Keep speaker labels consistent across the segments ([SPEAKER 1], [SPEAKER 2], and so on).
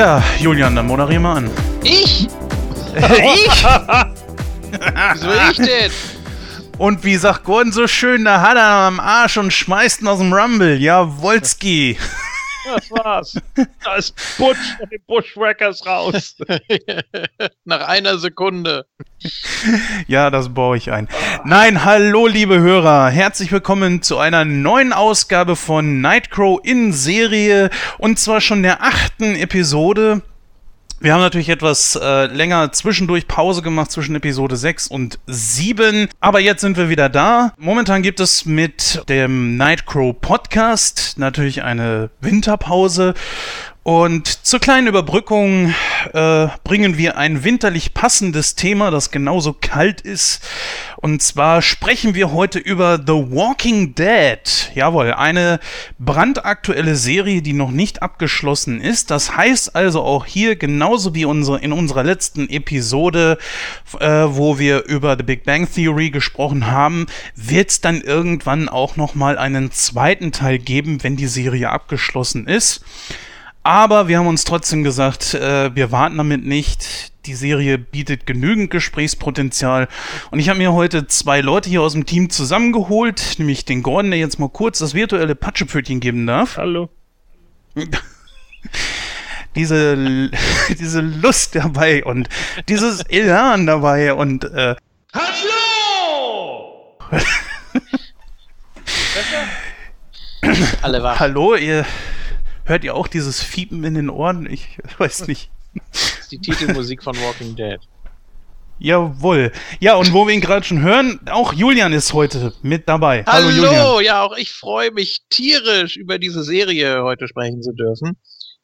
[SPEAKER 1] Ja, Julian, dann moderier mal an.
[SPEAKER 2] Ich?
[SPEAKER 1] ich?
[SPEAKER 2] Wieso ich denn?
[SPEAKER 1] Und wie sagt Gordon so schön, da hat er am Arsch und schmeißt ihn aus dem Rumble. Ja, Wolski.
[SPEAKER 3] Das war's. Da ist Butch von den Bushwhackers raus.
[SPEAKER 2] Nach einer Sekunde.
[SPEAKER 1] Ja, das baue ich ein. Nein, hallo liebe Hörer. Herzlich willkommen zu einer neuen Ausgabe von Nightcrow in Serie. Und zwar schon der achten Episode. Wir haben natürlich etwas äh, länger zwischendurch Pause gemacht zwischen Episode 6 und 7. Aber jetzt sind wir wieder da. Momentan gibt es mit dem Nightcrow Podcast natürlich eine Winterpause. Und zur kleinen Überbrückung äh, bringen wir ein winterlich passendes Thema, das genauso kalt ist. Und zwar sprechen wir heute über The Walking Dead. Jawohl, eine brandaktuelle Serie, die noch nicht abgeschlossen ist. Das heißt also auch hier, genauso wie unsere, in unserer letzten Episode, äh, wo wir über The Big Bang Theory gesprochen haben, wird es dann irgendwann auch nochmal einen zweiten Teil geben, wenn die Serie abgeschlossen ist. Aber wir haben uns trotzdem gesagt, äh, wir warten damit nicht. Die Serie bietet genügend Gesprächspotenzial. Und ich habe mir heute zwei Leute hier aus dem Team zusammengeholt, nämlich den Gordon, der jetzt mal kurz das virtuelle Patschepfötchen geben darf.
[SPEAKER 3] Hallo.
[SPEAKER 1] diese, diese Lust dabei und dieses Elan dabei und äh,
[SPEAKER 3] Hallo!
[SPEAKER 2] Alle wach.
[SPEAKER 1] Hallo, ihr hört ihr auch dieses Fiepen in den Ohren? Ich weiß nicht.
[SPEAKER 2] Das ist die Titelmusik von Walking Dead.
[SPEAKER 1] Jawohl. Ja, und wo wir ihn gerade schon hören, auch Julian ist heute mit dabei.
[SPEAKER 2] Hallo,
[SPEAKER 1] Hallo Julian.
[SPEAKER 2] ja, auch ich freue mich tierisch über diese Serie heute sprechen zu dürfen.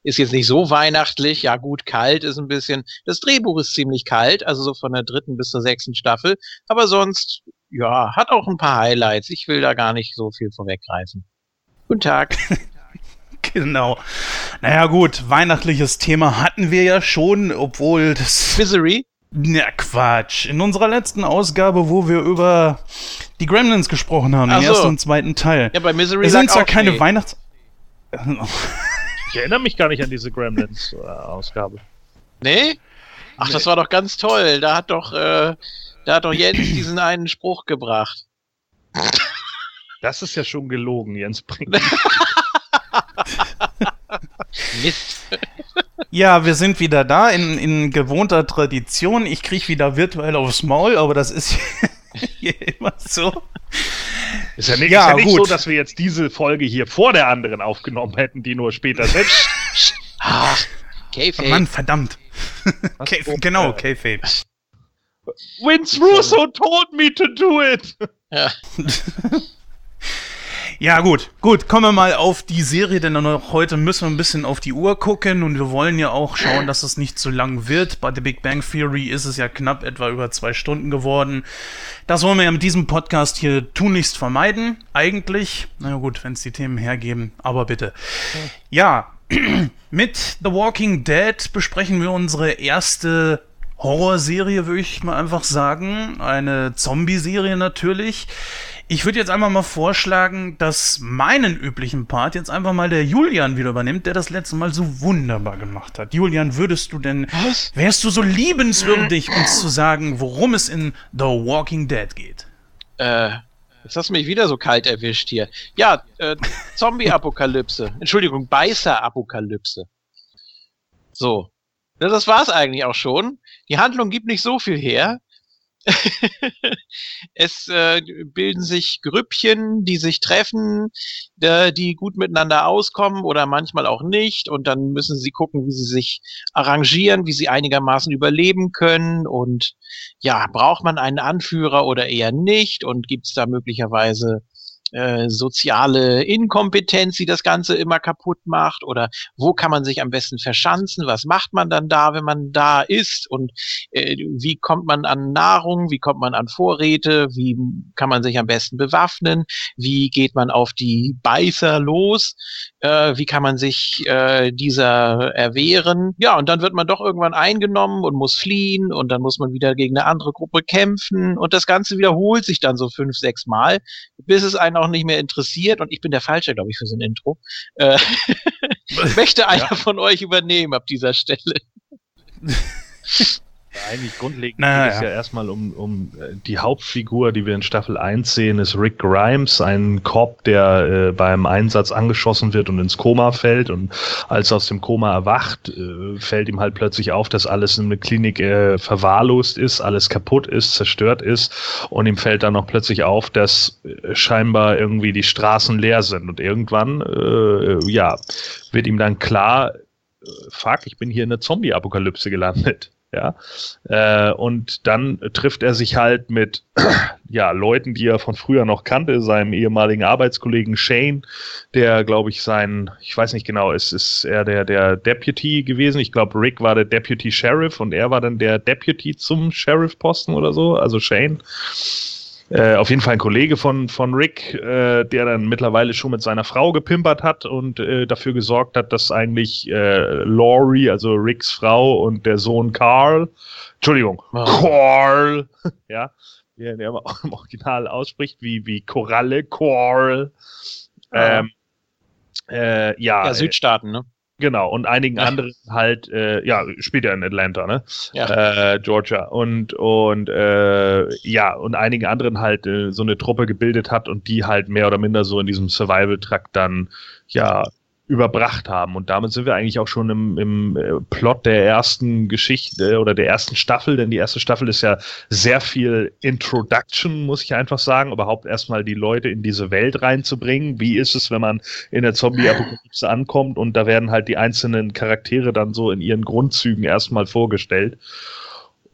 [SPEAKER 2] Ist jetzt nicht so weihnachtlich, ja gut, kalt ist ein bisschen. Das Drehbuch ist ziemlich kalt, also so von der dritten bis zur sechsten Staffel. Aber sonst, ja, hat auch ein paar Highlights. Ich will da gar nicht so viel vorweggreifen. Guten Tag.
[SPEAKER 1] Genau. Naja gut, weihnachtliches Thema hatten wir ja schon, obwohl das...
[SPEAKER 2] Misery?
[SPEAKER 1] Na Quatsch. In unserer letzten Ausgabe, wo wir über die Gremlins gesprochen haben,
[SPEAKER 2] Ach
[SPEAKER 1] den
[SPEAKER 2] so.
[SPEAKER 1] ersten und zweiten Teil.
[SPEAKER 2] Ja, bei Misery
[SPEAKER 1] es sind zwar
[SPEAKER 2] auch
[SPEAKER 1] keine
[SPEAKER 2] Schnee.
[SPEAKER 1] Weihnachts...
[SPEAKER 3] Ich erinnere mich gar nicht an diese Gremlins-Ausgabe.
[SPEAKER 2] Nee? Ach, das war doch ganz toll. Da hat doch, äh, da hat doch Jens diesen einen Spruch gebracht.
[SPEAKER 3] Das ist ja schon gelogen, Jens Brink.
[SPEAKER 2] Mist.
[SPEAKER 1] Ja, wir sind wieder da in, in gewohnter Tradition. Ich krieg wieder virtuell aufs Maul, aber das ist hier immer so.
[SPEAKER 3] Ist ja nicht,
[SPEAKER 1] Ja,
[SPEAKER 3] ist ja nicht
[SPEAKER 1] gut.
[SPEAKER 3] so, dass wir jetzt diese Folge hier vor der anderen aufgenommen hätten, die nur später selbst.
[SPEAKER 2] Ach, Kayfabe.
[SPEAKER 1] Mann, verdammt. K genau, Kayfabe.
[SPEAKER 3] Vince Russo told me to do it!
[SPEAKER 2] Ja.
[SPEAKER 1] Ja, gut, gut, kommen wir mal auf die Serie, denn auch heute müssen wir ein bisschen auf die Uhr gucken und wir wollen ja auch schauen, dass es nicht zu lang wird. Bei The Big Bang Theory ist es ja knapp etwa über zwei Stunden geworden. Das wollen wir ja mit diesem Podcast hier tunlichst vermeiden, eigentlich. Na ja, gut, wenn es die Themen hergeben, aber bitte. Ja, mit The Walking Dead besprechen wir unsere erste Horrorserie, würde ich mal einfach sagen. Eine Zombie-Serie natürlich. Ich würde jetzt einfach mal vorschlagen, dass meinen üblichen Part jetzt einfach mal der Julian wieder übernimmt, der das letzte Mal so wunderbar gemacht hat. Julian, würdest du denn,
[SPEAKER 2] Was?
[SPEAKER 1] wärst du so liebenswürdig, uns zu sagen, worum es in The Walking Dead geht?
[SPEAKER 2] Äh, jetzt hast du mich wieder so kalt erwischt hier. Ja, äh, Zombie-Apokalypse. Entschuldigung, Beißer-Apokalypse. So. Das war's eigentlich auch schon. Die Handlung gibt nicht so viel her. es äh, bilden sich Grüppchen, die sich treffen, äh, die gut miteinander auskommen oder manchmal auch nicht. Und dann müssen sie gucken, wie sie sich arrangieren, wie sie einigermaßen überleben können. Und ja, braucht man einen Anführer oder eher nicht? Und gibt es da möglicherweise äh, soziale Inkompetenz, die das Ganze immer kaputt macht? Oder wo kann man sich am besten verschanzen? Was macht man dann da, wenn man da ist? Und äh, wie kommt man an Nahrung? Wie kommt man an Vorräte? Wie kann man sich am besten bewaffnen? Wie geht man auf die Beißer los? Äh, wie kann man sich äh, dieser erwehren? Ja, und dann wird man doch irgendwann eingenommen und muss fliehen und dann muss man wieder gegen eine andere Gruppe kämpfen und das Ganze wiederholt sich dann so fünf, sechs Mal, bis es einen auch nicht mehr interessiert und ich bin der Falsche, glaube ich, für so ein Intro. Äh, möchte einer ja. von euch übernehmen ab dieser Stelle?
[SPEAKER 3] eigentlich grundlegend naja, geht es ja, erstmal um, um äh, die Hauptfigur, die wir in Staffel 1 sehen, ist Rick Grimes, ein Cop, der äh, beim Einsatz angeschossen wird und ins Koma fällt. Und als er aus dem Koma erwacht, äh, fällt ihm halt plötzlich auf, dass alles in der Klinik äh, verwahrlost ist, alles kaputt ist, zerstört ist. Und ihm fällt dann noch plötzlich auf, dass äh, scheinbar irgendwie die Straßen leer sind. Und irgendwann, äh, ja, wird ihm dann klar, fuck, ich bin hier in der Zombie-Apokalypse gelandet ja. Äh, und dann trifft er sich halt mit ja, Leuten, die er von früher noch kannte, seinem ehemaligen Arbeitskollegen Shane, der, glaube ich, sein, ich weiß nicht genau, ist, ist er der, der Deputy gewesen. Ich glaube, Rick war der Deputy Sheriff und er war dann der Deputy zum Sheriff-Posten oder so, also Shane. Äh, auf jeden Fall ein Kollege von, von Rick, äh, der dann mittlerweile schon mit seiner Frau gepimpert hat und äh, dafür gesorgt hat, dass eigentlich äh, Laurie, also Ricks Frau und der Sohn Carl, Entschuldigung, oh. Carl, ja, wie er im Original ausspricht, wie, wie Koralle, Carl. Ähm, äh, ja,
[SPEAKER 2] ja, Südstaaten, ne?
[SPEAKER 3] Genau, und einigen Ach. anderen halt, äh, ja, spielt ja in Atlanta, ne? Ja. Äh, Georgia. Und, und äh, ja, und einigen anderen halt äh, so eine Truppe gebildet hat und die halt mehr oder minder so in diesem Survival-Trakt dann, ja, überbracht haben. Und damit sind wir eigentlich auch schon im, im äh, Plot der ersten Geschichte oder der ersten Staffel, denn die erste Staffel ist ja sehr viel Introduction, muss ich einfach sagen, überhaupt erstmal die Leute in diese Welt reinzubringen. Wie ist es, wenn man in der Zombie-Apokalypse ankommt und da werden halt die einzelnen Charaktere dann so in ihren Grundzügen erstmal vorgestellt.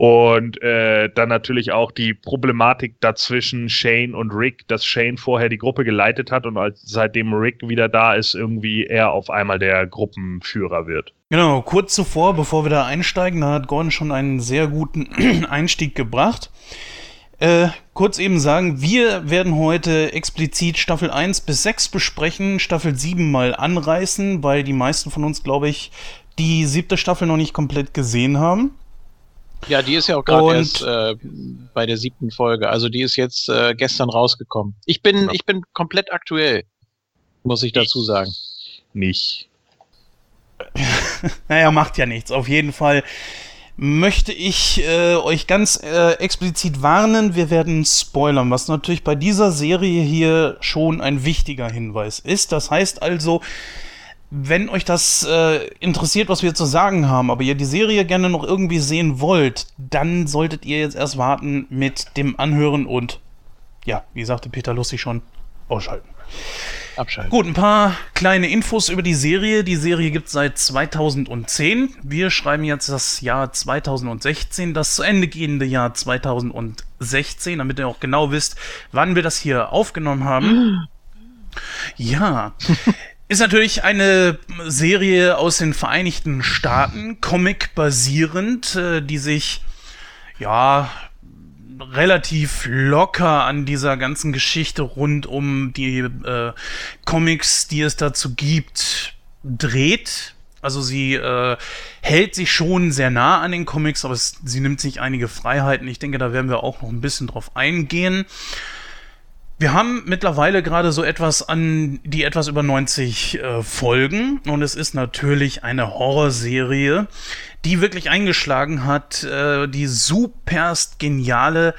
[SPEAKER 3] Und äh, dann natürlich auch die Problematik dazwischen Shane und Rick, dass Shane vorher die Gruppe geleitet hat und als, seitdem Rick wieder da ist, irgendwie er auf einmal der Gruppenführer wird.
[SPEAKER 1] Genau, kurz zuvor, bevor wir da einsteigen, da hat Gordon schon einen sehr guten Einstieg gebracht. Äh, kurz eben sagen, wir werden heute explizit Staffel 1 bis 6 besprechen, Staffel 7 mal anreißen, weil die meisten von uns, glaube ich, die siebte Staffel noch nicht komplett gesehen haben.
[SPEAKER 2] Ja, die ist ja auch gerade erst äh, bei der siebten Folge. Also die ist jetzt äh, gestern rausgekommen. Ich bin, ja. ich bin komplett aktuell, muss ich dazu sagen.
[SPEAKER 3] Nicht.
[SPEAKER 1] naja, macht ja nichts. Auf jeden Fall möchte ich äh, euch ganz äh, explizit warnen, wir werden spoilern, was natürlich bei dieser Serie hier schon ein wichtiger Hinweis ist. Das heißt also, wenn euch das äh, interessiert, was wir zu sagen haben, aber ihr die Serie gerne noch irgendwie sehen wollt, dann solltet ihr jetzt erst warten mit dem Anhören und, ja, wie sagte Peter Lustig schon, ausschalten. Abschalten. Gut, ein paar kleine Infos über die Serie. Die Serie gibt es seit 2010. Wir schreiben jetzt das Jahr 2016, das zu Ende gehende Jahr 2016, damit ihr auch genau wisst, wann wir das hier aufgenommen haben. ja, Ist natürlich eine Serie aus den Vereinigten Staaten, Comic-basierend, äh, die sich ja relativ locker an dieser ganzen Geschichte rund um die äh, Comics, die es dazu gibt, dreht. Also sie äh, hält sich schon sehr nah an den Comics, aber es, sie nimmt sich einige Freiheiten. Ich denke, da werden wir auch noch ein bisschen drauf eingehen. Wir haben mittlerweile gerade so etwas an die etwas über 90 äh, Folgen und es ist natürlich eine Horrorserie, die wirklich eingeschlagen hat, äh, die superst geniale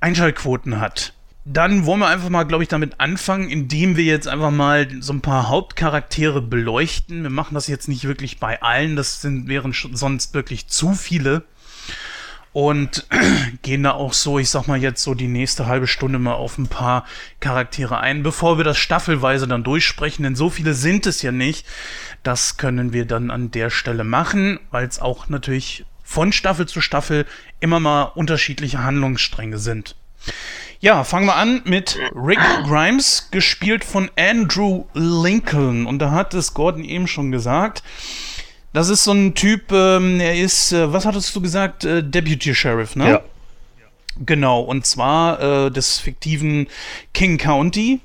[SPEAKER 1] Einschaltquoten hat. Dann wollen wir einfach mal, glaube ich, damit anfangen, indem wir jetzt einfach mal so ein paar Hauptcharaktere beleuchten. Wir machen das jetzt nicht wirklich bei allen, das sind, wären sonst wirklich zu viele und gehen da auch so, ich sag mal jetzt so die nächste halbe Stunde mal auf ein paar Charaktere ein, bevor wir das staffelweise dann durchsprechen, denn so viele sind es ja nicht. Das können wir dann an der Stelle machen, weil es auch natürlich von Staffel zu Staffel immer mal unterschiedliche Handlungsstränge sind. Ja, fangen wir an mit Rick Grimes, gespielt von Andrew Lincoln. Und da hat es Gordon eben schon gesagt. Das ist so ein Typ, ähm, er ist, äh, was hattest du gesagt, äh, Deputy Sheriff, ne? Ja. Genau, und zwar äh, des fiktiven King County.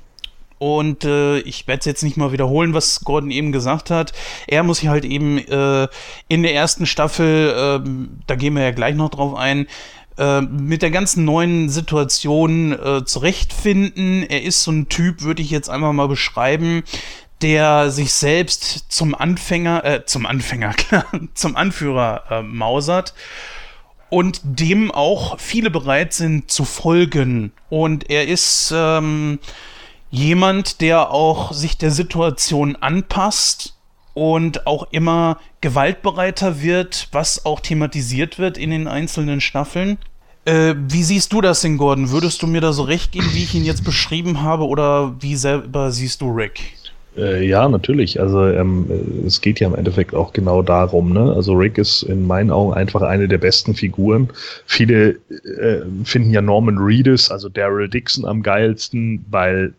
[SPEAKER 1] Und äh, ich werde es jetzt nicht mal wiederholen, was Gordon eben gesagt hat. Er muss sich halt eben äh, in der ersten Staffel, äh, da gehen wir ja gleich noch drauf ein, äh, mit der ganzen neuen Situation äh, zurechtfinden. Er ist so ein Typ, würde ich jetzt einfach mal beschreiben, der sich selbst zum Anfänger, äh, zum Anfänger, klar, zum Anführer äh, mausert und dem auch viele bereit sind zu folgen. Und er ist ähm, jemand, der auch sich der Situation anpasst und auch immer gewaltbereiter wird, was auch thematisiert wird in den einzelnen Staffeln. Äh, wie siehst du das denn, Gordon? Würdest du mir da so recht geben, wie ich ihn jetzt beschrieben habe, oder wie selber siehst du Rick?
[SPEAKER 3] Äh, ja, natürlich. Also ähm, es geht ja im Endeffekt auch genau darum. Ne? Also Rick ist in meinen Augen einfach eine der besten Figuren. Viele äh, finden ja Norman Reedus, also Daryl Dixon, am geilsten, weil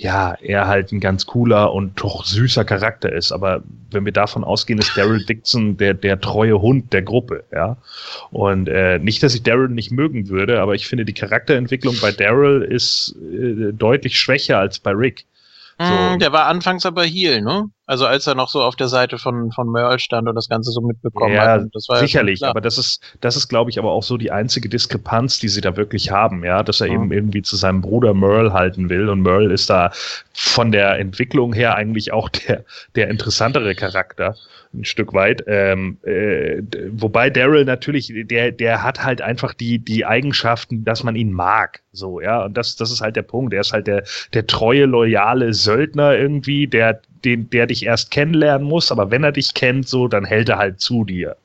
[SPEAKER 3] ja, er halt ein ganz cooler und doch süßer Charakter ist. Aber wenn wir davon ausgehen, ist Daryl Dixon der, der treue Hund der Gruppe, ja. Und äh, nicht, dass ich Daryl nicht mögen würde, aber ich finde, die Charakterentwicklung bei Daryl ist äh, deutlich schwächer als bei Rick.
[SPEAKER 2] So. Der war anfangs aber Heal, ne? Also als er noch so auf der Seite von, von Merle stand und das Ganze so mitbekommen
[SPEAKER 3] ja,
[SPEAKER 2] hat.
[SPEAKER 3] Das war sicherlich, ja aber das ist, das ist, glaube ich, aber auch so die einzige Diskrepanz, die sie da wirklich haben, ja, dass er mhm. eben irgendwie zu seinem Bruder Merle halten will. Und Merle ist da von der Entwicklung her eigentlich auch der, der interessantere Charakter ein Stück weit. Ähm, äh, wobei Daryl natürlich, der, der hat halt einfach die, die Eigenschaften, dass man ihn mag. So, ja. Und das, das ist halt der Punkt. Er ist halt der, der treue, loyale Söldner irgendwie, der, den, der dich erst kennenlernen muss, aber wenn er dich kennt, so, dann hält er halt zu dir.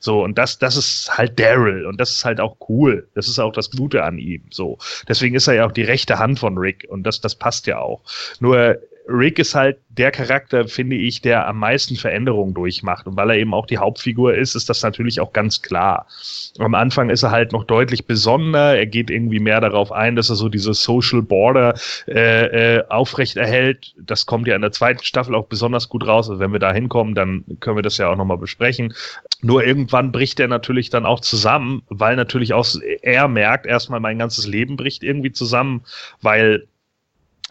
[SPEAKER 3] So, und das, das ist halt Daryl und das ist halt auch cool. Das ist auch das Gute an ihm. So. Deswegen ist er ja auch die rechte Hand von Rick und das, das passt ja auch. Nur Rick ist halt der Charakter, finde ich, der am meisten Veränderungen durchmacht. Und weil er eben auch die Hauptfigur ist, ist das natürlich auch ganz klar. Am Anfang ist er halt noch deutlich besonder. Er geht irgendwie mehr darauf ein, dass er so diese Social Border äh, äh, aufrechterhält. Das kommt ja in der zweiten Staffel auch besonders gut raus. Also wenn wir da hinkommen, dann können wir das ja auch nochmal besprechen. Nur irgendwann bricht er natürlich dann auch zusammen, weil natürlich auch er merkt, erstmal mein ganzes Leben bricht irgendwie zusammen, weil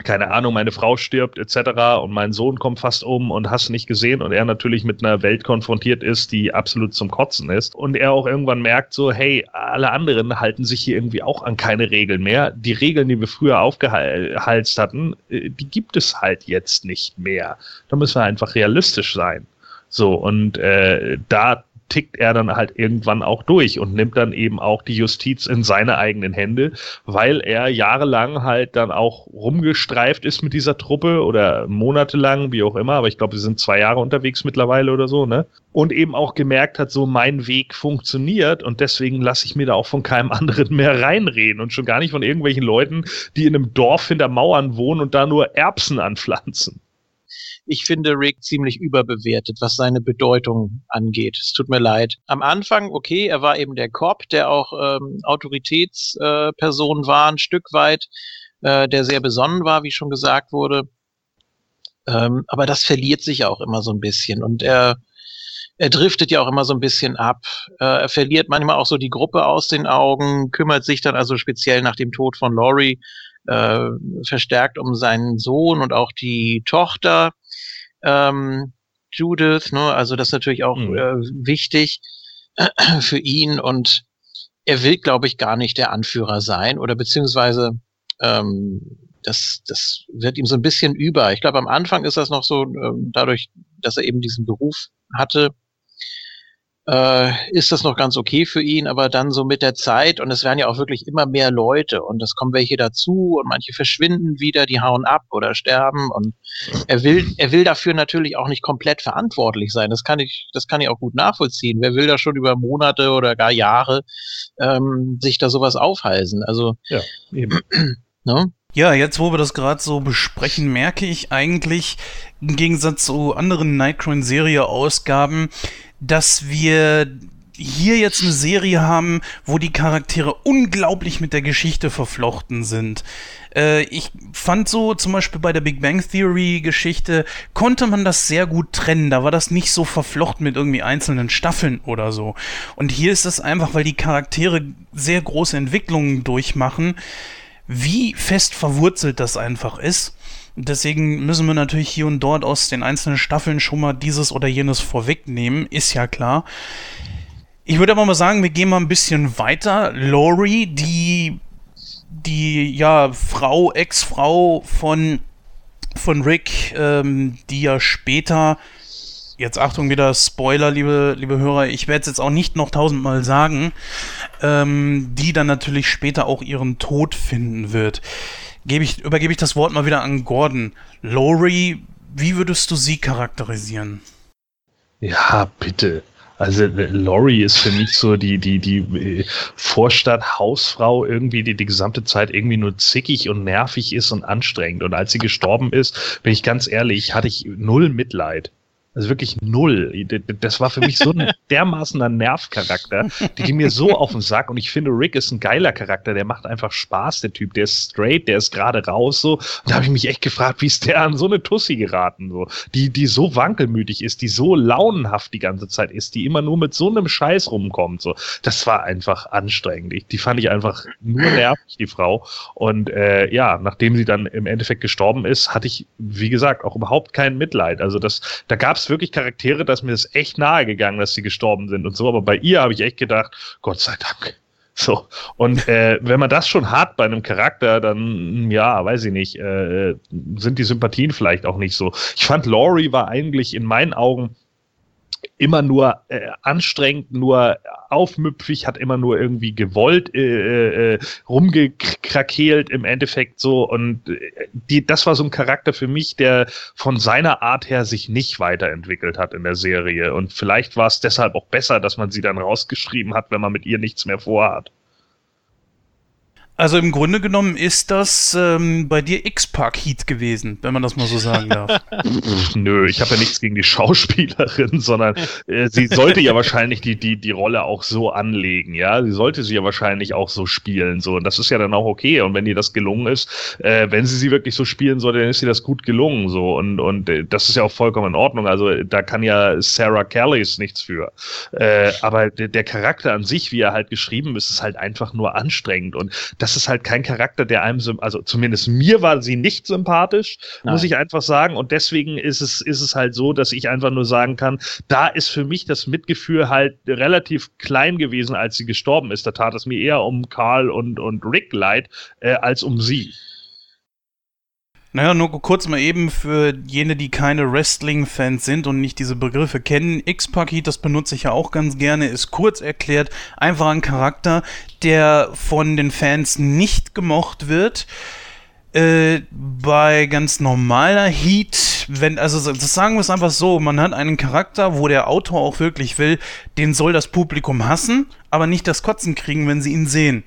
[SPEAKER 3] keine Ahnung, meine Frau stirbt etc. und mein Sohn kommt fast um und hast nicht gesehen und er natürlich mit einer Welt konfrontiert ist, die absolut zum Kotzen ist und er auch irgendwann merkt so, hey, alle anderen halten sich hier irgendwie auch an keine Regeln mehr. Die Regeln, die wir früher aufgehalst hatten, äh, die gibt es halt jetzt nicht mehr. Da müssen wir einfach realistisch sein. So, und äh, da tickt er dann halt irgendwann auch durch und nimmt dann eben auch die Justiz in seine eigenen Hände, weil er jahrelang halt dann auch rumgestreift ist mit dieser Truppe oder monatelang, wie auch immer, aber ich glaube, sie sind zwei Jahre unterwegs mittlerweile oder so, ne? Und eben auch gemerkt hat, so mein Weg funktioniert und deswegen lasse ich mir da auch von keinem anderen mehr reinreden und schon gar nicht von irgendwelchen Leuten, die in einem Dorf hinter Mauern wohnen und da nur Erbsen anpflanzen
[SPEAKER 2] ich finde Rick ziemlich überbewertet, was seine Bedeutung angeht. Es tut mir leid. Am Anfang, okay, er war eben der Cop, der auch ähm, Autoritätsperson äh, war, ein Stück weit, äh, der sehr besonnen war, wie schon gesagt wurde. Ähm, aber das verliert sich auch immer so ein bisschen und er er driftet ja auch immer so ein bisschen ab. Äh, er verliert manchmal auch so die Gruppe aus den Augen, kümmert sich dann also speziell nach dem Tod von Laurie äh, verstärkt um seinen Sohn und auch die Tochter ähm, Judith, ne? Also das ist natürlich auch mhm. äh, wichtig für ihn und er will, glaube ich, gar nicht der Anführer sein oder beziehungsweise ähm, das, das wird ihm so ein bisschen über. Ich glaube, am Anfang ist das noch so, äh, dadurch, dass er eben diesen Beruf hatte, äh, ist das noch ganz okay für ihn, aber dann so mit der Zeit und es werden ja auch wirklich immer mehr Leute und es kommen welche dazu und manche verschwinden wieder, die hauen ab oder sterben und er will, er will dafür natürlich auch nicht komplett verantwortlich sein. Das kann ich, das kann ich auch gut nachvollziehen. Wer will da schon über Monate oder gar Jahre ähm, sich da sowas aufhalsen? Also
[SPEAKER 3] ja, eben.
[SPEAKER 1] ne? Ja, jetzt wo wir das gerade so besprechen, merke ich eigentlich im Gegensatz zu anderen Nightcrawler-Serie-Ausgaben, dass wir hier jetzt eine Serie haben, wo die Charaktere unglaublich mit der Geschichte verflochten sind. Äh, ich fand so zum Beispiel bei der Big Bang Theory Geschichte konnte man das sehr gut trennen. Da war das nicht so verflochten mit irgendwie einzelnen Staffeln oder so. Und hier ist es einfach, weil die Charaktere sehr große Entwicklungen durchmachen wie fest verwurzelt das einfach ist. Deswegen müssen wir natürlich hier und dort aus den einzelnen Staffeln schon mal dieses oder jenes vorwegnehmen, ist ja klar. Ich würde aber mal sagen, wir gehen mal ein bisschen weiter. Lori, die, die ja Frau, Ex-Frau von, von Rick, ähm, die ja später jetzt Achtung wieder Spoiler, liebe, liebe Hörer, ich werde es jetzt auch nicht noch tausendmal sagen, ähm, die dann natürlich später auch ihren Tod finden wird. Gebe ich, übergebe ich das Wort mal wieder an Gordon. Lori, wie würdest du sie charakterisieren?
[SPEAKER 3] Ja, bitte. Also Lori ist für mich so die, die, die äh, Vorstadt-Hausfrau irgendwie, die die gesamte Zeit irgendwie nur zickig und nervig ist und anstrengend. Und als sie gestorben ist, bin ich ganz ehrlich, hatte ich null Mitleid. Also wirklich null. Das war für mich so ein dermaßener Nervcharakter. Die ging mir so auf den Sack. Und ich finde, Rick ist ein geiler Charakter. Der macht einfach Spaß, der Typ. Der ist straight, der ist gerade raus so. Und da habe ich mich echt gefragt, wie ist der an so eine Tussi geraten? So. Die, die so wankelmütig ist, die so launenhaft die ganze Zeit ist, die immer nur mit so einem Scheiß rumkommt. So. Das war einfach anstrengend. Ich, die fand ich einfach nur nervig, die Frau. Und äh, ja, nachdem sie dann im Endeffekt gestorben ist, hatte ich, wie gesagt, auch überhaupt kein Mitleid. Also das, da gab es wirklich Charaktere, dass mir das echt nahe gegangen, dass sie gestorben sind und so. Aber bei ihr habe ich echt gedacht, Gott sei Dank. So. Und äh, wenn man das schon hat bei einem Charakter, dann, ja, weiß ich nicht, äh, sind die Sympathien vielleicht auch nicht so. Ich fand Laurie war eigentlich in meinen Augen immer nur äh, anstrengend, nur aufmüpfig, hat immer nur irgendwie gewollt, äh, äh, rumgekrakeelt im Endeffekt so. Und äh, die, das war so ein Charakter für mich, der von seiner Art her sich nicht weiterentwickelt hat in der Serie. Und vielleicht war es deshalb auch besser, dass man sie dann rausgeschrieben hat, wenn man mit ihr nichts mehr vorhat.
[SPEAKER 1] Also im Grunde genommen ist das ähm, bei dir X-Park Heat gewesen, wenn man das mal so sagen darf.
[SPEAKER 3] Nö, ich habe ja nichts gegen die Schauspielerin, sondern äh, sie sollte ja wahrscheinlich die, die, die Rolle auch so anlegen, ja. Sie sollte sie ja wahrscheinlich auch so spielen, so. Und das ist ja dann auch okay. Und wenn ihr das gelungen ist, äh, wenn sie sie wirklich so spielen soll, dann ist ihr das gut gelungen, so. Und, und äh, das ist ja auch vollkommen in Ordnung. Also da kann ja Sarah Kellys nichts für. Äh, aber der, der Charakter an sich, wie er halt geschrieben ist, ist halt einfach nur anstrengend. Und das das ist halt kein Charakter, der einem, also zumindest mir war sie nicht sympathisch, Nein. muss ich einfach sagen. Und deswegen ist es, ist es halt so, dass ich einfach nur sagen kann, da ist für mich das Mitgefühl halt relativ klein gewesen, als sie gestorben ist. Da tat es mir eher um Karl und, und Rick leid, äh, als um sie.
[SPEAKER 1] Naja, nur kurz mal eben für jene, die keine Wrestling-Fans sind und nicht diese Begriffe kennen. X-Paket, das benutze ich ja auch ganz gerne, ist kurz erklärt einfach ein Charakter, der von den Fans nicht gemocht wird. Äh, bei ganz normaler Heat, wenn, also sagen wir es einfach so, man hat einen Charakter, wo der Autor auch wirklich will, den soll das Publikum hassen, aber nicht das Kotzen kriegen, wenn sie ihn sehen.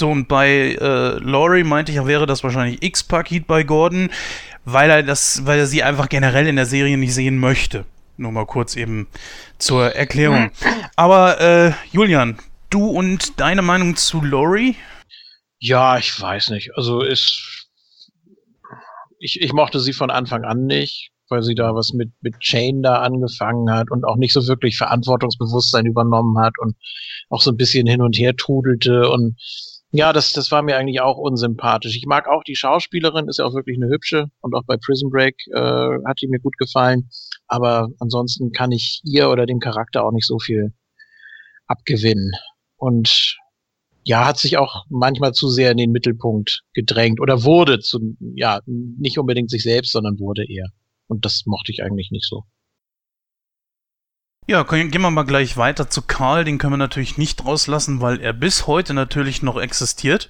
[SPEAKER 1] So, und bei äh, Laurie meinte ich, wäre das wahrscheinlich X-Paket bei Gordon, weil er das, weil er sie einfach generell in der Serie nicht sehen möchte. Nur mal kurz eben zur Erklärung. Aber äh, Julian, du und deine Meinung zu Laurie?
[SPEAKER 2] Ja, ich weiß nicht. Also ist. Ich, ich mochte sie von Anfang an nicht, weil sie da was mit, mit Chain da angefangen hat und auch nicht so wirklich Verantwortungsbewusstsein übernommen hat und auch so ein bisschen hin und her trudelte und ja, das, das war mir eigentlich auch unsympathisch. Ich mag auch die Schauspielerin, ist ja auch wirklich eine hübsche und auch bei Prison Break äh, hat die mir gut gefallen. Aber ansonsten kann ich ihr oder dem Charakter auch nicht so viel abgewinnen. Und ja, hat sich auch manchmal zu sehr in den Mittelpunkt gedrängt oder wurde zu, ja, nicht unbedingt sich selbst, sondern wurde eher. Und das mochte ich eigentlich nicht so.
[SPEAKER 1] Ja, gehen wir mal gleich weiter zu Karl. Den können wir natürlich nicht rauslassen, weil er bis heute natürlich noch existiert.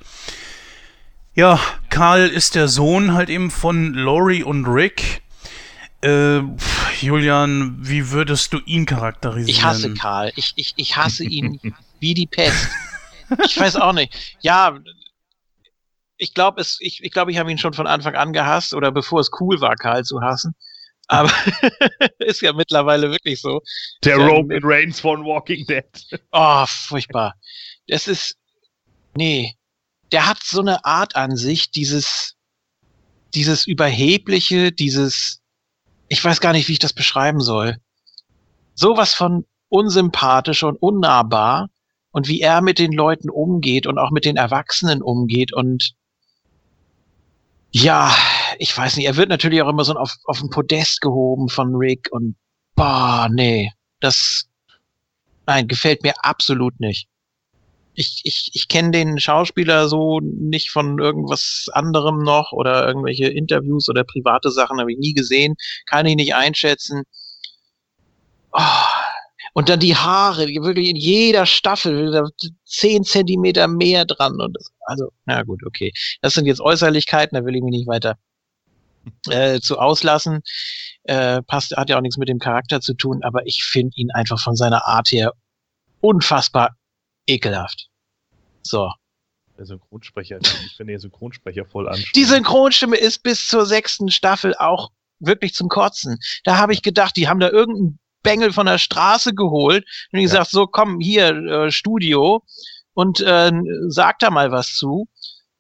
[SPEAKER 1] Ja, Karl ist der Sohn halt eben von Lori und Rick. Äh, Julian, wie würdest du ihn charakterisieren?
[SPEAKER 2] Ich hasse Karl. Ich, ich, ich hasse ihn wie die Pest. Ich weiß auch nicht. Ja, ich glaube, ich, ich, glaub, ich habe ihn schon von Anfang an gehasst oder bevor es cool war, Karl zu hassen. Aber ist ja mittlerweile wirklich so.
[SPEAKER 3] Der ähm, Roman Reigns von Walking Dead.
[SPEAKER 2] Oh, furchtbar. Das ist. Nee. Der hat so eine Art an sich, dieses, dieses Überhebliche, dieses, ich weiß gar nicht, wie ich das beschreiben soll. Sowas von unsympathisch und unnahbar und wie er mit den Leuten umgeht und auch mit den Erwachsenen umgeht und Ja, ich weiß nicht, er wird natürlich auch immer so auf, auf ein Podest gehoben von Rick und boah, nee, das, nein, gefällt mir absolut nicht. Ich, ich, ich kenne den Schauspieler so nicht von irgendwas anderem noch oder irgendwelche Interviews oder private Sachen habe ich nie gesehen, kann ich nicht einschätzen. Oh, und dann die Haare, die wirklich in jeder Staffel zehn Zentimeter mehr dran. Und das, also, na gut, okay. Das sind jetzt Äußerlichkeiten, da will ich mich nicht weiter äh, zu auslassen. Äh, passt, hat ja auch nichts mit dem Charakter zu tun, aber ich finde ihn einfach von seiner Art her unfassbar ekelhaft. So.
[SPEAKER 3] Der Synchronsprecher, ich finde den Synchronsprecher voll anstrengend.
[SPEAKER 2] Die Synchronstimme ist bis zur sechsten Staffel auch wirklich zum Kotzen. Da habe ich gedacht, die haben da irgendeinen Bengel von der Straße geholt und die ja. gesagt, so komm hier, äh, Studio und äh, sag da mal was zu.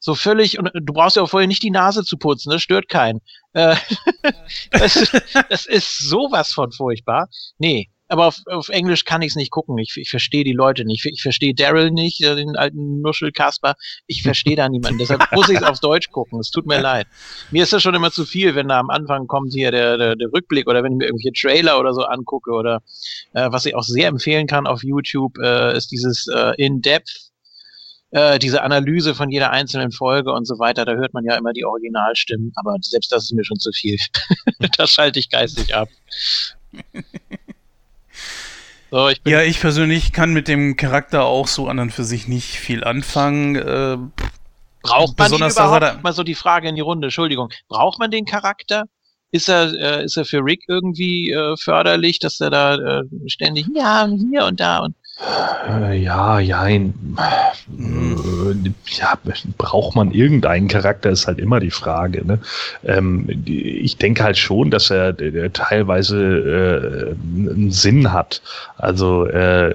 [SPEAKER 2] So völlig, und du brauchst ja auch vorher nicht die Nase zu putzen, das stört keinen. Äh, das, das ist sowas von furchtbar. Nee, aber auf, auf Englisch kann ich es nicht gucken. Ich, ich verstehe die Leute nicht. Ich, ich verstehe Daryl nicht, äh, den alten Nuschel Kasper. Ich verstehe da niemanden. Deshalb muss ich es auf Deutsch gucken. Es tut mir leid. Mir ist das schon immer zu viel, wenn da am Anfang kommt hier der, der, der Rückblick oder wenn ich mir irgendwelche Trailer oder so angucke oder äh, was ich auch sehr empfehlen kann auf YouTube, äh, ist dieses äh, In-Depth äh, diese Analyse von jeder einzelnen Folge und so weiter, da hört man ja immer die Originalstimmen, aber selbst das ist mir schon zu viel. das schalte ich geistig ab.
[SPEAKER 1] So, ich ja, ich persönlich kann mit dem Charakter auch so an und für sich nicht viel anfangen. Äh,
[SPEAKER 2] braucht man ihn überhaupt? Mal so die Frage in die Runde, Entschuldigung. Braucht man den Charakter? Ist er, äh, ist er für Rick irgendwie äh, förderlich, dass er da äh, ständig ja und hier und da und
[SPEAKER 3] ja, ja, äh, ja, braucht man irgendeinen Charakter, ist halt immer die Frage. Ne? Ähm, ich denke halt schon, dass er teilweise äh, einen Sinn hat. Also äh,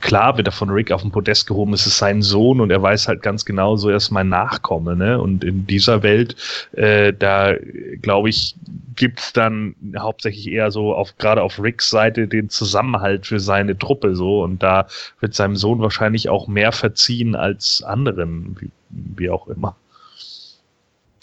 [SPEAKER 3] klar wird er von Rick auf den Podest gehoben, es ist sein Sohn und er weiß halt ganz genau, so er ist mein Nachkomme. Ne? Und in dieser Welt, äh, da glaube ich, gibt es dann hauptsächlich eher so auf gerade auf Ricks Seite den Zusammenhalt für seine Truppe so und da wird seinem Sohn wahrscheinlich auch mehr verziehen als anderen, wie, wie auch immer.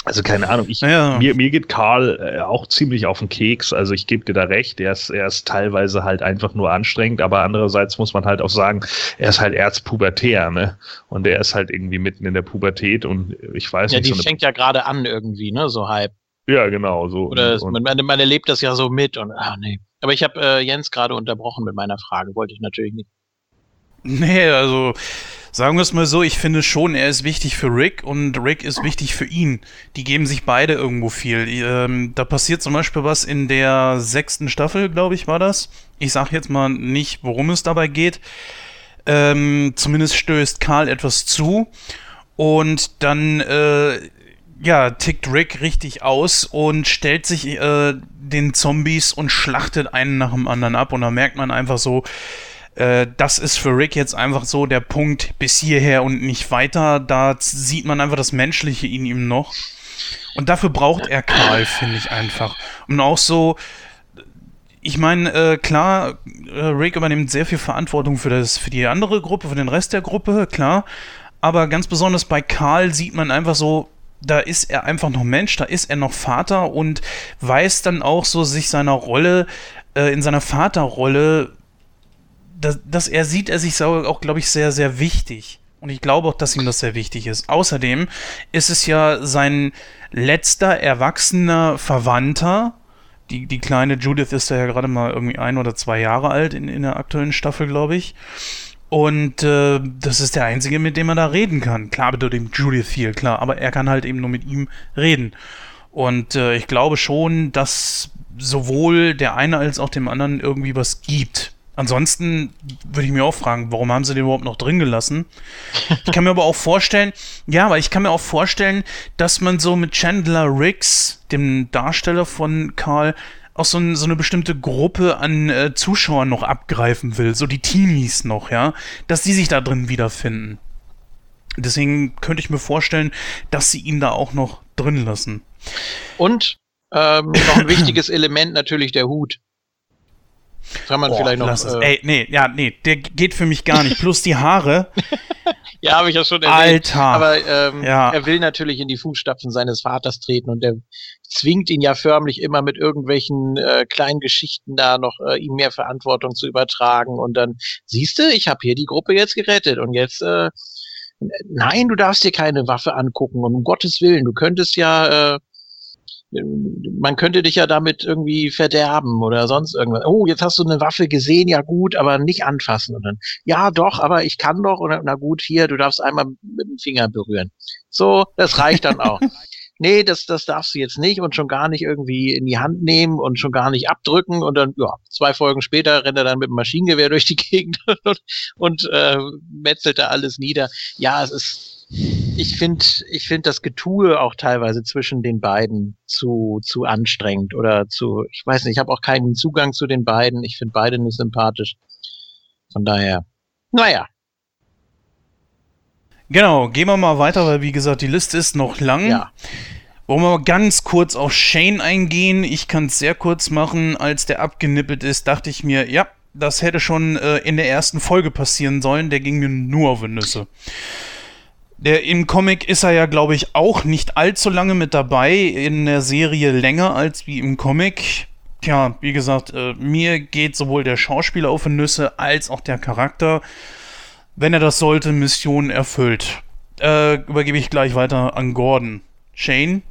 [SPEAKER 3] Also keine Ahnung, ich, ja. mir, mir geht Karl äh, auch ziemlich auf den Keks, also ich gebe dir da recht, er ist, er ist teilweise halt einfach nur anstrengend, aber andererseits muss man halt auch sagen, er ist halt erzpubertär, ne? Und er ist halt irgendwie mitten in der Pubertät und ich weiß
[SPEAKER 2] ja,
[SPEAKER 3] nicht.
[SPEAKER 2] Ja, die so fängt ja gerade an irgendwie, ne, so halb.
[SPEAKER 3] Ja, genau. So.
[SPEAKER 2] Oder und, man, man, erlebt das ja so mit und ah nee. Aber ich habe äh, Jens gerade unterbrochen mit meiner Frage, wollte ich natürlich nicht.
[SPEAKER 1] Nee, also sagen wir es mal so, ich finde schon, er ist wichtig für Rick und Rick ist wichtig für ihn. Die geben sich beide irgendwo viel. Ähm, da passiert zum Beispiel was in der sechsten Staffel, glaube ich, war das. Ich sage jetzt mal nicht, worum es dabei geht. Ähm, zumindest stößt Karl etwas zu und dann äh, ja, tickt Rick richtig aus und stellt sich äh, den Zombies und schlachtet einen nach dem anderen ab. Und da merkt man einfach so, äh, das ist für Rick jetzt einfach so der Punkt bis hierher und nicht weiter. Da sieht man einfach das Menschliche in ihm noch. Und dafür braucht er Karl, finde ich einfach. Und auch so, ich meine, äh, klar, äh, Rick übernimmt sehr viel Verantwortung für, das, für die andere Gruppe, für den Rest der Gruppe, klar. Aber ganz besonders bei Karl sieht man einfach so, da ist er einfach noch Mensch, da ist er noch Vater und weiß dann auch so sich seiner Rolle, äh, in seiner Vaterrolle, dass, dass er sieht, er sich auch, glaube ich, sehr, sehr wichtig. Und ich glaube auch, dass ihm das sehr wichtig ist. Außerdem ist es ja sein letzter erwachsener Verwandter. Die, die kleine Judith ist ja gerade mal irgendwie ein oder zwei Jahre alt in, in der aktuellen Staffel, glaube ich. Und äh, das ist der einzige, mit dem er da reden kann. Klar bedeutet ihm Judith viel, klar, aber er kann halt eben nur mit ihm reden. Und äh, ich glaube schon, dass sowohl der eine als auch dem anderen irgendwie was gibt. Ansonsten würde ich mir auch fragen, warum haben sie den überhaupt noch drin gelassen? Ich kann mir aber auch vorstellen, ja, aber ich kann mir auch vorstellen, dass man so mit Chandler Riggs, dem Darsteller von Karl, auch so, ein, so eine bestimmte Gruppe an äh, Zuschauern noch abgreifen will, so die Teenies noch, ja, dass die sich da drin wiederfinden. Deswegen könnte ich mir vorstellen, dass sie ihn da auch noch drin lassen.
[SPEAKER 2] Und ähm, noch ein wichtiges Element natürlich der Hut. Kann man oh, vielleicht noch.
[SPEAKER 1] Äh, Ey, nee, ja, nee, der geht für mich gar nicht. Plus die Haare.
[SPEAKER 2] ja, habe ich ja schon
[SPEAKER 1] erwähnt. Alter.
[SPEAKER 2] Aber ähm, ja. er will natürlich in die Fußstapfen seines Vaters treten und der zwingt ihn ja förmlich immer mit irgendwelchen äh, kleinen Geschichten da noch äh, ihm mehr Verantwortung zu übertragen. Und dann, siehst du, ich habe hier die Gruppe jetzt gerettet und jetzt äh, nein, du darfst dir keine Waffe angucken, um Gottes Willen, du könntest ja, äh, man könnte dich ja damit irgendwie verderben oder sonst irgendwas. Oh, jetzt hast du eine Waffe gesehen, ja gut, aber nicht anfassen. Und dann, ja doch, aber ich kann doch. Und na gut, hier, du darfst einmal mit dem Finger berühren. So, das reicht dann auch. nee, das, das darfst du jetzt nicht und schon gar nicht irgendwie in die Hand nehmen und schon gar nicht abdrücken. Und dann, ja, zwei Folgen später rennt er dann mit dem Maschinengewehr durch die Gegend und, und äh, metzelt da alles nieder. Ja, es ist ich finde ich finde das Getue auch teilweise zwischen den beiden zu, zu anstrengend oder zu, ich weiß nicht, ich habe auch keinen Zugang zu den beiden. Ich finde beide nicht sympathisch. Von daher, naja.
[SPEAKER 1] Genau, gehen wir mal weiter, weil wie gesagt, die Liste ist noch lang. Ja. Wollen wir mal ganz kurz auf Shane eingehen? Ich kann es sehr kurz machen. Als der abgenippelt ist, dachte ich mir, ja, das hätte schon äh, in der ersten Folge passieren sollen. Der ging mir nur auf die Nüsse. Der, Im Comic ist er ja, glaube ich, auch nicht allzu lange mit dabei. In der Serie länger als wie im Comic. Tja, wie gesagt, äh, mir geht sowohl der Schauspieler auf die Nüsse als auch der Charakter. Wenn er das sollte, Mission erfüllt. Äh, übergebe ich gleich weiter an Gordon. Shane,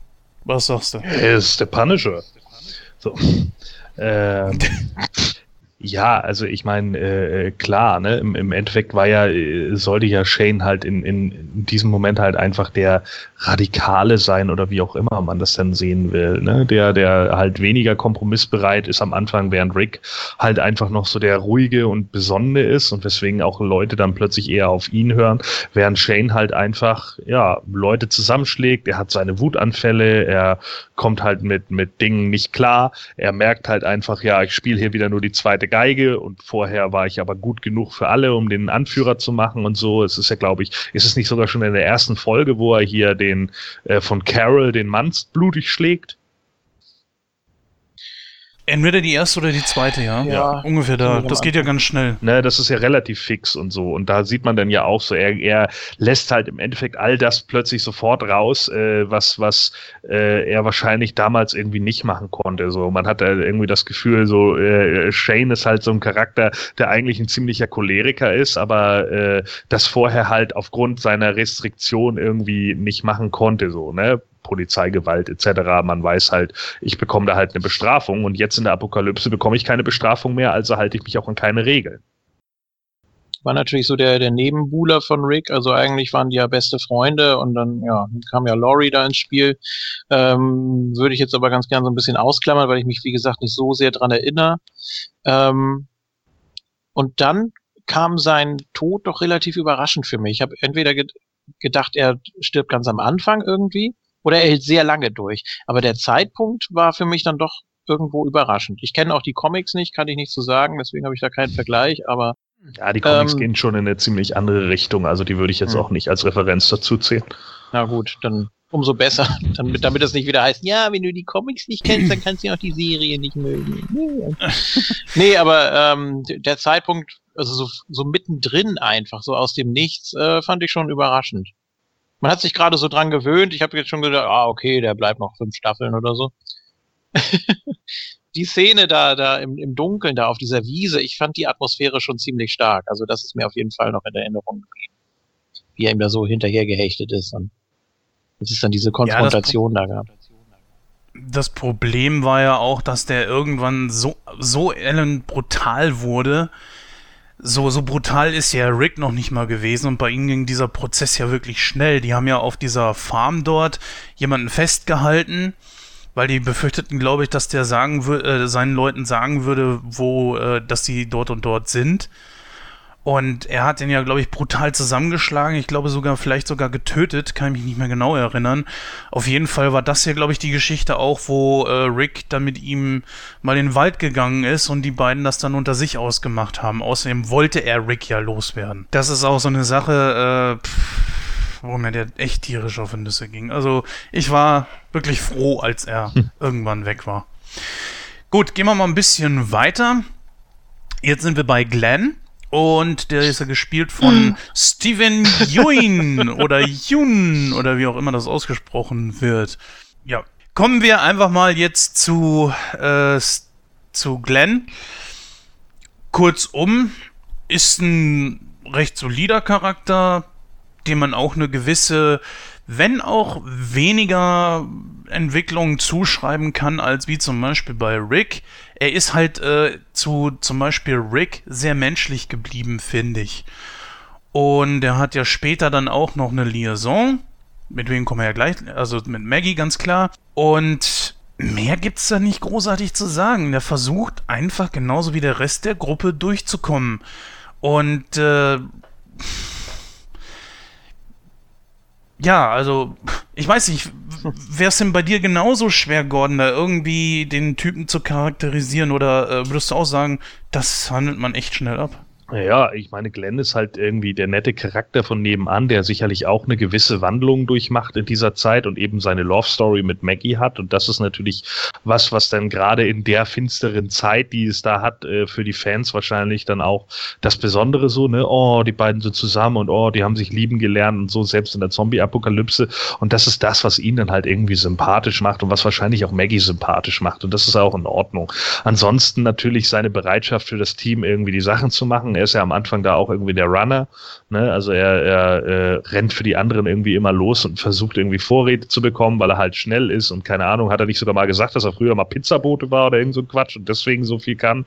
[SPEAKER 1] was sagst du?
[SPEAKER 3] Er ist der Punisher. So. Ähm, Ja, also ich meine, äh, klar, ne, im, im Endeffekt war ja, äh, sollte ja Shane halt in, in, in diesem Moment halt einfach der Radikale sein oder wie auch immer man das dann sehen will, ne? Der, der halt weniger kompromissbereit ist am Anfang, während Rick halt einfach noch so der ruhige und besonnene ist und weswegen auch Leute dann plötzlich eher auf ihn hören, während Shane halt einfach, ja, Leute zusammenschlägt, er hat seine Wutanfälle, er kommt halt mit, mit Dingen nicht klar, er merkt halt einfach, ja, ich spiele hier wieder nur die zweite Geige und vorher war ich aber gut genug für alle, um den Anführer zu machen und so. Es ist ja, glaube ich, ist es nicht sogar schon in der ersten Folge, wo er hier den äh, von Carol den Mann blutig schlägt?
[SPEAKER 1] Entweder die erste oder die zweite, ja. Ja. Ungefähr da. Das geht ja ganz schnell.
[SPEAKER 3] Ne, das ist ja relativ fix und so. Und da sieht man dann ja auch so, er, er lässt halt im Endeffekt all das plötzlich sofort raus, äh, was, was äh, er wahrscheinlich damals irgendwie nicht machen konnte. So, man hat halt irgendwie das Gefühl, so, äh, Shane ist halt so ein Charakter, der eigentlich ein ziemlicher Choleriker ist, aber äh, das vorher halt aufgrund seiner Restriktion irgendwie nicht machen konnte. So, ne? Polizeigewalt etc. Man weiß halt, ich bekomme da halt eine Bestrafung und jetzt in der Apokalypse bekomme ich keine Bestrafung mehr, also halte ich mich auch an keine Regeln.
[SPEAKER 2] War natürlich so der, der Nebenbuhler von Rick, also eigentlich waren die ja beste Freunde und dann ja, kam ja Laurie da ins Spiel. Ähm, würde ich jetzt aber ganz gern so ein bisschen ausklammern, weil ich mich, wie gesagt, nicht so sehr dran erinnere. Ähm, und dann kam sein Tod doch relativ überraschend für mich. Ich habe entweder ge gedacht, er stirbt ganz am Anfang irgendwie, oder er hält sehr lange durch. Aber der Zeitpunkt war für mich dann doch irgendwo überraschend. Ich kenne auch die Comics nicht, kann ich nicht so sagen, deswegen habe ich da keinen Vergleich, aber.
[SPEAKER 3] Ja, die Comics ähm, gehen schon in eine ziemlich andere Richtung, also die würde ich jetzt mh. Hm. auch nicht als Referenz dazu zählen.
[SPEAKER 2] Na gut, dann umso besser, damit, damit es nicht wieder heißt, ja, wenn du die Comics nicht kennst, dann kannst du auch die Serie nicht mögen. nee, aber ähm, der Zeitpunkt, also so, so mittendrin einfach, so aus dem Nichts, äh, fand ich schon überraschend man hat sich gerade so dran gewöhnt. Ich habe jetzt schon gedacht, ah, okay, der bleibt noch fünf Staffeln oder so. die Szene da, da im, im Dunkeln, da auf dieser Wiese, ich fand die Atmosphäre schon ziemlich stark. Also das ist mir auf jeden Fall noch in Erinnerung geblieben. Wie er ihm da so hinterher gehechtet ist. Und es ist dann diese Konfrontation ja, da gab.
[SPEAKER 1] Das Problem war ja auch, dass der irgendwann so, so brutal wurde, so, so brutal ist ja Rick noch nicht mal gewesen und bei ihnen ging dieser Prozess ja wirklich schnell. Die haben ja auf dieser Farm dort jemanden festgehalten, weil die befürchteten, glaube ich, dass der sagen äh, seinen Leuten sagen würde, wo, äh, dass sie dort und dort sind. Und er hat den ja, glaube ich, brutal zusammengeschlagen. Ich glaube sogar, vielleicht sogar getötet. Kann ich mich nicht mehr genau erinnern. Auf jeden Fall war das ja, glaube ich, die Geschichte auch, wo äh, Rick dann mit ihm mal in den Wald gegangen ist und die beiden das dann unter sich ausgemacht haben. Außerdem wollte er Rick ja loswerden. Das ist auch so eine Sache, äh, pff, wo mir der echt tierisch auf die Nüsse ging. Also ich war wirklich froh, als er hm. irgendwann weg war. Gut, gehen wir mal ein bisschen weiter. Jetzt sind wir bei Glenn. Und der ist ja gespielt von Steven Yeun oder Yun oder wie auch immer das ausgesprochen wird. Ja, kommen wir einfach mal jetzt zu, äh, zu Glenn. Kurzum, ist ein recht solider Charakter, dem man auch eine gewisse, wenn auch weniger Entwicklung zuschreiben kann, als wie zum Beispiel bei Rick. Er ist halt äh, zu zum Beispiel Rick sehr menschlich geblieben, finde ich. Und er hat ja später dann auch noch eine Liaison. Mit wem kommen wir ja gleich, also mit Maggie ganz klar. Und mehr gibt's da nicht großartig zu sagen. Der versucht einfach genauso wie der Rest der Gruppe durchzukommen. Und äh, ja, also ich weiß nicht, wäre es denn bei dir genauso schwer, Gordon, da irgendwie den Typen zu charakterisieren oder äh, würdest du auch sagen, das handelt man echt schnell ab?
[SPEAKER 3] Ja, ich meine, Glenn ist halt irgendwie der nette Charakter von nebenan, der sicherlich auch eine gewisse Wandlung durchmacht in dieser Zeit und eben seine Love Story mit Maggie hat. Und das ist natürlich was, was dann gerade in der finsteren Zeit, die es da hat, äh, für die Fans wahrscheinlich dann auch das Besondere so, ne? Oh, die beiden sind zusammen und oh, die haben sich lieben gelernt und so, selbst in der Zombie-Apokalypse. Und das ist das, was ihn dann halt irgendwie sympathisch macht und was wahrscheinlich auch Maggie sympathisch macht. Und das ist auch in Ordnung. Ansonsten natürlich seine Bereitschaft für das Team irgendwie die Sachen zu machen er ist ja am Anfang da auch irgendwie der Runner. Ne? Also er, er äh, rennt für die anderen irgendwie immer los und versucht irgendwie Vorräte zu bekommen, weil er halt schnell ist und keine Ahnung, hat er nicht sogar mal gesagt, dass er früher mal Pizzabote war oder irgend so Quatsch und deswegen so viel kann.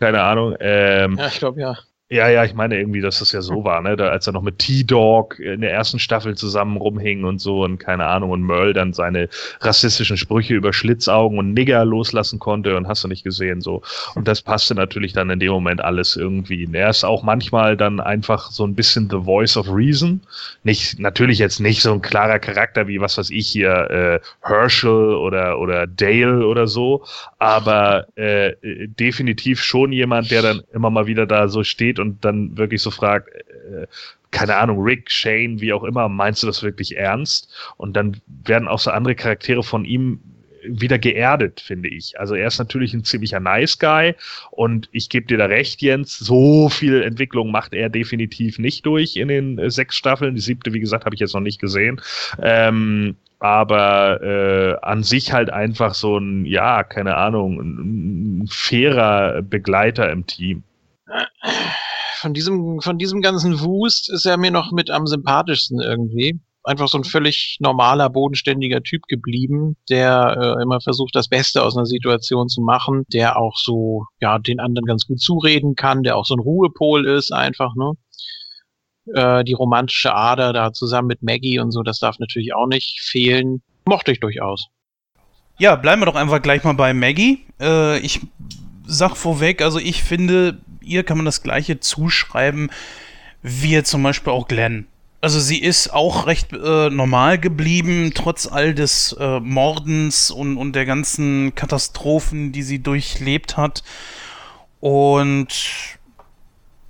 [SPEAKER 3] Keine Ahnung. Ähm,
[SPEAKER 2] ja, ich glaube ja.
[SPEAKER 3] Ja, ja, ich meine irgendwie, dass das ja so war, ne? Da, als er noch mit T-Dog in der ersten Staffel zusammen rumhing und so und keine Ahnung und Merle dann seine rassistischen Sprüche über Schlitzaugen und Nigger loslassen konnte und hast du nicht gesehen so. Und das passte natürlich dann in dem Moment alles irgendwie. Und er ist auch manchmal dann einfach so ein bisschen the voice of reason. Nicht, natürlich jetzt nicht so ein klarer Charakter wie was weiß ich hier, äh, Herschel oder, oder Dale oder so, aber äh, definitiv schon jemand, der dann immer mal wieder da so steht und dann wirklich so fragt, äh, keine Ahnung, Rick, Shane, wie auch immer, meinst du das wirklich ernst? Und dann werden auch so andere Charaktere von ihm wieder geerdet, finde ich. Also er ist natürlich ein ziemlicher Nice Guy und ich gebe dir da recht, Jens, so viel Entwicklung macht er definitiv nicht durch in den äh, sechs Staffeln. Die siebte, wie gesagt, habe ich jetzt noch nicht gesehen. Ähm, aber äh, an sich halt einfach so ein, ja, keine Ahnung, ein, ein fairer Begleiter im Team
[SPEAKER 2] von diesem, von diesem ganzen Wust ist er mir noch mit am sympathischsten irgendwie. Einfach so ein völlig normaler, bodenständiger Typ geblieben, der äh, immer versucht, das Beste aus einer Situation zu machen, der auch so, ja, den anderen ganz gut zureden kann, der auch so ein Ruhepol ist, einfach, ne? Äh, die romantische Ader da zusammen mit Maggie und so, das darf natürlich auch nicht fehlen. Mochte ich durchaus.
[SPEAKER 1] Ja, bleiben wir doch einfach gleich mal bei Maggie. Äh, ich sag vorweg, also ich finde, ihr kann man das gleiche zuschreiben wie zum Beispiel auch Glenn. Also sie ist auch recht äh, normal geblieben, trotz all des äh, Mordens und, und der ganzen Katastrophen, die sie durchlebt hat. Und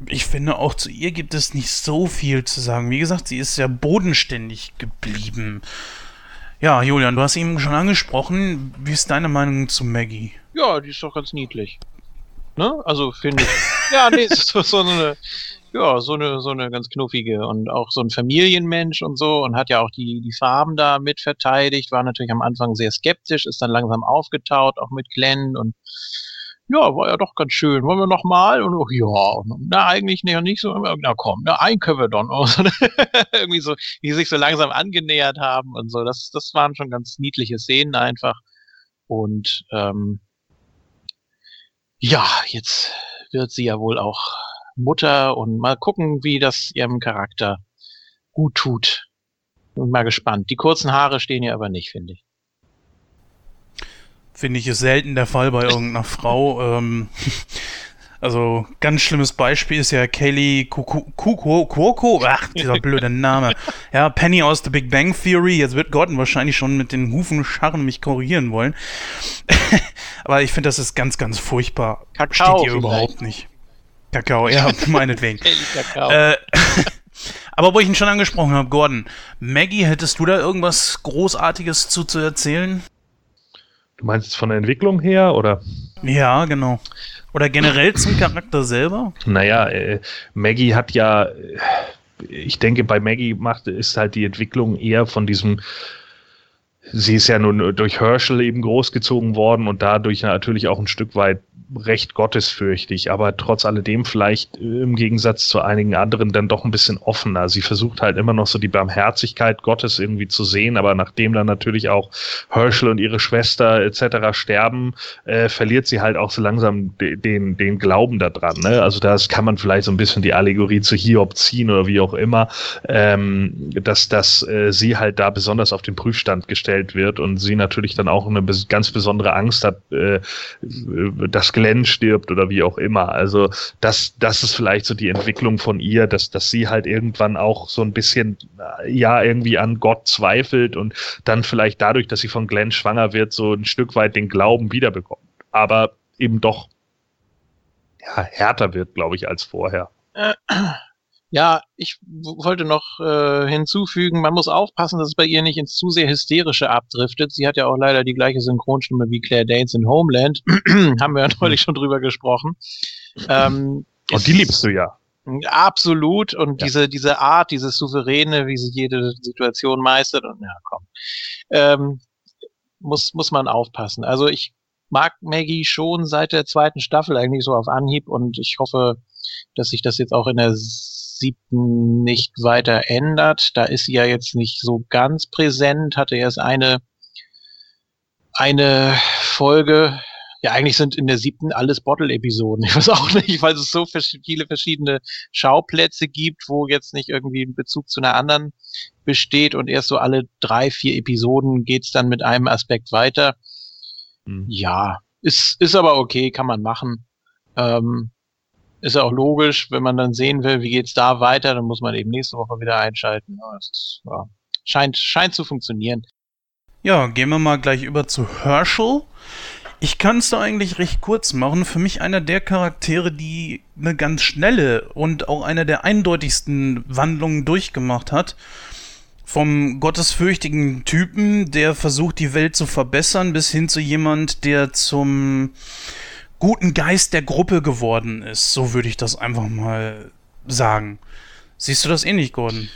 [SPEAKER 1] ich finde, auch zu ihr gibt es nicht so viel zu sagen. Wie gesagt, sie ist sehr bodenständig geblieben. Ja, Julian, du hast eben schon angesprochen. Wie ist deine Meinung zu Maggie?
[SPEAKER 2] Ja, die ist doch ganz niedlich. Ne? Also finde ich. ja, nee, so, so eine, ja, so eine, so eine ganz knuffige und auch so ein Familienmensch und so und hat ja auch die, die Farben da mit verteidigt, war natürlich am Anfang sehr skeptisch, ist dann langsam aufgetaut, auch mit Glenn und ja, war ja doch ganz schön. Wollen wir noch mal? Und ja, na eigentlich nicht, nicht so. Na komm, na ein können wir dann. Irgendwie so, die sich so langsam angenähert haben und so. Das, das waren schon ganz niedliche Szenen einfach. Und ähm, ja, jetzt wird sie ja wohl auch Mutter und mal gucken, wie das ihrem Charakter gut tut. Bin mal gespannt. Die kurzen Haare stehen ihr aber nicht, finde ich.
[SPEAKER 1] Finde ich ist selten der Fall bei irgendeiner Frau. Ähm, also ganz schlimmes Beispiel ist ja Kaylee Cuoco, ach, dieser blöde Name. Ja, Penny aus The Big Bang Theory. Jetzt wird Gordon wahrscheinlich schon mit den Hufen scharren mich korrigieren wollen. Aber ich finde, das ist ganz, ganz furchtbar.
[SPEAKER 2] Kakao
[SPEAKER 1] Steht ihr überhaupt nicht. Kakao, ja, meinetwegen. Kakao. Äh, aber wo ich ihn schon angesprochen habe, Gordon, Maggie, hättest du da irgendwas Großartiges zu, zu erzählen?
[SPEAKER 3] Du meinst von der Entwicklung her, oder?
[SPEAKER 1] Ja, genau. Oder generell zum Charakter selber?
[SPEAKER 3] Naja, äh, Maggie hat ja, ich denke, bei Maggie macht, ist halt die Entwicklung eher von diesem sie ist ja nun durch Herschel eben großgezogen worden und dadurch natürlich auch ein Stück weit recht gottesfürchtig, aber trotz alledem vielleicht äh, im Gegensatz zu einigen anderen dann doch ein bisschen offener. Sie versucht halt immer noch so die Barmherzigkeit Gottes irgendwie zu sehen, aber nachdem dann natürlich auch Herschel und ihre Schwester etc. sterben, äh, verliert sie halt auch so langsam de den, den Glauben daran. Ne? Also das kann man vielleicht so ein bisschen die Allegorie zu Hiob ziehen oder wie auch immer, ähm, dass, dass äh, sie halt da besonders auf den Prüfstand gestellt wird und sie natürlich dann auch eine ganz besondere Angst hat, äh, dass Glenn stirbt oder wie auch immer. Also das, das ist vielleicht so die Entwicklung von ihr, dass, dass sie halt irgendwann auch so ein bisschen, äh, ja, irgendwie an Gott zweifelt und dann vielleicht dadurch, dass sie von Glenn schwanger wird, so ein Stück weit den Glauben wiederbekommt. Aber eben doch ja, härter wird, glaube ich, als vorher.
[SPEAKER 2] Ja, ich wollte noch äh, hinzufügen, man muss aufpassen, dass es bei ihr nicht ins zu sehr Hysterische abdriftet. Sie hat ja auch leider die gleiche Synchronstimme wie Claire Danes in Homeland. Haben wir ja neulich schon drüber gesprochen.
[SPEAKER 3] Ähm, Und die liebst du ja.
[SPEAKER 2] Absolut. Und ja. diese, diese Art, dieses Souveräne, wie sie jede Situation meistert. Und ja, komm. Ähm, muss, muss man aufpassen. Also ich mag Maggie schon seit der zweiten Staffel eigentlich so auf Anhieb und ich hoffe, dass sich das jetzt auch in der siebten nicht weiter ändert. Da ist sie ja jetzt nicht so ganz präsent, hatte erst eine, eine Folge. Ja, eigentlich sind in der siebten alles Bottle-Episoden. Ich weiß auch nicht, weil es so viele verschiedene Schauplätze gibt, wo jetzt nicht irgendwie ein Bezug zu einer anderen besteht und erst so alle drei, vier Episoden geht's dann mit einem Aspekt weiter. Mhm. Ja, ist, ist aber okay, kann man machen. Ähm, ist ja auch logisch, wenn man dann sehen will, wie geht's da weiter, dann muss man eben nächste Woche wieder einschalten. Ist, ja, scheint, scheint zu funktionieren.
[SPEAKER 1] Ja, gehen wir mal gleich über zu Herschel. Ich kann es da eigentlich recht kurz machen. Für mich einer der Charaktere, die eine ganz schnelle und auch eine der eindeutigsten Wandlungen durchgemacht hat. Vom gottesfürchtigen Typen, der versucht, die Welt zu verbessern, bis hin zu jemand, der zum guten Geist der Gruppe geworden ist. So würde ich das einfach mal sagen. Siehst du das ähnlich, Gordon?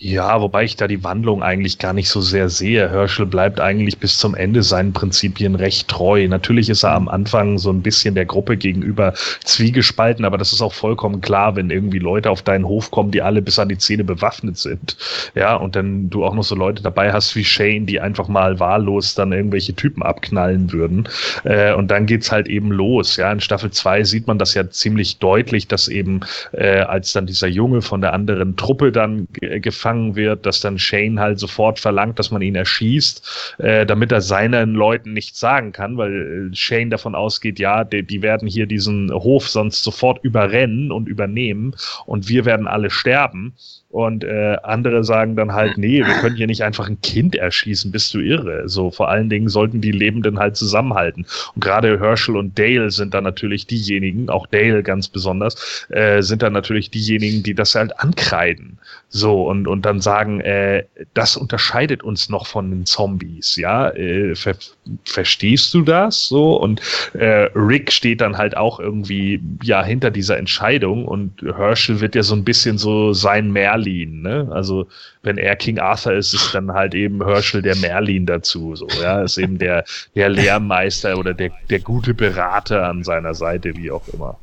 [SPEAKER 3] Ja, wobei ich da die Wandlung eigentlich gar nicht so sehr sehe. Herschel bleibt eigentlich bis zum Ende seinen Prinzipien recht treu. Natürlich ist er am Anfang so ein bisschen der Gruppe gegenüber zwiegespalten, aber das ist auch vollkommen klar, wenn irgendwie Leute auf deinen Hof kommen, die alle bis an die Zähne bewaffnet sind. Ja, und dann du auch noch so Leute dabei hast wie Shane, die einfach mal wahllos dann irgendwelche Typen abknallen würden. Äh, und dann geht's halt eben los. Ja, in Staffel 2 sieht man das ja ziemlich deutlich, dass eben äh, als dann dieser Junge von der anderen Truppe dann gefangen gefangen wird, dass dann Shane halt sofort verlangt, dass man ihn erschießt, äh, damit er seinen Leuten nichts sagen kann, weil äh, Shane davon ausgeht, ja, die, die werden hier diesen Hof sonst sofort überrennen und übernehmen und wir werden alle sterben. Und äh, andere sagen dann halt, nee, wir können hier nicht einfach ein Kind erschießen, bist du irre. So, vor allen Dingen sollten die Lebenden halt zusammenhalten. Und gerade Herschel und Dale sind dann natürlich diejenigen, auch Dale ganz besonders, äh, sind dann natürlich diejenigen, die das halt ankreiden. So, und, und dann sagen, äh, das unterscheidet uns noch von den Zombies, ja. Äh, ver verstehst du das? So, und äh, Rick steht dann halt auch irgendwie, ja, hinter dieser Entscheidung und Herschel wird ja so ein bisschen so sein Merlin Merlin, ne? Also wenn er King Arthur ist, ist dann halt eben Herschel der Merlin dazu, so, ja, ist eben der, der Lehrmeister oder der, der gute Berater an seiner Seite, wie auch immer.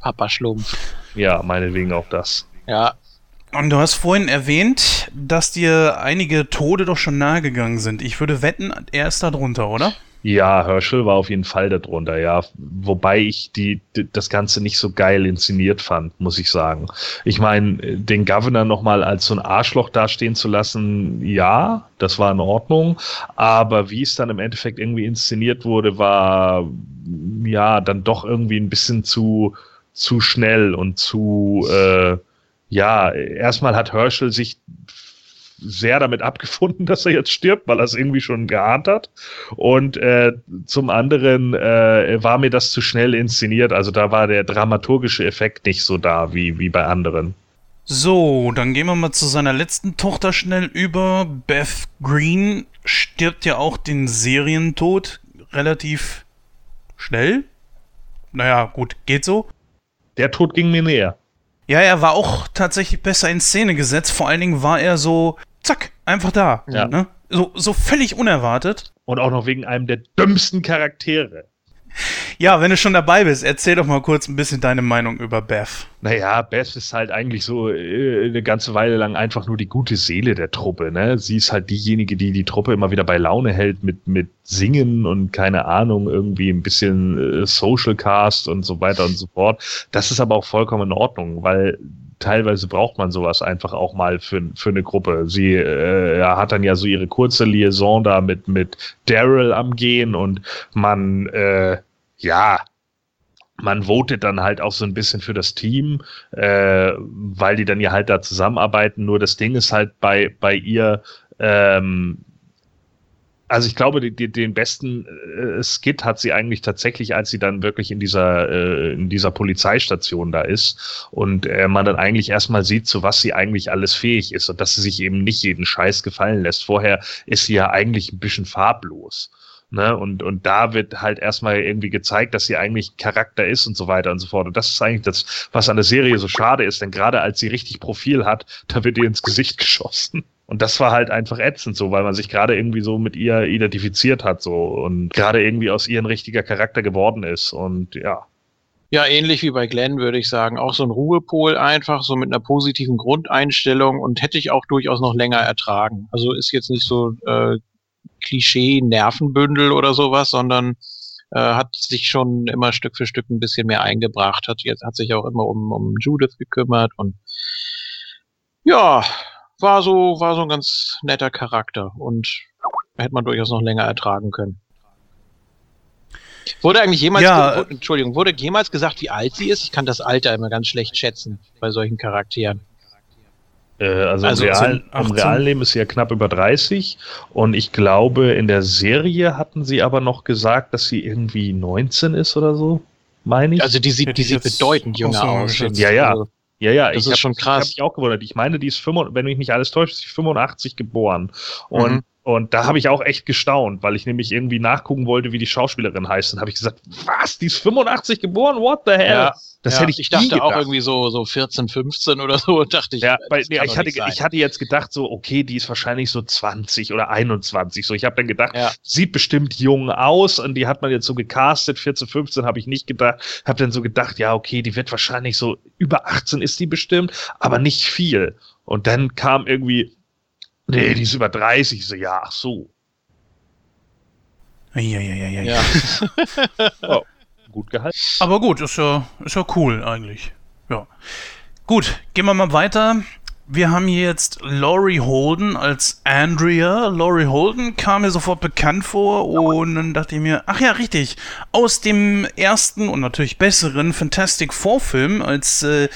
[SPEAKER 2] Papa Schlumpf.
[SPEAKER 3] Ja, meinetwegen auch das.
[SPEAKER 1] Ja. Und du hast vorhin erwähnt, dass dir einige Tode doch schon nahegegangen sind. Ich würde wetten, er ist da drunter, oder?
[SPEAKER 3] Ja, Herschel war auf jeden Fall darunter, ja. Wobei ich die, die das Ganze nicht so geil inszeniert fand, muss ich sagen. Ich meine, den Governor nochmal als so ein Arschloch dastehen zu lassen, ja, das war in Ordnung. Aber wie es dann im Endeffekt irgendwie inszeniert wurde, war ja dann doch irgendwie ein bisschen zu, zu schnell und zu, äh, ja, erstmal hat Herschel sich sehr damit abgefunden, dass er jetzt stirbt, weil er es irgendwie schon geahnt hat. Und äh, zum anderen äh, war mir das zu schnell inszeniert. Also da war der dramaturgische Effekt nicht so da wie, wie bei anderen.
[SPEAKER 1] So, dann gehen wir mal zu seiner letzten Tochter schnell über. Beth Green stirbt ja auch den Serientod relativ schnell. naja, gut, geht so.
[SPEAKER 3] Der Tod ging mir näher.
[SPEAKER 1] Ja, er war auch tatsächlich besser in Szene gesetzt. Vor allen Dingen war er so, zack, einfach da. Ja. Ne? So, so völlig unerwartet.
[SPEAKER 3] Und auch noch wegen einem der dümmsten Charaktere.
[SPEAKER 1] Ja, wenn du schon dabei bist, erzähl doch mal kurz ein bisschen deine Meinung über Beth.
[SPEAKER 3] Naja, Beth ist halt eigentlich so äh, eine ganze Weile lang einfach nur die gute Seele der Truppe. Ne? Sie ist halt diejenige, die die Truppe immer wieder bei Laune hält mit, mit Singen und keine Ahnung, irgendwie ein bisschen äh, Social Cast und so weiter und so fort. Das ist aber auch vollkommen in Ordnung, weil teilweise braucht man sowas einfach auch mal für, für eine Gruppe. Sie äh, hat dann ja so ihre kurze Liaison da mit, mit Daryl am Gehen und man äh, ja, man votet dann halt auch so ein bisschen für das Team, äh, weil die dann ja halt da zusammenarbeiten. Nur das Ding ist halt bei, bei ihr, ähm, also ich glaube, die, die, den besten äh, Skit hat sie eigentlich tatsächlich, als sie dann wirklich in dieser, äh, in dieser Polizeistation da ist und äh, man dann eigentlich erstmal sieht, zu was sie eigentlich alles fähig ist und dass sie sich eben nicht jeden Scheiß gefallen lässt. Vorher ist sie ja eigentlich ein bisschen farblos. Ne? Und, und da wird halt erstmal irgendwie gezeigt, dass sie eigentlich Charakter ist und so weiter und so fort. Und das ist eigentlich das, was an der Serie so schade ist, denn gerade als sie richtig Profil hat, da wird ihr ins Gesicht geschossen. Und das war halt einfach ätzend so, weil man sich gerade irgendwie so mit ihr identifiziert hat so und gerade irgendwie aus ihr ein richtiger Charakter geworden ist. Und ja,
[SPEAKER 2] ja, ähnlich wie bei Glenn würde ich sagen. Auch so ein Ruhepol einfach, so mit einer positiven Grundeinstellung und hätte ich auch durchaus noch länger ertragen. Also ist jetzt nicht so äh, Klischee-Nervenbündel oder sowas, sondern äh, hat sich schon immer Stück für Stück ein bisschen mehr eingebracht, hat jetzt hat sich auch immer um, um Judith gekümmert und ja, war so, war so ein ganz netter Charakter und hätte man durchaus noch länger ertragen können. Wurde eigentlich jemals, ja, Entschuldigung, wurde jemals gesagt, wie alt sie ist? Ich kann das Alter immer ganz schlecht schätzen bei solchen Charakteren.
[SPEAKER 3] Äh, also, also im, Real, im realen Leben ist sie ja knapp über 30 und ich glaube, in der Serie hatten sie aber noch gesagt, dass sie irgendwie 19 ist oder so, meine ich.
[SPEAKER 2] Also die sieht, die sieht bedeutend jünger aus.
[SPEAKER 3] Ja, ja.
[SPEAKER 2] Also,
[SPEAKER 3] ja, ja,
[SPEAKER 2] das ich ist schon krass.
[SPEAKER 3] Ich habe mich auch gewundert. Ich meine, die ist 85, wenn mich nicht alles täuscht, ist sie 85 geboren. Und mhm. Und da habe ich auch echt gestaunt, weil ich nämlich irgendwie nachgucken wollte, wie die Schauspielerin heißt. Und habe ich gesagt, was, die ist 85 geboren? What the hell? Ja,
[SPEAKER 2] das ja, hätte ich Ich dachte gedacht. auch irgendwie so, so 14, 15 oder so. Und dachte ich,
[SPEAKER 3] ja, weil, nee, ich, hatte, ich hatte jetzt gedacht, so, okay, die ist wahrscheinlich so 20 oder 21. So, ich habe dann gedacht, ja. sieht bestimmt jung aus. Und die hat man jetzt so gecastet. 14, 15 habe ich nicht gedacht. Habe dann so gedacht, ja, okay, die wird wahrscheinlich so über 18 ist die bestimmt, aber nicht viel. Und dann kam irgendwie Nee, die ist über 30. So, ja, ach so.
[SPEAKER 1] Ja, ja, ja, ja. ja.
[SPEAKER 3] oh, gut gehalten.
[SPEAKER 1] Aber gut, ist ja, ist ja cool eigentlich. Ja. Gut, gehen wir mal weiter. Wir haben hier jetzt Laurie Holden als Andrea. Laurie Holden kam mir sofort bekannt vor und dann dachte ich mir, ach ja, richtig, aus dem ersten und natürlich besseren Fantastic Four Film als äh,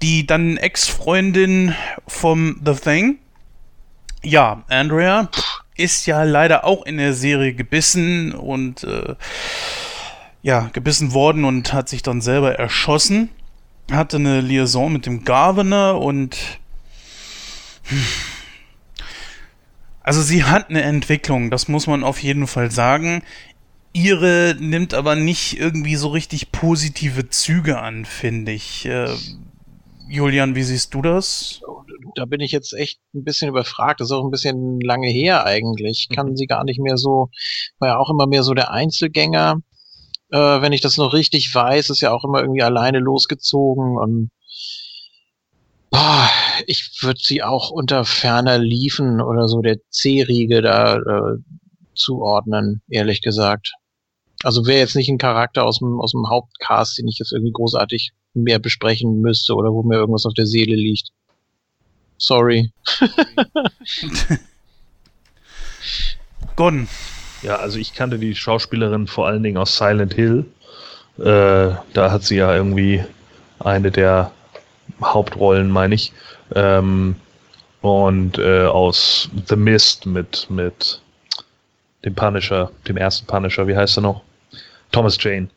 [SPEAKER 1] die dann Ex-Freundin vom The Thing. Ja, Andrea ist ja leider auch in der Serie gebissen und äh, ja, gebissen worden und hat sich dann selber erschossen. Hatte eine Liaison mit dem Governor und also sie hat eine Entwicklung, das muss man auf jeden Fall sagen. Ihre nimmt aber nicht irgendwie so richtig positive Züge an, finde ich. Äh, Julian, wie siehst du das?
[SPEAKER 2] Da bin ich jetzt echt ein bisschen überfragt. Das ist auch ein bisschen lange her eigentlich. Kann mhm. sie gar nicht mehr so, war ja auch immer mehr so der Einzelgänger. Äh, wenn ich das noch richtig weiß, ist ja auch immer irgendwie alleine losgezogen und boah, ich würde sie auch unter ferner Liefen oder so der C-Riege da äh, zuordnen, ehrlich gesagt. Also wäre jetzt nicht ein Charakter aus dem, aus dem Hauptcast, den ich jetzt irgendwie großartig mehr besprechen müsste oder wo mir irgendwas auf der Seele liegt. Sorry.
[SPEAKER 1] Gordon.
[SPEAKER 3] Ja, also ich kannte die Schauspielerin vor allen Dingen aus Silent Hill. Äh, da hat sie ja irgendwie eine der Hauptrollen, meine ich. Ähm, und äh, aus The Mist mit, mit dem Punisher, dem ersten Punisher, wie heißt er noch? Thomas Jane.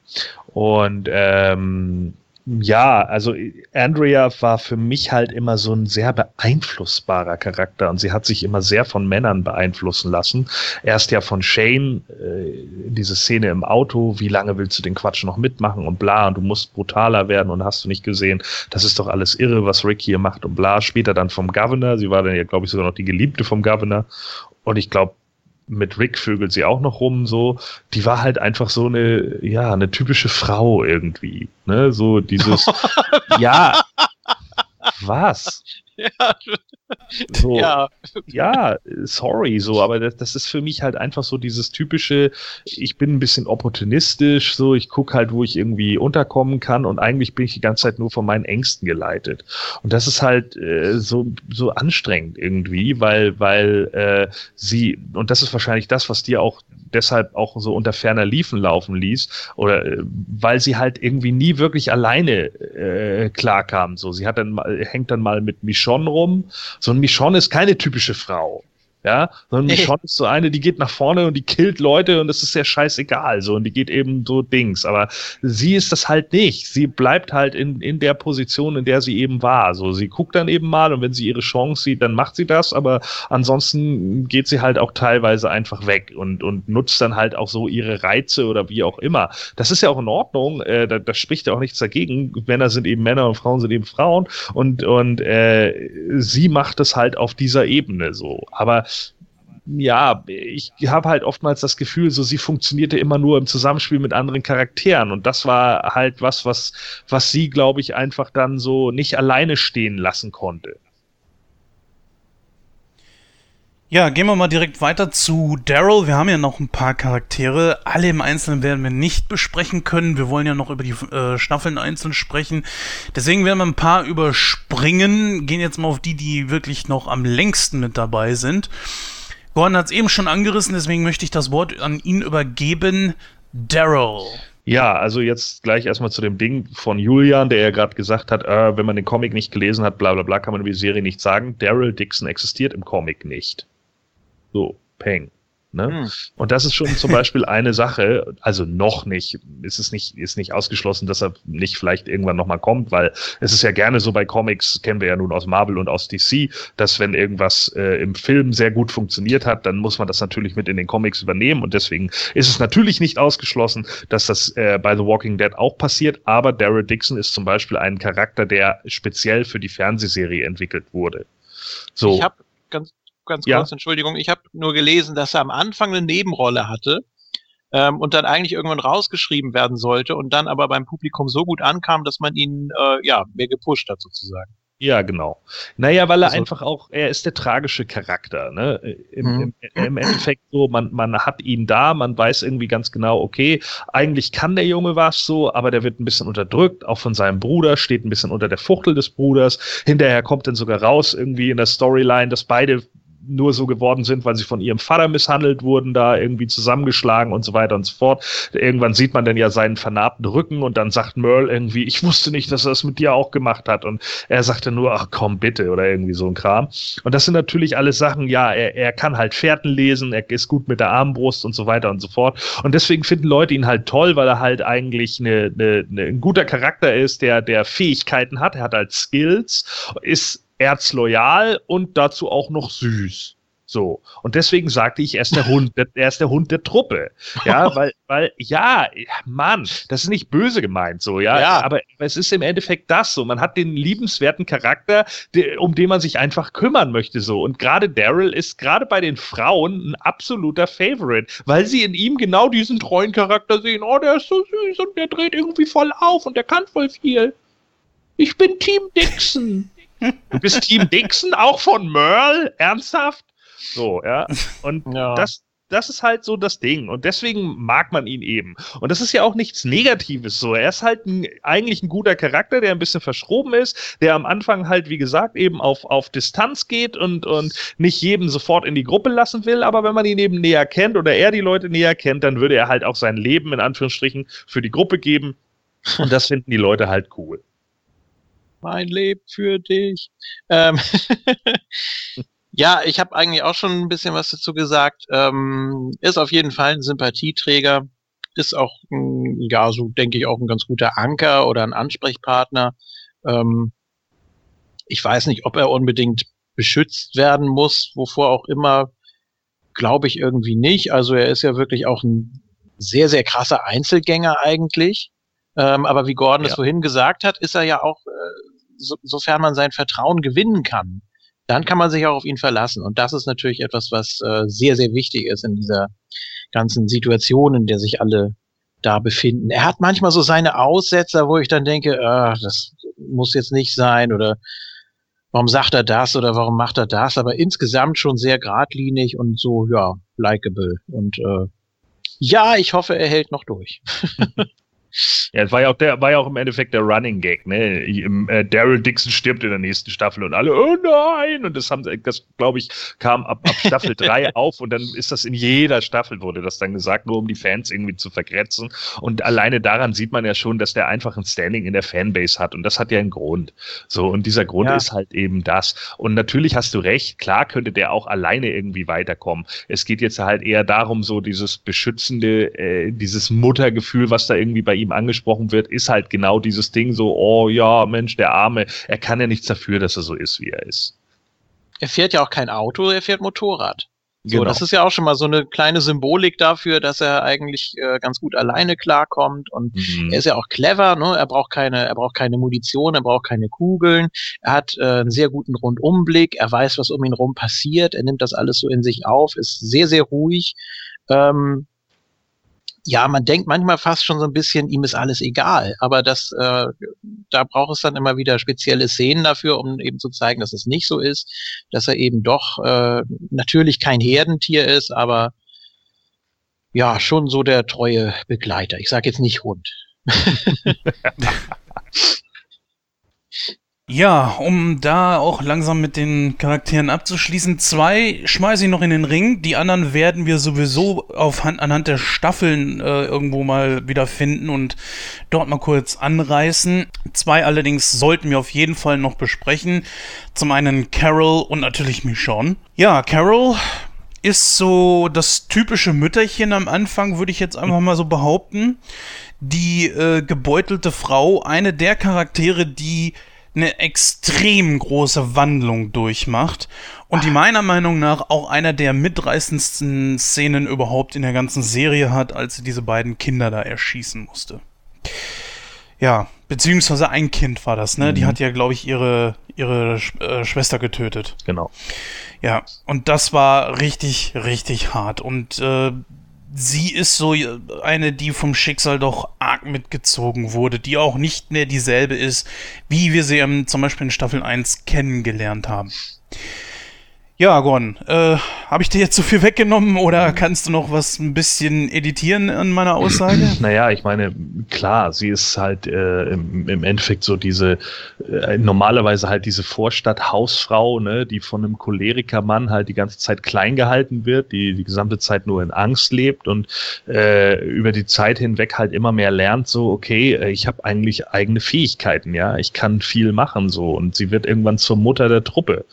[SPEAKER 3] Und ähm, Ja, also Andrea war für mich halt immer so ein sehr beeinflussbarer Charakter und sie hat sich immer sehr von Männern beeinflussen lassen. Erst ja von Shane, äh, diese Szene im Auto, wie lange willst du den Quatsch noch mitmachen und bla und du musst brutaler werden und hast du nicht gesehen, das ist doch alles irre, was Rick hier macht und bla. Später dann vom Governor, sie war dann ja, glaube ich, sogar noch die Geliebte vom Governor und ich glaube, mit Rick vögelt sie auch noch rum, so. Die war halt einfach so eine, ja, eine typische Frau irgendwie, ne, so dieses, ja, was? Ja, so, ja. ja, sorry, so, aber das, das, ist für mich halt einfach so dieses typische, ich bin ein bisschen opportunistisch, so, ich gucke halt, wo ich irgendwie unterkommen kann und eigentlich bin ich die ganze Zeit nur von meinen Ängsten geleitet. Und das ist halt äh, so, so anstrengend irgendwie, weil, weil äh, sie, und das ist wahrscheinlich das, was dir auch deshalb auch so unter ferner Liefen laufen ließ, oder äh, weil sie halt irgendwie nie wirklich alleine äh, klarkam. So, sie hat dann hängt dann mal mit Michonne rum, so ein Michonne ist keine typische Frau. Ja, sondern Michonne ist so eine, die geht nach vorne und die killt Leute und das ist ja scheißegal, so, und die geht eben so Dings. Aber sie ist das halt nicht. Sie bleibt halt in, in der Position, in der sie eben war. So, sie guckt dann eben mal und wenn sie ihre Chance sieht, dann macht sie das, aber ansonsten geht sie halt auch teilweise einfach weg und, und nutzt dann halt auch so ihre Reize oder wie auch immer. Das ist ja auch in Ordnung, äh, da, da spricht ja auch nichts dagegen. Männer sind eben Männer und Frauen sind eben Frauen und, und äh, sie macht es halt auf dieser Ebene so. Aber ja, ich habe halt oftmals das Gefühl, so sie funktionierte immer nur im Zusammenspiel mit anderen Charakteren und das war halt was, was, was sie, glaube ich, einfach dann so nicht alleine stehen lassen konnte.
[SPEAKER 1] Ja, gehen wir mal direkt weiter zu Daryl. Wir haben ja noch ein paar Charaktere. Alle im Einzelnen werden wir nicht besprechen können. Wir wollen ja noch über die äh, Staffeln einzeln sprechen. Deswegen werden wir ein paar überspringen. Gehen jetzt mal auf die, die wirklich noch am längsten mit dabei sind. Gordon hat es eben schon angerissen, deswegen möchte ich das Wort an ihn übergeben. Daryl.
[SPEAKER 3] Ja, also jetzt gleich erstmal zu dem Ding von Julian, der ja gerade gesagt hat, äh, wenn man den Comic nicht gelesen hat, bla bla bla, kann man über die Serie nicht sagen. Daryl Dixon existiert im Comic nicht. So, Peng. Ne? Hm. Und das ist schon zum Beispiel eine Sache, also noch nicht, ist es nicht, ist nicht ausgeschlossen, dass er nicht vielleicht irgendwann nochmal kommt, weil es ist ja gerne so bei Comics, kennen wir ja nun aus Marvel und aus DC, dass wenn irgendwas äh, im Film sehr gut funktioniert hat, dann muss man das natürlich mit in den Comics übernehmen und deswegen ist es natürlich nicht ausgeschlossen, dass das äh, bei The Walking Dead auch passiert, aber Daryl Dixon ist zum Beispiel ein Charakter, der speziell für die Fernsehserie entwickelt wurde.
[SPEAKER 2] So. Ich habe ganz ganz ja. kurz, Entschuldigung. Ich habe nur gelesen, dass er am Anfang eine Nebenrolle hatte ähm, und dann eigentlich irgendwann rausgeschrieben werden sollte und dann aber beim Publikum so gut ankam, dass man ihn äh, ja mehr gepusht hat sozusagen.
[SPEAKER 3] Ja, genau. Naja, weil er also, einfach auch, er ist der tragische Charakter, ne? Im, mhm. im, Im, Endeffekt so, man, man hat ihn da, man weiß irgendwie ganz genau, okay, eigentlich kann der Junge was so, aber der wird ein bisschen unterdrückt, auch von seinem Bruder, steht ein bisschen unter der Fuchtel des Bruders. Hinterher kommt dann sogar raus irgendwie in der Storyline, dass beide nur so geworden sind, weil sie von ihrem Vater misshandelt wurden, da irgendwie zusammengeschlagen und so weiter und so fort. Irgendwann sieht man dann ja seinen vernarbten Rücken und dann sagt Merle irgendwie, ich wusste nicht, dass er es mit dir auch gemacht hat. Und er sagte nur, ach komm bitte oder irgendwie so ein Kram. Und das sind natürlich alles Sachen, ja, er, er kann halt Fährten lesen, er ist gut mit der Armbrust und so weiter und so fort. Und deswegen finden Leute ihn halt toll, weil er halt eigentlich eine, eine, eine, ein guter Charakter ist, der, der Fähigkeiten hat, er hat halt Skills, ist erzloyal und dazu auch noch süß. So. Und deswegen sagte ich, er ist der Hund, der, er ist der Hund der Truppe. Ja, weil, weil, ja, Mann, das ist nicht böse gemeint, so, ja. ja. Aber es ist im Endeffekt das so. Man hat den liebenswerten Charakter, der, um den man sich einfach kümmern möchte, so. Und gerade Daryl ist gerade bei den Frauen ein absoluter Favorite, weil sie in ihm genau diesen treuen Charakter sehen. Oh, der ist so süß und der dreht irgendwie voll auf und der kann voll viel. Ich bin Team Dixon. Du bist Team Dixon, auch von Merle? Ernsthaft? So, ja. Und ja. das, das ist halt so das Ding. Und deswegen mag man ihn eben. Und das ist ja auch nichts Negatives so. Er ist halt ein, eigentlich ein guter Charakter, der ein bisschen verschroben ist, der am Anfang halt, wie gesagt, eben auf, auf Distanz geht und, und nicht jedem sofort in die Gruppe lassen will. Aber wenn man ihn eben näher kennt oder er die Leute näher kennt, dann würde er halt auch sein Leben in Anführungsstrichen für die Gruppe geben. Und das finden die Leute halt cool
[SPEAKER 2] mein Leben für dich. Ähm ja, ich habe eigentlich auch schon ein bisschen was dazu gesagt. Ähm, ist auf jeden Fall ein Sympathieträger. ist auch, ja, so denke ich, auch ein ganz guter Anker oder ein Ansprechpartner. Ähm, ich weiß nicht, ob er unbedingt beschützt werden muss, wovor auch immer, glaube ich irgendwie nicht. Also er ist ja wirklich auch ein sehr, sehr krasser Einzelgänger eigentlich. Ähm, aber wie Gordon es vorhin gesagt hat, ist er ja auch, äh, so, sofern man sein Vertrauen gewinnen kann, dann kann man sich auch auf ihn verlassen. Und das ist natürlich etwas, was äh, sehr, sehr wichtig ist in dieser ganzen Situation, in der sich alle da befinden. Er hat manchmal so seine Aussetzer, wo ich dann denke, äh, das muss jetzt nicht sein oder warum sagt er das oder warum macht er das, aber insgesamt schon sehr geradlinig und so, ja, likable. Und äh, ja, ich hoffe, er hält noch durch.
[SPEAKER 3] Ja, es war ja auch der, war ja auch im Endeffekt der Running Gag, ne? Äh, Daryl Dixon stirbt in der nächsten Staffel und alle, oh nein! Und das haben, das glaube ich, kam ab, ab Staffel 3 auf und dann ist das in jeder Staffel wurde das dann gesagt, nur um die Fans irgendwie zu vergrätzen. Und alleine daran sieht man ja schon, dass der einfach ein Standing in der Fanbase hat und das hat ja einen Grund. So, und dieser Grund ja. ist halt eben das. Und natürlich hast du recht, klar könnte der auch alleine irgendwie weiterkommen. Es geht jetzt halt eher darum, so dieses beschützende, äh, dieses Muttergefühl, was da irgendwie bei ihm angesprochen wird, ist halt genau dieses Ding so, oh ja, Mensch, der Arme, er kann ja nichts dafür, dass er so ist, wie er ist.
[SPEAKER 2] Er fährt ja auch kein Auto, er fährt Motorrad. So, genau. das ist ja auch schon mal so eine kleine Symbolik dafür, dass er eigentlich äh, ganz gut alleine klarkommt und mhm. er ist ja auch clever, ne? Er braucht keine, er braucht keine Munition, er braucht keine Kugeln, er hat äh, einen sehr guten Rundumblick, er weiß, was um ihn rum passiert, er nimmt das alles so in sich auf, ist sehr, sehr ruhig. Ähm, ja, man denkt manchmal fast schon so ein bisschen, ihm ist alles egal. Aber das, äh, da braucht es dann immer wieder spezielle Szenen dafür, um eben zu zeigen, dass es nicht so ist, dass er eben doch äh, natürlich kein Herdentier ist, aber ja, schon so der treue Begleiter. Ich sage jetzt nicht Hund.
[SPEAKER 1] Ja, um da auch langsam mit den Charakteren abzuschließen, zwei schmeiße ich noch in den Ring, die anderen werden wir sowieso auf, anhand der Staffeln äh, irgendwo mal wieder finden und dort mal kurz anreißen. Zwei allerdings sollten wir auf jeden Fall noch besprechen. Zum einen Carol und natürlich Michonne. Ja, Carol ist so das typische Mütterchen am Anfang, würde ich jetzt einfach mal so behaupten. Die äh, gebeutelte Frau, eine der Charaktere, die eine extrem große Wandlung durchmacht und die meiner Meinung nach auch einer der mitreißendsten Szenen überhaupt in der ganzen Serie hat, als sie diese beiden Kinder da erschießen musste. Ja, beziehungsweise ein Kind war das, ne? Mhm. Die hat ja, glaube ich, ihre, ihre äh, Schwester getötet.
[SPEAKER 3] Genau.
[SPEAKER 1] Ja, und das war richtig, richtig hart. Und äh, sie ist so eine, die vom Schicksal doch arg mitgezogen wurde, die auch nicht mehr dieselbe ist, wie wir sie zum Beispiel in Staffel 1 kennengelernt haben. Ja, Gon, äh, habe ich dir jetzt so viel weggenommen oder kannst du noch was ein bisschen editieren an meiner Aussage?
[SPEAKER 3] Naja, ich meine, klar, sie ist halt äh, im, im, Endeffekt so diese, äh, normalerweise halt diese Vorstadt-Hausfrau, ne, die von einem Cholerikermann halt die ganze Zeit klein gehalten wird, die die gesamte Zeit nur in Angst lebt und äh, über die Zeit hinweg halt immer mehr lernt, so, okay, äh, ich habe eigentlich eigene Fähigkeiten, ja, ich kann viel machen, so, und sie wird irgendwann zur Mutter der Truppe.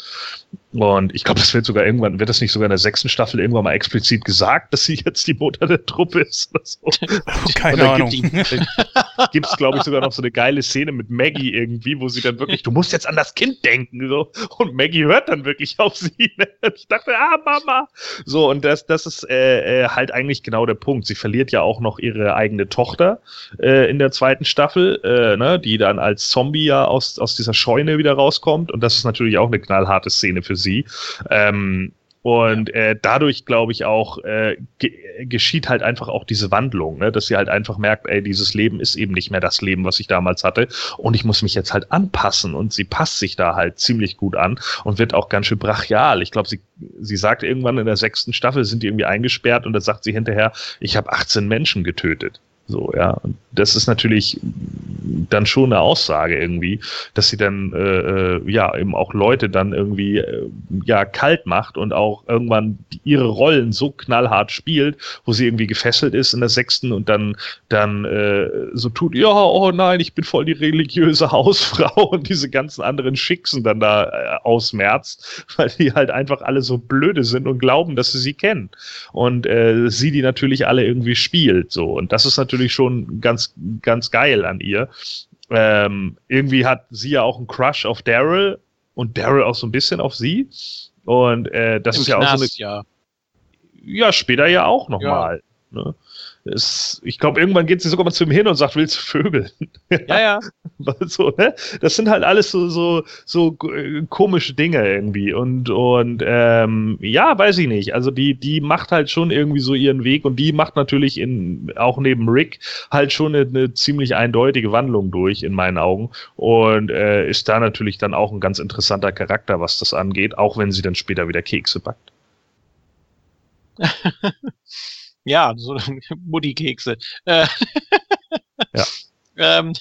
[SPEAKER 3] Und ich glaube, das wird sogar irgendwann, wird das nicht sogar in der sechsten Staffel irgendwann mal explizit gesagt, dass sie jetzt die Mutter der Truppe ist oder so.
[SPEAKER 1] Keine Ahnung.
[SPEAKER 3] Gibt es, glaube ich, sogar noch so eine geile Szene mit Maggie irgendwie, wo sie dann wirklich, du musst jetzt an das Kind denken. So. Und Maggie hört dann wirklich auf sie. Ne? Ich dachte, ah, Mama. So, und das, das ist äh, äh, halt eigentlich genau der Punkt. Sie verliert ja auch noch ihre eigene Tochter äh, in der zweiten Staffel, äh, ne, die dann als Zombie ja aus, aus dieser Scheune wieder rauskommt. Und das ist natürlich auch eine knallharte Szene für sie. Ähm, und äh, dadurch, glaube ich, auch äh, ge geschieht halt einfach auch diese Wandlung, ne? dass sie halt einfach merkt, ey, dieses Leben ist eben nicht mehr das Leben, was ich damals hatte. Und ich muss mich jetzt halt anpassen. Und sie passt sich da halt ziemlich gut an und wird auch ganz schön brachial. Ich glaube, sie, sie sagt irgendwann in der sechsten Staffel, sind die irgendwie eingesperrt und da sagt sie hinterher, ich habe 18 Menschen getötet. So, ja. Und das ist natürlich dann schon eine Aussage irgendwie, dass sie dann äh, äh, ja eben auch Leute dann irgendwie äh, ja kalt macht und auch irgendwann ihre Rollen so knallhart spielt, wo sie irgendwie gefesselt ist in der sechsten und dann dann äh, so tut, ja, oh nein, ich bin voll die religiöse Hausfrau und diese ganzen anderen Schicksen dann da äh, ausmerzt, weil die halt einfach alle so blöde sind und glauben, dass sie sie kennen und äh, sie die natürlich alle irgendwie spielt so und das ist natürlich schon ganz ganz geil an ihr. Ähm, irgendwie hat sie ja auch einen Crush auf Daryl und Daryl auch so ein bisschen auf sie. Und äh, das Im ist ja Knast, auch so eine. Ja. ja, später ja auch nochmal. Ja. Ne? Es, ich glaube, irgendwann geht sie sogar mal zu ihm hin und sagt, willst du Vögel?
[SPEAKER 2] Ja, ja.
[SPEAKER 3] so, ne? Das sind halt alles so, so, so äh, komische Dinge irgendwie. Und, und ähm, ja, weiß ich nicht. Also die, die macht halt schon irgendwie so ihren Weg und die macht natürlich in, auch neben Rick halt schon eine, eine ziemlich eindeutige Wandlung durch, in meinen Augen. Und äh, ist da natürlich dann auch ein ganz interessanter Charakter, was das angeht, auch wenn sie dann später wieder Kekse backt.
[SPEAKER 2] Ja, so Mutti-Kekse. Äh,
[SPEAKER 3] ja. ähm,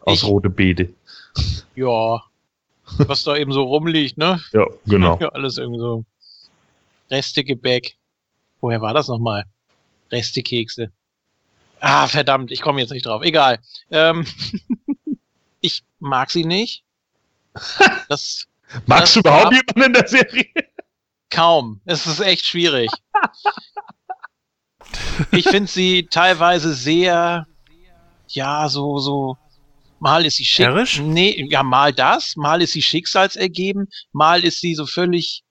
[SPEAKER 3] Aus ich, rote Beete.
[SPEAKER 2] Ja. Was da eben so rumliegt, ne?
[SPEAKER 3] Ja, genau.
[SPEAKER 2] Ja, alles irgendwie so. Restegebäck. Woher war das nochmal? Restekekse. Ah, verdammt, ich komme jetzt nicht drauf. Egal. Ähm, ich mag sie nicht.
[SPEAKER 3] Das, Magst das du überhaupt jemanden in der Serie?
[SPEAKER 2] Kaum. Es ist echt schwierig ich finde sie teilweise sehr, ja, so, so, mal ist sie schick. Herrisch? Nee, ja, mal das, mal ist sie schicksalsergeben, mal ist sie so völlig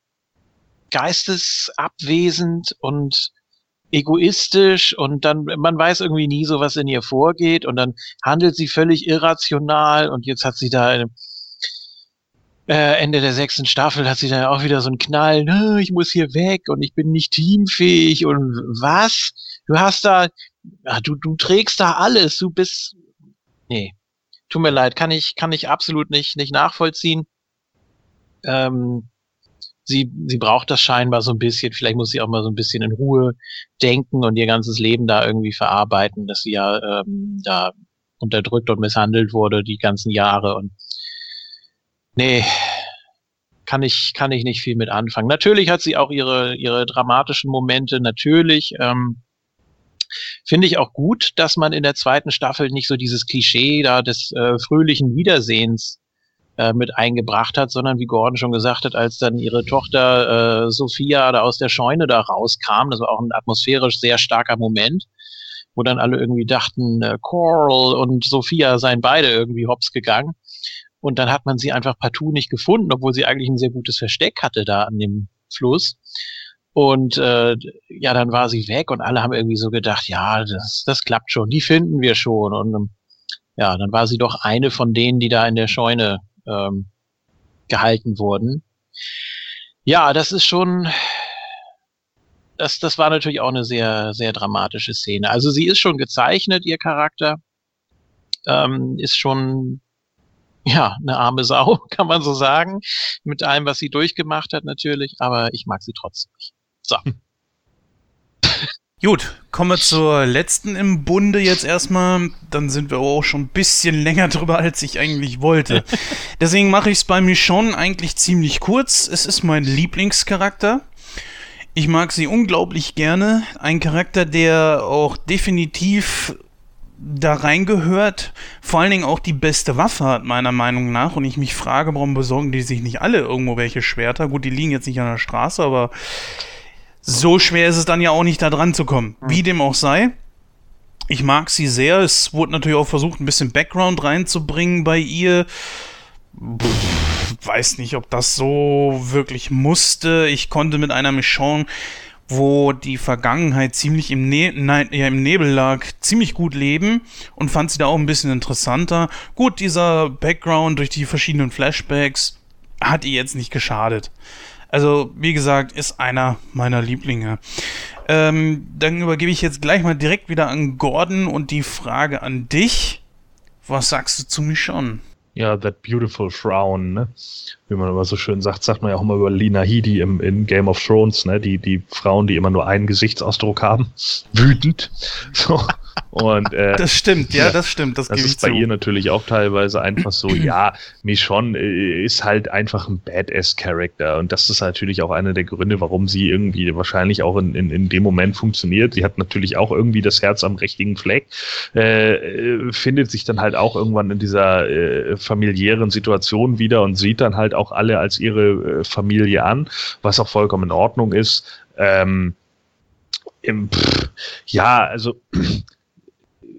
[SPEAKER 2] geistesabwesend und egoistisch und dann, man weiß irgendwie nie so, was in ihr vorgeht und dann handelt sie völlig irrational und jetzt hat sie da äh, Ende der sechsten Staffel hat sie dann auch wieder so einen Knall, ich muss hier weg und ich bin nicht teamfähig und was? Du hast da, ja, du, du trägst da alles, du bist, nee, tut mir leid, kann ich, kann ich absolut nicht, nicht nachvollziehen. Ähm, sie, sie braucht das scheinbar so ein bisschen, vielleicht muss sie auch mal so ein bisschen in Ruhe denken und ihr ganzes Leben da irgendwie verarbeiten, dass sie ja ähm, da unterdrückt und misshandelt wurde die ganzen Jahre und nee, kann ich, kann ich nicht viel mit anfangen. Natürlich hat sie auch ihre, ihre dramatischen Momente, natürlich. Ähm, Finde ich auch gut, dass man in der zweiten Staffel nicht so dieses Klischee da des äh, fröhlichen Wiedersehens äh, mit eingebracht hat, sondern wie Gordon schon gesagt hat, als dann ihre Tochter äh, Sophia da aus der Scheune da rauskam, das war auch ein atmosphärisch sehr starker Moment, wo dann alle irgendwie dachten, äh, Coral und Sophia seien beide irgendwie hops gegangen. Und dann hat man sie einfach partout nicht gefunden, obwohl sie eigentlich ein sehr gutes Versteck hatte da an dem Fluss. Und äh, ja, dann war sie weg und alle haben irgendwie so gedacht, ja, das, das klappt schon, die finden wir schon. Und ähm, ja, dann war sie doch eine von denen, die da in der Scheune ähm, gehalten wurden. Ja, das ist schon, das, das war natürlich auch eine sehr, sehr dramatische Szene. Also sie ist schon gezeichnet, ihr Charakter. Ähm, ist schon ja, eine arme Sau, kann man so sagen. Mit allem, was sie durchgemacht hat, natürlich, aber ich mag sie trotzdem nicht. So.
[SPEAKER 1] Gut, kommen wir zur letzten im Bunde jetzt erstmal. Dann sind wir auch schon ein bisschen länger drüber, als ich eigentlich wollte. Deswegen mache ich es bei mir schon eigentlich ziemlich kurz. Es ist mein Lieblingscharakter. Ich mag sie unglaublich gerne. Ein Charakter, der auch definitiv da reingehört, vor allen Dingen auch die beste Waffe hat, meiner Meinung nach. Und ich mich frage, warum besorgen die sich nicht alle irgendwo welche Schwerter? Gut, die liegen jetzt nicht an der Straße, aber so schwer ist es dann ja auch nicht, da dran zu kommen. Wie dem auch sei. Ich mag sie sehr. Es wurde natürlich auch versucht, ein bisschen Background reinzubringen bei ihr. Pff, weiß nicht, ob das so wirklich musste. Ich konnte mit einer Michonne wo die Vergangenheit ziemlich im, ne Nein, ja, im Nebel lag, ziemlich gut leben und fand sie da auch ein bisschen interessanter. Gut, dieser Background durch die verschiedenen Flashbacks hat ihr jetzt nicht geschadet. Also, wie gesagt, ist einer meiner Lieblinge. Ähm, dann übergebe ich jetzt gleich mal direkt wieder an Gordon und die Frage an dich. Was sagst du zu Michonne?
[SPEAKER 3] Ja, that beautiful frown, ne? Wie man immer so schön sagt, sagt man ja auch immer über Lina Headey im, in Game of Thrones, ne? Die, die Frauen, die immer nur einen Gesichtsausdruck haben. Wütend. So. Und, äh,
[SPEAKER 1] das stimmt, ja, das stimmt. Das,
[SPEAKER 3] das ist bei zu. ihr natürlich auch teilweise einfach so, ja, Michonne äh, ist halt einfach ein Badass-Charakter. Und das ist natürlich auch einer der Gründe, warum sie irgendwie wahrscheinlich auch in, in, in dem Moment funktioniert. Sie hat natürlich auch irgendwie das Herz am richtigen Fleck, äh, äh findet sich dann halt auch irgendwann in dieser äh, familiären Situation wieder und sieht dann halt auch alle als ihre äh, Familie an, was auch vollkommen in Ordnung ist. Ähm, im, pff, ja, also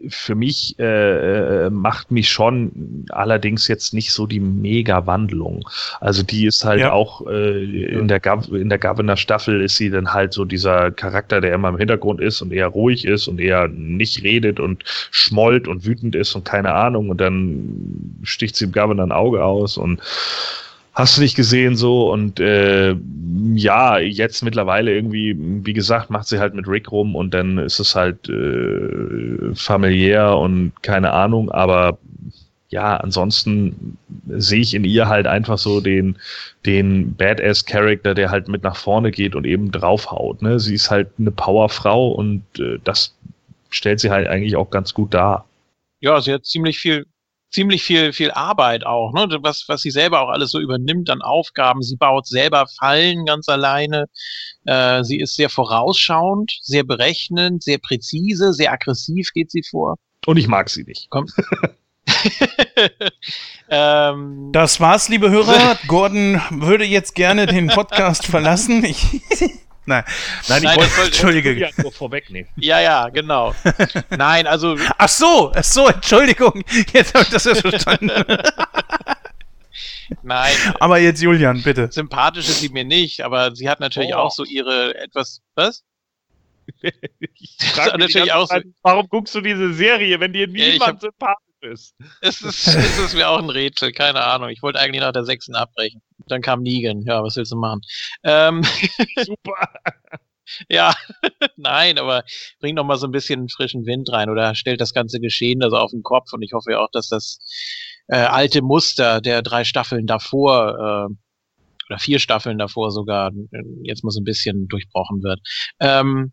[SPEAKER 3] für mich äh, äh, macht mich schon allerdings jetzt nicht so die Mega-Wandlung. Also die ist halt ja. auch äh, in der Gov in der Governor-Staffel ist sie dann halt so dieser Charakter, der immer im Hintergrund ist und eher ruhig ist und eher nicht redet und schmollt und wütend ist und keine Ahnung und dann sticht sie im Governor ein Auge aus und hast du nicht gesehen so und äh, ja, jetzt mittlerweile irgendwie, wie gesagt, macht sie halt mit Rick rum und dann ist es halt äh, familiär und keine Ahnung, aber ja, ansonsten sehe ich in ihr halt einfach so den, den Badass-Charakter, der halt mit nach vorne geht und eben draufhaut. Ne? Sie ist halt eine Powerfrau und äh, das stellt sie halt eigentlich auch ganz gut dar.
[SPEAKER 2] Ja, sie hat ziemlich viel ziemlich viel, viel Arbeit auch, ne? was, was sie selber auch alles so übernimmt an Aufgaben. Sie baut selber Fallen ganz alleine. Äh, sie ist sehr vorausschauend, sehr berechnend, sehr präzise, sehr aggressiv geht sie vor.
[SPEAKER 3] Und ich mag sie nicht.
[SPEAKER 1] Komm. ähm, das war's, liebe Hörer. Gordon würde jetzt gerne den Podcast verlassen. Ich Nein, nein, ich wollte, Entschuldige.
[SPEAKER 2] Nur vorwegnehmen. Ja, ja, genau. Nein, also.
[SPEAKER 1] Ach so, ach so, Entschuldigung. Jetzt habe ich das ja verstanden.
[SPEAKER 2] Nein.
[SPEAKER 1] Aber jetzt Julian, bitte.
[SPEAKER 2] Sympathisch ist sie mir nicht, aber sie hat natürlich oh. auch so ihre etwas. Was?
[SPEAKER 3] ich natürlich auch so, warum guckst du diese Serie, wenn dir niemand ja, hab, sympathisch ist.
[SPEAKER 2] Es ist, es ist mir auch ein Rätsel, keine Ahnung. Ich wollte eigentlich nach der sechsten abbrechen. Dann kam Negan. Ja, was willst du machen? Ähm, Super. ja, nein, aber bringt noch mal so ein bisschen frischen Wind rein oder stellt das ganze Geschehen also auf den Kopf und ich hoffe ja auch, dass das äh, alte Muster der drei Staffeln davor äh, oder vier Staffeln davor sogar äh, jetzt mal so ein bisschen durchbrochen wird. Ähm,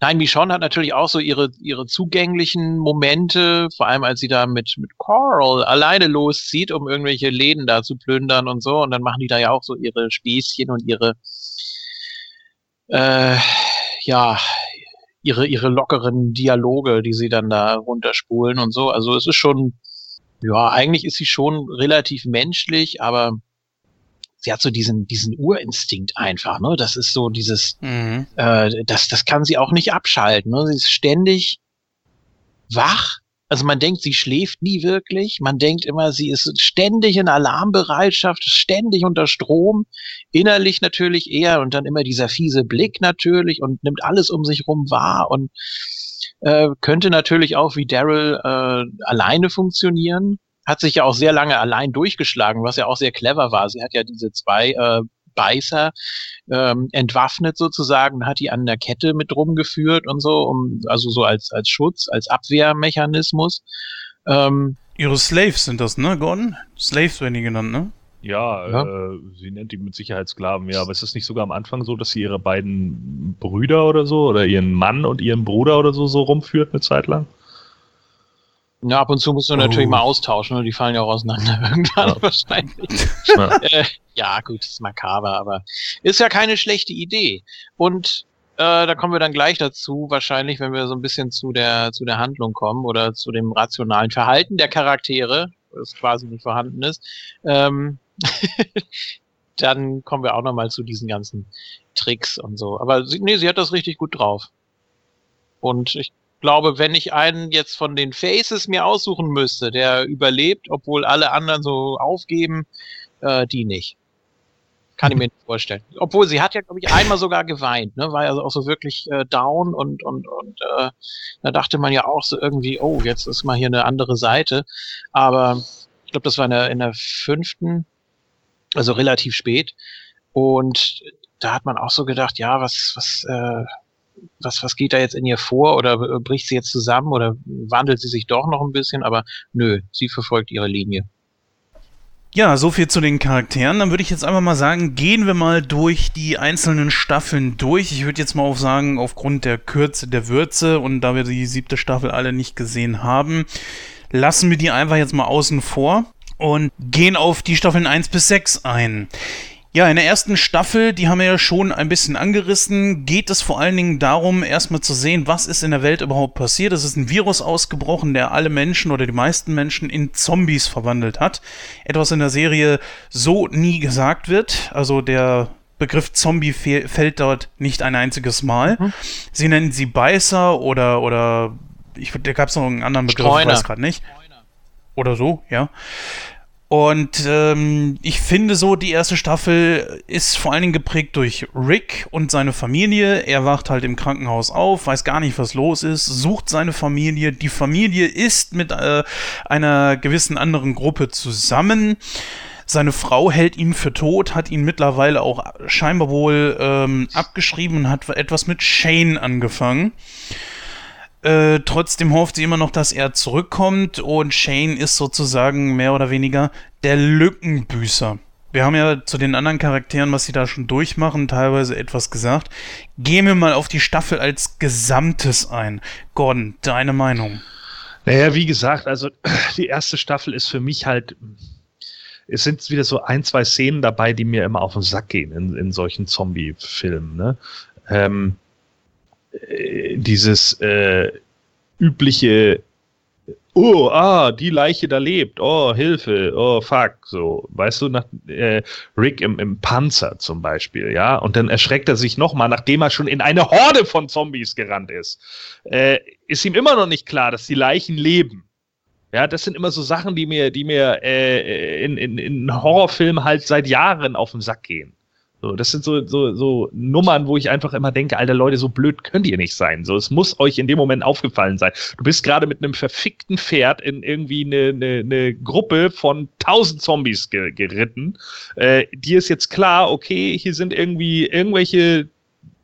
[SPEAKER 2] Nein, Michonne hat natürlich auch so ihre, ihre zugänglichen Momente, vor allem als sie da mit, mit Coral alleine loszieht, um irgendwelche Läden da zu plündern und so. Und dann machen die da ja auch so ihre Späßchen und ihre, äh, ja, ihre, ihre lockeren Dialoge, die sie dann da runterspulen und so. Also es ist schon, ja, eigentlich ist sie schon relativ menschlich, aber sie hat so diesen, diesen Urinstinkt einfach, ne? Das ist so dieses, mhm. äh, das, das kann sie auch nicht abschalten. Ne? Sie ist ständig wach. Also man denkt, sie schläft nie wirklich. Man denkt immer, sie ist ständig in Alarmbereitschaft, ständig unter Strom. Innerlich natürlich eher und dann immer dieser fiese Blick natürlich und nimmt alles um sich rum wahr und äh, könnte natürlich auch wie Daryl äh, alleine funktionieren hat sich ja auch sehr lange allein durchgeschlagen, was ja auch sehr clever war. Sie hat ja diese zwei äh, Beißer ähm, entwaffnet sozusagen, hat die an der Kette mit rumgeführt und so, um, also so als, als Schutz, als Abwehrmechanismus.
[SPEAKER 1] Ähm, Ihre Slaves sind das, ne, Gordon? Slaves werden die genannt, ne?
[SPEAKER 3] Ja, ja. Äh, sie nennt die mit Sicherheit Sklaven, ja, aber ist es nicht sogar am Anfang so, dass sie ihre beiden Brüder oder so, oder ihren Mann und ihren Bruder oder so, so rumführt eine Zeit lang?
[SPEAKER 2] Ja, ab und zu musst du oh. natürlich mal austauschen, ne? die fallen ja auch auseinander irgendwann ja. wahrscheinlich. Ja. äh, ja, gut, ist makaber, aber ist ja keine schlechte Idee. Und äh, da kommen wir dann gleich dazu, wahrscheinlich, wenn wir so ein bisschen zu der, zu der Handlung kommen oder zu dem rationalen Verhalten der Charaktere, das quasi nicht vorhanden ist. Ähm, dann kommen wir auch nochmal zu diesen ganzen Tricks und so. Aber sie, nee, sie hat das richtig gut drauf. Und ich glaube, wenn ich einen jetzt von den Faces mir aussuchen müsste, der überlebt, obwohl alle anderen so aufgeben, äh, die nicht. Kann ich mir nicht vorstellen. Obwohl sie hat ja, glaube ich, einmal sogar geweint, ne? War ja auch so wirklich äh, down und und und äh, da dachte man ja auch so irgendwie, oh, jetzt ist mal hier eine andere Seite. Aber ich glaube, das war in der, in der fünften, also relativ spät. Und da hat man auch so gedacht, ja, was, was, äh, was, was geht da jetzt in ihr vor oder bricht sie jetzt zusammen oder wandelt sie sich doch noch ein bisschen, aber nö, sie verfolgt ihre Linie.
[SPEAKER 1] Ja, so viel zu den Charakteren. Dann würde ich jetzt einfach mal sagen, gehen wir mal durch die einzelnen Staffeln durch. Ich würde jetzt mal auch sagen, aufgrund der Kürze der Würze und da wir die siebte Staffel alle nicht gesehen haben, lassen wir die einfach jetzt mal außen vor und gehen auf die Staffeln 1 bis 6 ein. Ja, in der ersten Staffel, die haben wir ja schon ein bisschen angerissen, geht es vor allen Dingen darum, erstmal zu sehen, was ist in der Welt überhaupt passiert. Es ist ein Virus ausgebrochen, der alle Menschen oder die meisten Menschen in Zombies verwandelt hat. Etwas in der Serie so nie gesagt wird. Also der Begriff Zombie fällt dort nicht ein einziges Mal. Mhm. Sie nennen sie Beißer oder, oder ich, da gab es noch einen anderen Begriff, Streuner. ich weiß gerade nicht. Oder so, ja. Und ähm, ich finde so, die erste Staffel ist vor allen Dingen geprägt durch Rick und seine Familie. Er wacht halt im Krankenhaus auf, weiß gar nicht, was los ist, sucht seine Familie. Die Familie ist mit äh, einer gewissen anderen Gruppe zusammen. Seine Frau hält ihn für tot, hat ihn mittlerweile auch scheinbar wohl ähm, abgeschrieben und hat etwas mit Shane angefangen. Äh, trotzdem hofft sie immer noch, dass er zurückkommt und Shane ist sozusagen mehr oder weniger der Lückenbüßer. Wir haben ja zu den anderen Charakteren, was sie da schon durchmachen, teilweise etwas gesagt. Gehen wir mal auf die Staffel als Gesamtes ein. Gordon, deine Meinung?
[SPEAKER 3] Naja, wie gesagt, also die erste Staffel ist für mich halt. Es sind wieder so ein, zwei Szenen dabei, die mir immer auf den Sack gehen in, in solchen Zombie-Filmen. Ne? Ähm, äh, dieses äh, übliche Oh, ah, die Leiche da lebt. Oh, Hilfe. Oh, fuck. So, weißt du, nach äh, Rick im, im Panzer zum Beispiel, ja. Und dann erschreckt er sich nochmal, nachdem er schon in eine Horde von Zombies gerannt ist. Äh, ist ihm immer noch nicht klar, dass die Leichen leben. Ja, das sind immer so Sachen, die mir, die mir äh, in, in, in Horrorfilmen halt seit Jahren auf den Sack gehen. So, das sind so, so, so Nummern, wo ich einfach immer denke, alter Leute, so blöd könnt ihr nicht sein. So, es muss euch in dem Moment aufgefallen sein. Du bist gerade mit einem verfickten Pferd in irgendwie eine, eine, eine Gruppe von tausend Zombies ge geritten. Äh, dir ist jetzt klar, okay, hier sind irgendwie irgendwelche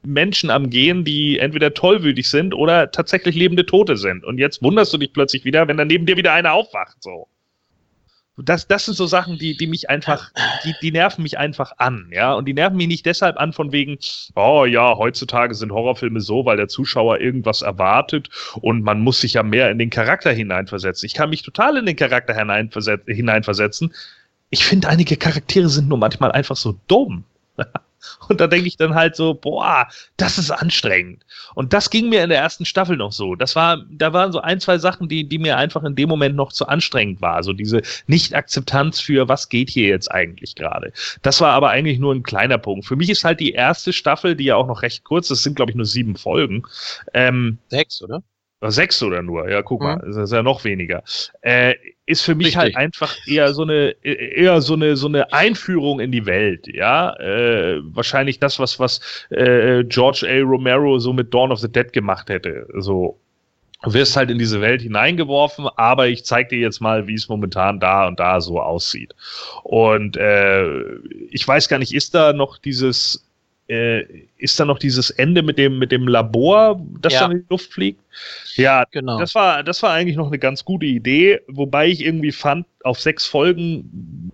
[SPEAKER 3] Menschen am Gehen, die entweder tollwütig sind oder tatsächlich lebende Tote sind. Und jetzt wunderst du dich plötzlich wieder, wenn dann neben dir wieder einer aufwacht. So das, das sind so Sachen, die, die mich einfach, die, die nerven mich einfach an, ja. Und die nerven mich nicht deshalb an, von wegen, oh ja, heutzutage sind Horrorfilme so, weil der Zuschauer irgendwas erwartet und man muss sich ja mehr in den Charakter hineinversetzen. Ich kann mich total in den Charakter hineinversetzen. Ich finde, einige Charaktere sind nur manchmal einfach so dumm. Und da denke ich dann halt so, boah, das ist anstrengend. Und das ging mir in der ersten Staffel noch so. Das war, da waren so ein, zwei Sachen, die, die mir einfach in dem Moment noch zu anstrengend war. So diese Nicht-Akzeptanz für, was geht hier jetzt eigentlich gerade. Das war aber eigentlich nur ein kleiner Punkt. Für mich ist halt die erste Staffel, die ja auch noch recht kurz ist, sind glaube ich nur sieben Folgen.
[SPEAKER 2] Ähm, Sechs, oder?
[SPEAKER 3] Sechs oder nur, ja, guck mal, mhm. das ist ja noch weniger. Äh, ist für mich halt Richtig. halt einfach eher so eine, eher so eine, so eine Einführung in die Welt, ja. Äh, wahrscheinlich das, was, was äh, George A. Romero so mit Dawn of the Dead gemacht hätte. So, du wirst halt in diese Welt hineingeworfen, aber ich zeig dir jetzt mal, wie es momentan da und da so aussieht. Und äh, ich weiß gar nicht, ist da noch dieses äh, ist da noch dieses Ende mit dem, mit dem Labor, das ja. dann in die Luft fliegt. Ja, genau. Das war, das war eigentlich noch eine ganz gute Idee, wobei ich irgendwie fand, auf sechs Folgen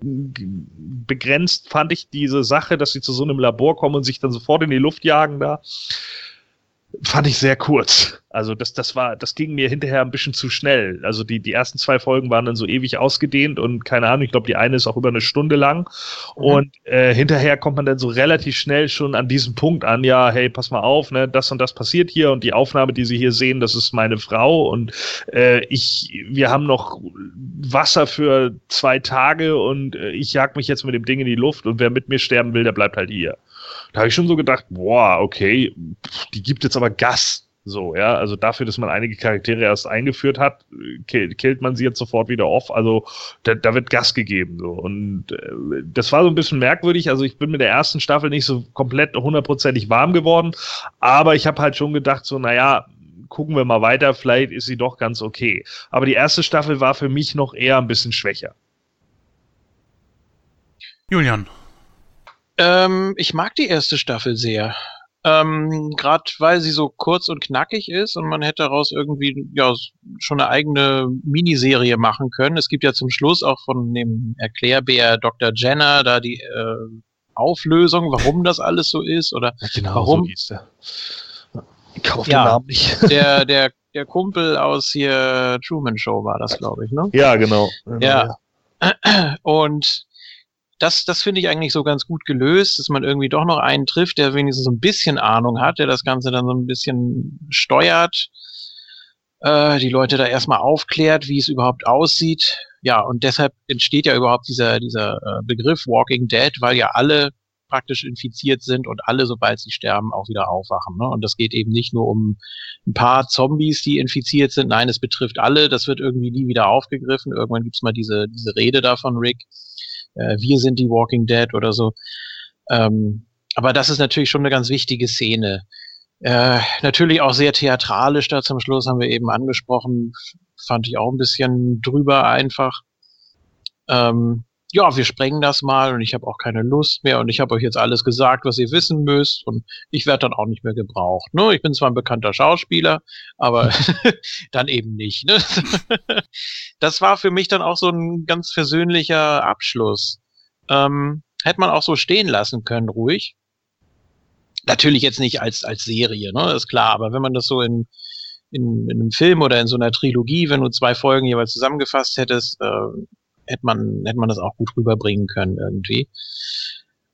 [SPEAKER 3] begrenzt fand ich diese Sache, dass sie zu so einem Labor kommen und sich dann sofort in die Luft jagen da fand ich sehr kurz. Also das, das war, das ging mir hinterher ein bisschen zu schnell. Also die, die ersten zwei Folgen waren dann so ewig ausgedehnt und keine Ahnung, ich glaube, die eine ist auch über eine Stunde lang. Mhm. Und äh, hinterher kommt man dann so relativ schnell schon an diesem Punkt an, ja, hey, pass mal auf, ne, das und das passiert hier und die Aufnahme, die Sie hier sehen, das ist meine Frau und äh, ich, wir haben noch Wasser für zwei Tage und äh, ich jag mich jetzt mit dem Ding in die Luft und wer mit mir sterben will, der bleibt halt hier. Da habe ich schon so gedacht, boah, okay, die gibt jetzt aber Gas. So, ja, also dafür, dass man einige Charaktere erst eingeführt hat, killt man sie jetzt sofort wieder off. Also da, da wird Gas gegeben. So. Und äh, das war so ein bisschen merkwürdig. Also ich bin mit der ersten Staffel nicht so komplett hundertprozentig warm geworden, aber ich habe halt schon gedacht, so, naja, gucken wir mal weiter, vielleicht ist sie doch ganz okay. Aber die erste Staffel war für mich noch eher ein bisschen schwächer.
[SPEAKER 1] Julian,
[SPEAKER 2] ähm, ich mag die erste Staffel sehr. Ähm, Gerade weil sie so kurz und knackig ist und man hätte daraus irgendwie ja schon eine eigene Miniserie machen können. Es gibt ja zum Schluss auch von dem Erklärbär Dr. Jenner da die äh, Auflösung, warum das alles so ist oder
[SPEAKER 3] ja, genau
[SPEAKER 2] warum.
[SPEAKER 3] So. Ich kaufe
[SPEAKER 2] ja,
[SPEAKER 3] den Namen nicht.
[SPEAKER 2] Der, der, der Kumpel aus hier Truman Show war das, glaube ich, ne?
[SPEAKER 3] Ja, genau.
[SPEAKER 2] Ja. Und das, das finde ich eigentlich so ganz gut gelöst, dass man irgendwie doch noch einen trifft, der wenigstens so ein bisschen Ahnung hat, der das Ganze dann so ein bisschen steuert, äh, die Leute da erstmal aufklärt, wie es überhaupt aussieht. Ja, und deshalb entsteht ja überhaupt dieser, dieser äh, Begriff Walking Dead, weil ja alle praktisch infiziert sind und alle, sobald sie sterben, auch wieder aufwachen. Ne? Und das geht eben nicht nur um ein paar Zombies, die infiziert sind. Nein, es betrifft alle. Das wird irgendwie nie wieder aufgegriffen. Irgendwann gibt's mal diese, diese Rede da von Rick äh, wir sind die Walking Dead oder so. Ähm, aber das ist natürlich schon eine ganz wichtige Szene. Äh, natürlich auch sehr theatralisch da zum Schluss, haben wir eben angesprochen. Fand ich auch ein bisschen drüber einfach. Ähm, ja, wir sprengen das mal und ich habe auch keine Lust mehr und ich habe euch jetzt alles gesagt, was ihr wissen müsst und ich werde dann auch nicht mehr gebraucht. Ne? Ich bin zwar ein bekannter Schauspieler, aber dann eben nicht. Ne? das war für mich dann auch so ein ganz versöhnlicher Abschluss. Ähm, hätte man auch so stehen lassen können, ruhig. Natürlich jetzt nicht als, als Serie, ne? ist klar, aber wenn man das so in, in, in einem Film oder in so einer Trilogie, wenn du zwei Folgen jeweils zusammengefasst hättest, äh, hätte man, hätte man das auch gut rüberbringen können irgendwie.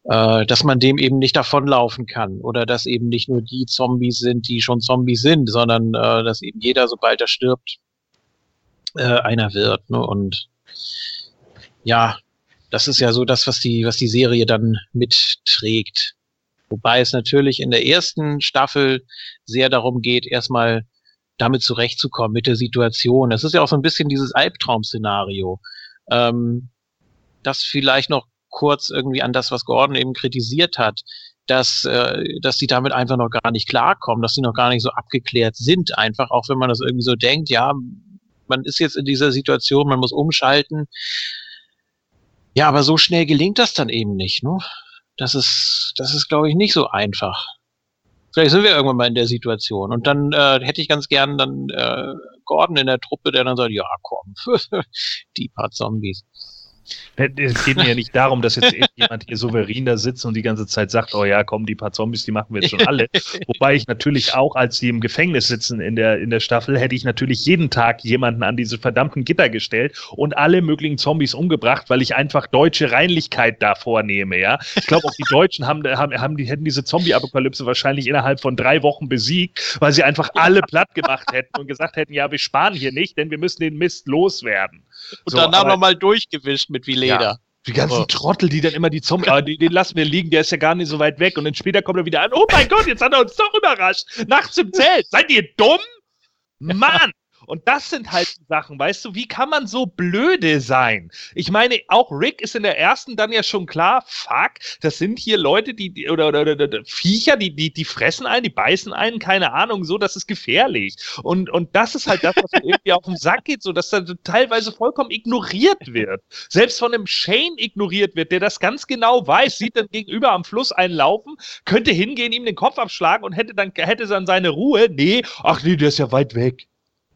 [SPEAKER 2] Äh, dass man dem eben nicht davonlaufen kann oder dass eben nicht nur die Zombies sind, die schon Zombies sind, sondern äh, dass eben jeder, sobald er stirbt, äh, einer wird. Ne? Und ja, das ist ja so das, was die, was die Serie dann mitträgt. Wobei es natürlich in der ersten Staffel sehr darum geht, erstmal damit zurechtzukommen mit der Situation. Das ist ja auch so ein bisschen dieses Albtraum-Szenario ähm, das vielleicht noch kurz irgendwie an das, was Gordon eben kritisiert hat, dass, äh, dass die damit einfach noch gar nicht klarkommen, dass sie noch gar nicht so abgeklärt sind, einfach, auch wenn man das irgendwie so denkt, ja, man ist jetzt in dieser Situation, man muss umschalten. Ja, aber so schnell gelingt das dann eben nicht, ne? Das ist, das ist, glaube ich, nicht so einfach. Vielleicht sind wir irgendwann mal in der Situation. Und dann äh, hätte ich ganz gern dann äh, Gordon in der Truppe, der dann sagt, ja komm, die paar Zombies.
[SPEAKER 3] Es geht mir ja nicht darum, dass jetzt jemand hier souverän da sitzt und die ganze Zeit sagt, oh ja, komm, die paar Zombies, die machen wir jetzt schon alle. Wobei ich natürlich auch, als sie im Gefängnis sitzen in der, in der Staffel, hätte ich natürlich jeden Tag jemanden an diese verdammten Gitter gestellt und alle möglichen Zombies umgebracht, weil ich einfach deutsche Reinlichkeit da vornehme, ja. Ich glaube, auch die Deutschen haben, haben, haben die, hätten diese Zombie-Apokalypse wahrscheinlich innerhalb von drei Wochen besiegt, weil sie einfach alle platt gemacht hätten und gesagt hätten, ja, wir sparen hier nicht, denn wir müssen den Mist loswerden.
[SPEAKER 2] Und so, danach nochmal durchgewischt mit wie Leder. Ja.
[SPEAKER 3] Die ganzen oh. Trottel, die dann immer die Zombies, ah, den lassen wir liegen, der ist ja gar nicht so weit weg. Und dann später kommt er wieder an, oh mein Gott, jetzt hat er uns doch überrascht. Nachts im Zelt. Seid ihr dumm? Mann! Und das sind halt Sachen, weißt du, wie kann man so blöde sein? Ich meine, auch Rick ist in der ersten dann ja schon klar, fuck, das sind hier Leute, die, oder, oder, oder, oder Viecher, die, die, die fressen einen, die beißen einen, keine Ahnung, so, das ist gefährlich. Und, und das ist halt das, was irgendwie auf den Sack geht, so, dass da teilweise vollkommen ignoriert wird. Selbst von einem Shane ignoriert wird, der das ganz genau weiß, sieht dann gegenüber am Fluss einen laufen, könnte hingehen, ihm den Kopf abschlagen und hätte dann, hätte dann seine Ruhe. Nee, ach nee, der ist ja weit weg.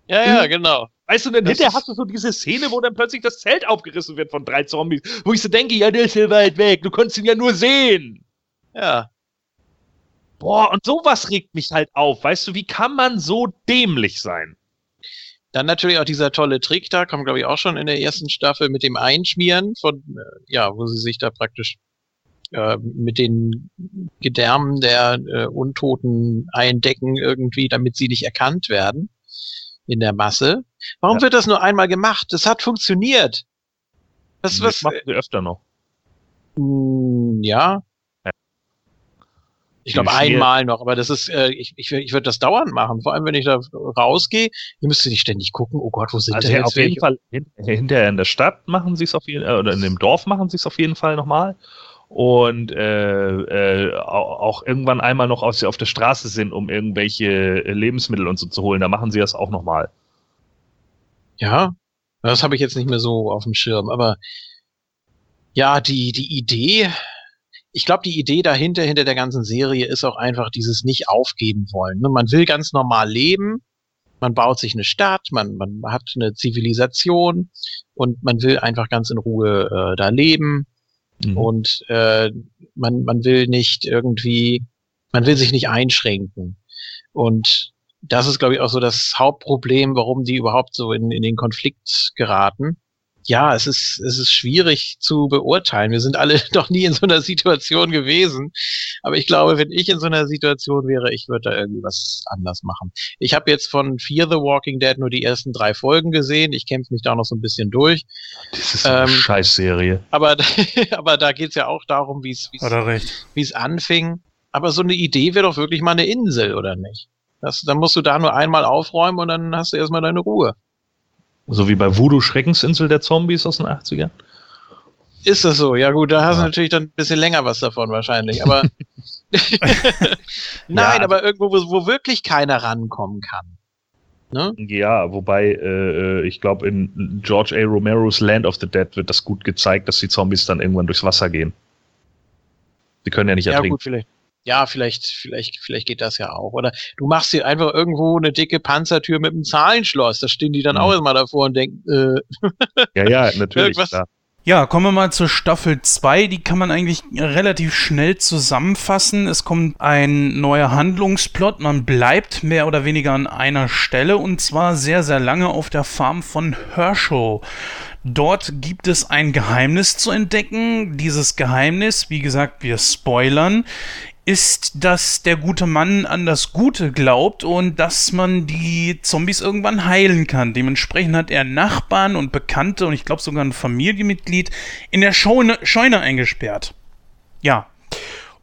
[SPEAKER 2] Ja, ja, genau.
[SPEAKER 3] Weißt du, dann hinterher hast du so diese Szene, wo dann plötzlich das Zelt aufgerissen wird von drei Zombies, wo ich so denke, ja, der ist ja weit weg, du konntest ihn ja nur sehen.
[SPEAKER 2] Ja.
[SPEAKER 3] Boah, und sowas regt mich halt auf. Weißt du, wie kann man so dämlich sein?
[SPEAKER 2] Dann natürlich auch dieser tolle Trick da, kommt glaube ich auch schon in der ersten Staffel mit dem Einschmieren von, äh, ja, wo sie sich da praktisch äh, mit den Gedärmen der äh, Untoten eindecken irgendwie, damit sie nicht erkannt werden in der Masse. Warum ja. wird das nur einmal gemacht? Das hat funktioniert.
[SPEAKER 3] Das, das was, machen wir öfter noch.
[SPEAKER 2] Mm, ja. ja. Ich glaube einmal noch, aber das ist, äh, ich, ich, ich würde das dauernd machen. Vor allem, wenn ich da rausgehe, ihr müsst nicht ständig gucken, oh Gott, wo sind also
[SPEAKER 3] denn auf jeden Fall hinterher in der Stadt machen sie es auf jeden Fall, oder in dem Dorf machen sie es auf jeden Fall nochmal und äh, äh, auch irgendwann einmal noch, sie auf der Straße sind, um irgendwelche Lebensmittel und so zu holen. Da machen sie das auch nochmal.
[SPEAKER 2] Ja, das habe ich jetzt nicht mehr so auf dem Schirm, aber ja, die, die Idee, ich glaube, die Idee dahinter, hinter der ganzen Serie, ist auch einfach dieses nicht aufgeben wollen. Ne? Man will ganz normal leben, man baut sich eine Stadt, man, man hat eine Zivilisation und man will einfach ganz in Ruhe äh, da leben. Mhm. Und äh, man, man will nicht irgendwie, man will sich nicht einschränken. Und das ist, glaube ich, auch so das Hauptproblem, warum die überhaupt so in, in den Konflikt geraten ja, es ist, es ist schwierig zu beurteilen. Wir sind alle doch nie in so einer Situation gewesen. Aber ich glaube, wenn ich in so einer Situation wäre, ich würde da irgendwie was anders machen. Ich habe jetzt von Fear the Walking Dead nur die ersten drei Folgen gesehen. Ich kämpfe mich da noch so ein bisschen durch.
[SPEAKER 3] Das ist eine ähm, Scheißserie.
[SPEAKER 2] Aber, aber da geht's ja auch darum, wie es wie es anfing. Aber so eine Idee wäre doch wirklich mal eine Insel, oder nicht? Das, dann musst du da nur einmal aufräumen und dann hast du erstmal deine Ruhe.
[SPEAKER 3] So wie bei Voodoo Schreckensinsel der Zombies aus den 80ern?
[SPEAKER 2] Ist das so? Ja gut, da hast du natürlich dann ein bisschen länger was davon wahrscheinlich. Aber nein, ja. aber irgendwo, wo, wo, wirklich keiner rankommen kann.
[SPEAKER 3] Ne? Ja, wobei äh, äh ich glaube, in George A. Romero's Land of the Dead wird das gut gezeigt, dass die Zombies dann irgendwann durchs Wasser gehen. Sie können ja nicht ertrinken. Ja, gut,
[SPEAKER 2] vielleicht ja, vielleicht, vielleicht, vielleicht geht das ja auch. Oder du machst hier einfach irgendwo eine dicke Panzertür mit einem Zahlenschloss. Da stehen die dann mhm. auch immer davor und denken, äh,
[SPEAKER 3] Ja, ja, natürlich.
[SPEAKER 1] Ja, kommen wir mal zur Staffel 2. Die kann man eigentlich relativ schnell zusammenfassen. Es kommt ein neuer Handlungsplot. Man bleibt mehr oder weniger an einer Stelle und zwar sehr, sehr lange auf der Farm von Herschel. Dort gibt es ein Geheimnis zu entdecken. Dieses Geheimnis, wie gesagt, wir spoilern, ist, dass der gute Mann an das Gute glaubt und dass man die Zombies irgendwann heilen kann. Dementsprechend hat er Nachbarn und Bekannte und ich glaube sogar ein Familienmitglied in der Scheune, Scheune eingesperrt. Ja.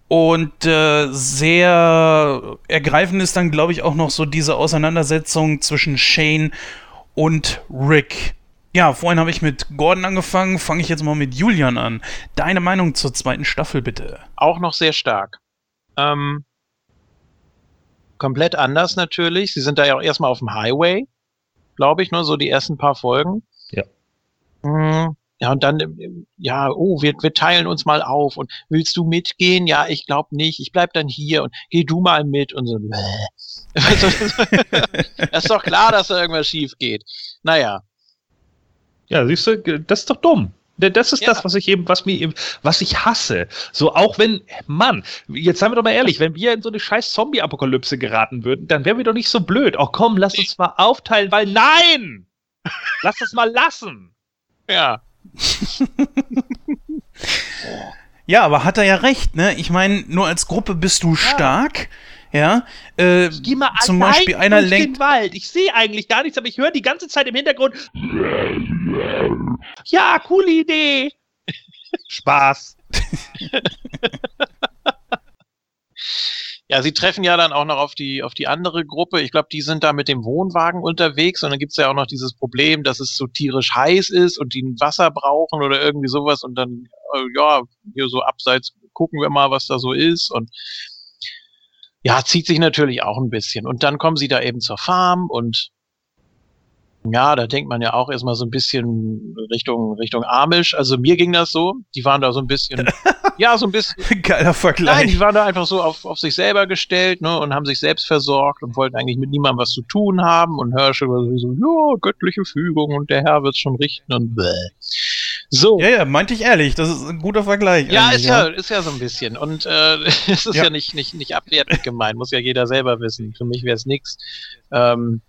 [SPEAKER 1] Und äh, sehr ergreifend ist dann, glaube ich, auch noch so diese Auseinandersetzung zwischen Shane und Rick. Ja, vorhin habe ich mit Gordon angefangen, fange ich jetzt mal mit Julian an. Deine Meinung zur zweiten Staffel bitte.
[SPEAKER 2] Auch noch sehr stark. Ähm, komplett anders natürlich. Sie sind da ja auch erstmal auf dem Highway, glaube ich, nur so die ersten paar Folgen.
[SPEAKER 3] Ja.
[SPEAKER 2] Mhm. Ja, und dann, ja, oh, wir, wir teilen uns mal auf und willst du mitgehen? Ja, ich glaube nicht. Ich bleib dann hier und geh du mal mit und so. das ist doch klar, dass da irgendwas schief geht. Naja.
[SPEAKER 3] Ja, siehst du, das ist doch dumm. Das ist ja. das, was ich eben, was mir eben, was ich hasse. So, auch wenn, Mann, jetzt seien wir doch mal ehrlich, wenn wir in so eine scheiß Zombie-Apokalypse geraten würden, dann wären wir doch nicht so blöd. Oh komm, lass uns mal aufteilen, weil nein! lass es mal lassen!
[SPEAKER 2] Ja.
[SPEAKER 1] ja, aber hat er ja recht, ne? Ich meine, nur als Gruppe bist du ja. stark. Ja,
[SPEAKER 2] äh, ich geh mal
[SPEAKER 1] zum Beispiel einer lenkt.
[SPEAKER 2] Den Wald. Ich sehe eigentlich gar nichts, aber ich höre die ganze Zeit im Hintergrund. Ja, coole Idee.
[SPEAKER 3] Spaß.
[SPEAKER 2] ja, sie treffen ja dann auch noch auf die, auf die andere Gruppe. Ich glaube, die sind da mit dem Wohnwagen unterwegs und dann gibt es ja auch noch dieses Problem, dass es so tierisch heiß ist und die Wasser brauchen oder irgendwie sowas und dann, äh, ja, hier so abseits gucken wir mal, was da so ist und ja, zieht sich natürlich auch ein bisschen. Und dann kommen sie da eben zur Farm und ja, da denkt man ja auch erstmal so ein bisschen Richtung, Richtung Amish. Also mir ging das so. Die waren da so ein bisschen, ja, so ein bisschen.
[SPEAKER 1] Geiler Vergleich. Nein,
[SPEAKER 2] die waren da einfach so auf, auf sich selber gestellt, ne, und haben sich selbst versorgt und wollten eigentlich mit niemandem was zu tun haben. Und Herschel war so, ja, göttliche Fügung und der Herr wird's schon richten und bäh.
[SPEAKER 1] So. Ja, ja, meinte ich ehrlich. Das ist ein guter Vergleich.
[SPEAKER 2] Ja, ist ja, ja, ist ja so ein bisschen. Und äh, es ist ja. ja, nicht, nicht, nicht abwertend gemeint. Muss ja jeder selber wissen. Für mich wäre es nix. Ähm,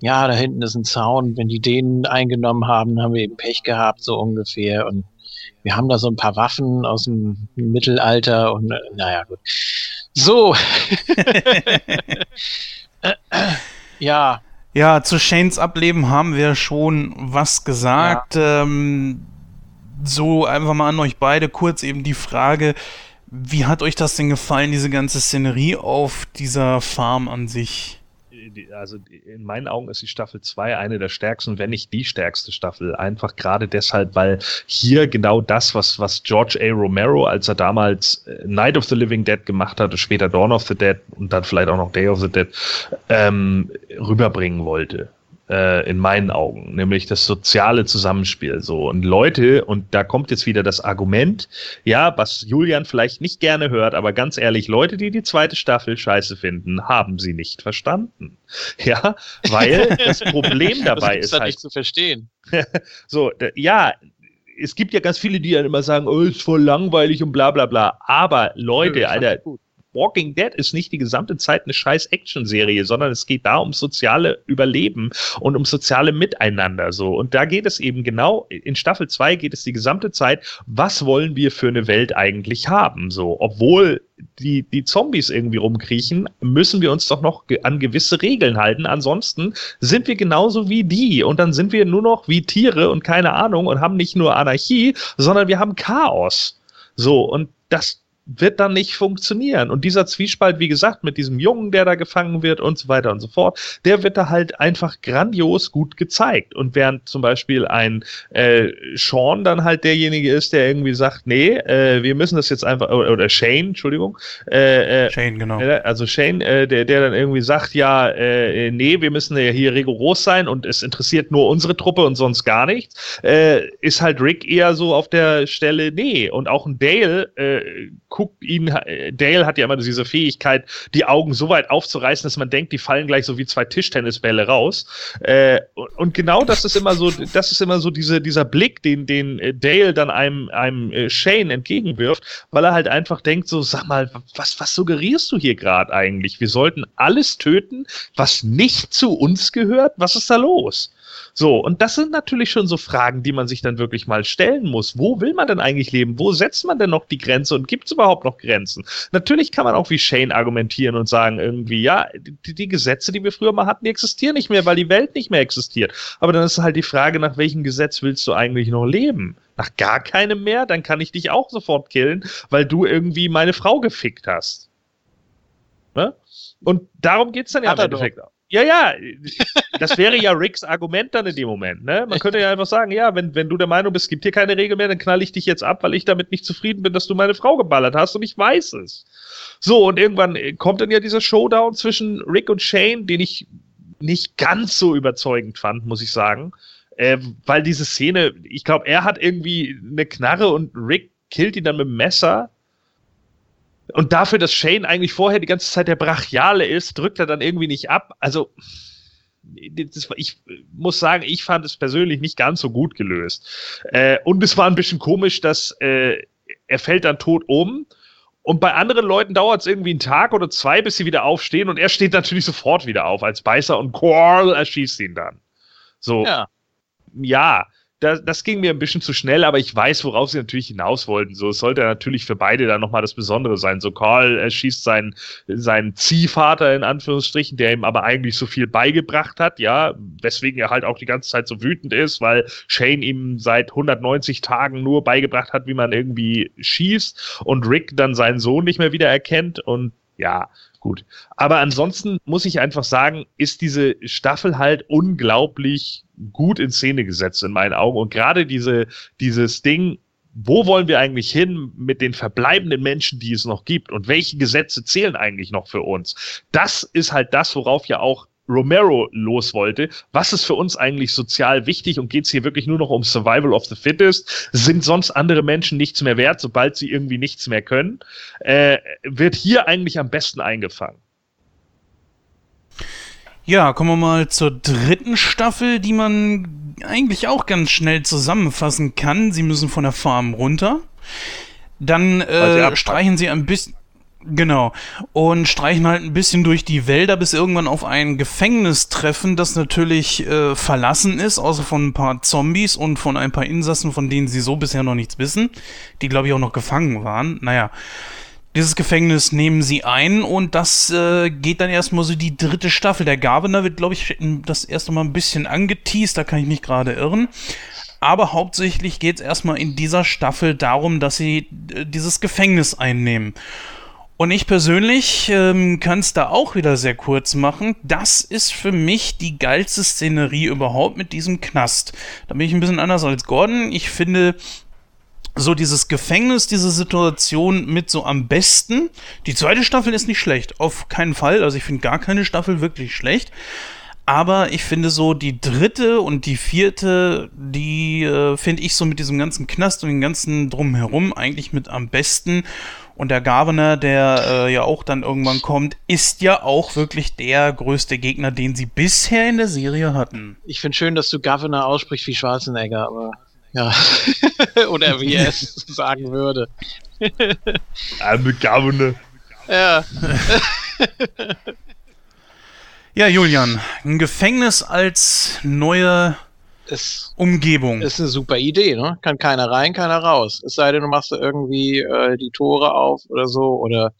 [SPEAKER 2] ja, da hinten ist ein Zaun. Wenn die den eingenommen haben, haben wir eben Pech gehabt, so ungefähr. Und wir haben da so ein paar Waffen aus dem Mittelalter und äh, naja, gut. So. ja.
[SPEAKER 1] Ja, zu Shanes Ableben haben wir schon was gesagt. Ja. Ähm, so einfach mal an euch beide kurz eben die Frage, wie hat euch das denn gefallen, diese ganze Szenerie auf dieser Farm an sich?
[SPEAKER 3] also in meinen Augen ist die Staffel 2 eine der stärksten, wenn nicht die stärkste Staffel. Einfach gerade deshalb, weil hier genau das, was, was George A. Romero, als er damals äh, Night of the Living Dead gemacht hatte, später Dawn of the Dead und dann vielleicht auch noch Day of the Dead, ähm, rüberbringen wollte. Äh, in meinen Augen, nämlich das soziale Zusammenspiel. So und Leute, und da kommt jetzt wieder das Argument, ja, was Julian vielleicht nicht gerne hört, aber ganz ehrlich, Leute, die die zweite Staffel scheiße finden, haben sie nicht verstanden. Ja, weil das Problem dabei das ist halt
[SPEAKER 2] nicht zu verstehen.
[SPEAKER 3] so, ja, es gibt ja ganz viele, die dann immer sagen, oh, ist voll langweilig und bla bla bla. Aber Leute, Alter, gut. Walking Dead ist nicht die gesamte Zeit eine scheiß Action-Serie, sondern es geht da um soziale Überleben und um soziale Miteinander so. Und da geht es eben genau, in Staffel 2 geht es die gesamte Zeit, was wollen wir für eine Welt eigentlich haben? So, obwohl die, die Zombies irgendwie rumkriechen, müssen wir uns doch noch an gewisse Regeln halten. Ansonsten sind wir genauso wie die und dann sind wir nur noch wie Tiere und keine Ahnung und haben nicht nur Anarchie, sondern wir haben Chaos. So, und das, wird dann nicht funktionieren. Und dieser Zwiespalt, wie gesagt, mit diesem Jungen, der da gefangen wird und so weiter und so fort, der wird da halt einfach grandios gut gezeigt. Und während zum Beispiel ein äh, Sean dann halt derjenige ist, der irgendwie sagt, nee, äh, wir müssen das jetzt einfach, oder Shane, Entschuldigung. Äh, äh, Shane, genau. Äh, also Shane, äh, der, der dann irgendwie sagt, ja, äh, nee, wir müssen ja hier rigoros sein und es interessiert nur unsere Truppe und sonst gar nichts, äh, ist halt Rick eher so auf der Stelle, nee. Und auch ein Dale, äh, guckt ihn, Dale hat ja immer diese Fähigkeit, die Augen so weit aufzureißen, dass man denkt, die fallen gleich so wie zwei Tischtennisbälle raus. Äh, und genau das ist immer so, das ist immer so diese, dieser Blick, den, den äh, Dale dann einem, einem äh, Shane entgegenwirft, weil er halt einfach denkt, so, sag mal, was, was suggerierst du hier gerade eigentlich? Wir sollten alles töten, was nicht zu uns gehört? Was ist da los? So, und das sind natürlich schon so Fragen, die man sich dann wirklich mal stellen muss. Wo will man denn eigentlich leben? Wo setzt man denn noch die Grenze und gibt es überhaupt noch Grenzen? Natürlich kann man auch wie Shane argumentieren und sagen irgendwie, ja, die, die, Gesetze, die wir früher mal hatten, die existieren nicht mehr, weil die Welt nicht mehr existiert. Aber dann ist halt die Frage, nach welchem Gesetz willst du eigentlich noch leben? Nach gar keinem mehr? Dann kann ich dich auch sofort killen, weil du irgendwie meine Frau gefickt hast. Ne? Und darum geht's dann ja im Endeffekt auch. Ja, ja, das wäre ja Ricks Argument dann in dem Moment. Ne? Man könnte ja einfach sagen, ja, wenn, wenn du der Meinung bist, es gibt hier keine Regel mehr, dann knall ich dich jetzt ab, weil ich damit nicht zufrieden bin, dass du meine Frau geballert hast und ich weiß es. So, und irgendwann kommt dann ja dieser Showdown zwischen Rick und Shane, den ich nicht ganz so überzeugend fand, muss ich sagen. Äh, weil diese Szene, ich glaube, er hat irgendwie eine Knarre und Rick killt ihn dann mit dem Messer und dafür, dass Shane eigentlich vorher die ganze Zeit der Brachiale ist, drückt er dann irgendwie nicht ab. Also, das, ich muss sagen, ich fand es persönlich nicht ganz so gut gelöst. Äh, und es war ein bisschen komisch, dass äh, er fällt dann tot um. Und bei anderen Leuten dauert es irgendwie einen Tag oder zwei, bis sie wieder aufstehen. Und er steht natürlich sofort wieder auf als Beißer und Quarl erschießt ihn dann. So. Ja. Ja das, das ging mir ein bisschen zu schnell, aber ich weiß, worauf sie natürlich hinaus wollten. So, es sollte natürlich für beide dann nochmal das Besondere sein. So, Carl erschießt seinen, seinen Ziehvater in Anführungsstrichen, der ihm aber eigentlich so viel beigebracht hat, ja, weswegen er halt auch die ganze Zeit so wütend ist, weil Shane ihm seit 190 Tagen nur beigebracht hat, wie man irgendwie schießt und Rick dann seinen Sohn nicht mehr wieder erkennt und ja, gut. Aber ansonsten muss ich einfach sagen, ist diese Staffel halt unglaublich gut in Szene gesetzt in meinen Augen. Und gerade diese, dieses Ding, wo wollen wir eigentlich hin mit den verbleibenden Menschen, die es noch gibt und welche Gesetze zählen eigentlich noch für uns? Das ist halt das, worauf ja auch Romero los wollte. Was ist für uns eigentlich sozial wichtig und geht es hier wirklich nur noch um Survival of the Fittest? Sind sonst andere Menschen nichts mehr wert, sobald sie irgendwie nichts mehr können? Äh, wird hier eigentlich am besten eingefangen.
[SPEAKER 1] Ja, kommen wir mal zur dritten Staffel, die man eigentlich auch ganz schnell zusammenfassen kann. Sie müssen von der Farm runter. Dann äh, streichen sie ein bisschen. Genau. Und streichen halt ein bisschen durch die Wälder, bis irgendwann auf ein Gefängnis treffen, das natürlich äh, verlassen ist, außer von ein paar Zombies und von ein paar Insassen, von denen sie so bisher noch nichts wissen, die glaube ich auch noch gefangen waren. Naja. Dieses Gefängnis nehmen sie ein und das äh, geht dann erstmal so die dritte Staffel. Der Governor wird, glaube ich, das erste Mal ein bisschen angeteased, da kann ich mich gerade irren. Aber hauptsächlich geht es erstmal in dieser Staffel darum, dass sie äh, dieses Gefängnis einnehmen. Und ich persönlich ähm, kann es da auch wieder sehr kurz machen. Das ist für mich die geilste Szenerie überhaupt mit diesem Knast. Da bin ich ein bisschen anders als Gordon. Ich finde, so dieses Gefängnis, diese Situation mit so am besten. Die zweite Staffel ist nicht schlecht, auf keinen Fall. Also ich finde gar keine Staffel wirklich schlecht. Aber ich finde so, die dritte und die vierte, die äh, finde ich so mit diesem ganzen Knast und dem ganzen Drumherum eigentlich mit am besten. Und der Governor, der äh, ja auch dann irgendwann kommt, ist ja auch wirklich der größte Gegner, den sie bisher in der Serie hatten.
[SPEAKER 2] Ich finde schön, dass du Governor aussprichst wie Schwarzenegger, aber ja. Oder wie er es sagen würde.
[SPEAKER 3] I'm the Governor.
[SPEAKER 2] Ja.
[SPEAKER 1] ja, Julian, ein Gefängnis als neue
[SPEAKER 2] ist,
[SPEAKER 1] Umgebung.
[SPEAKER 2] Ist eine super Idee, ne? Kann keiner rein, keiner raus. Es sei denn, du machst da irgendwie äh, die Tore auf oder so oder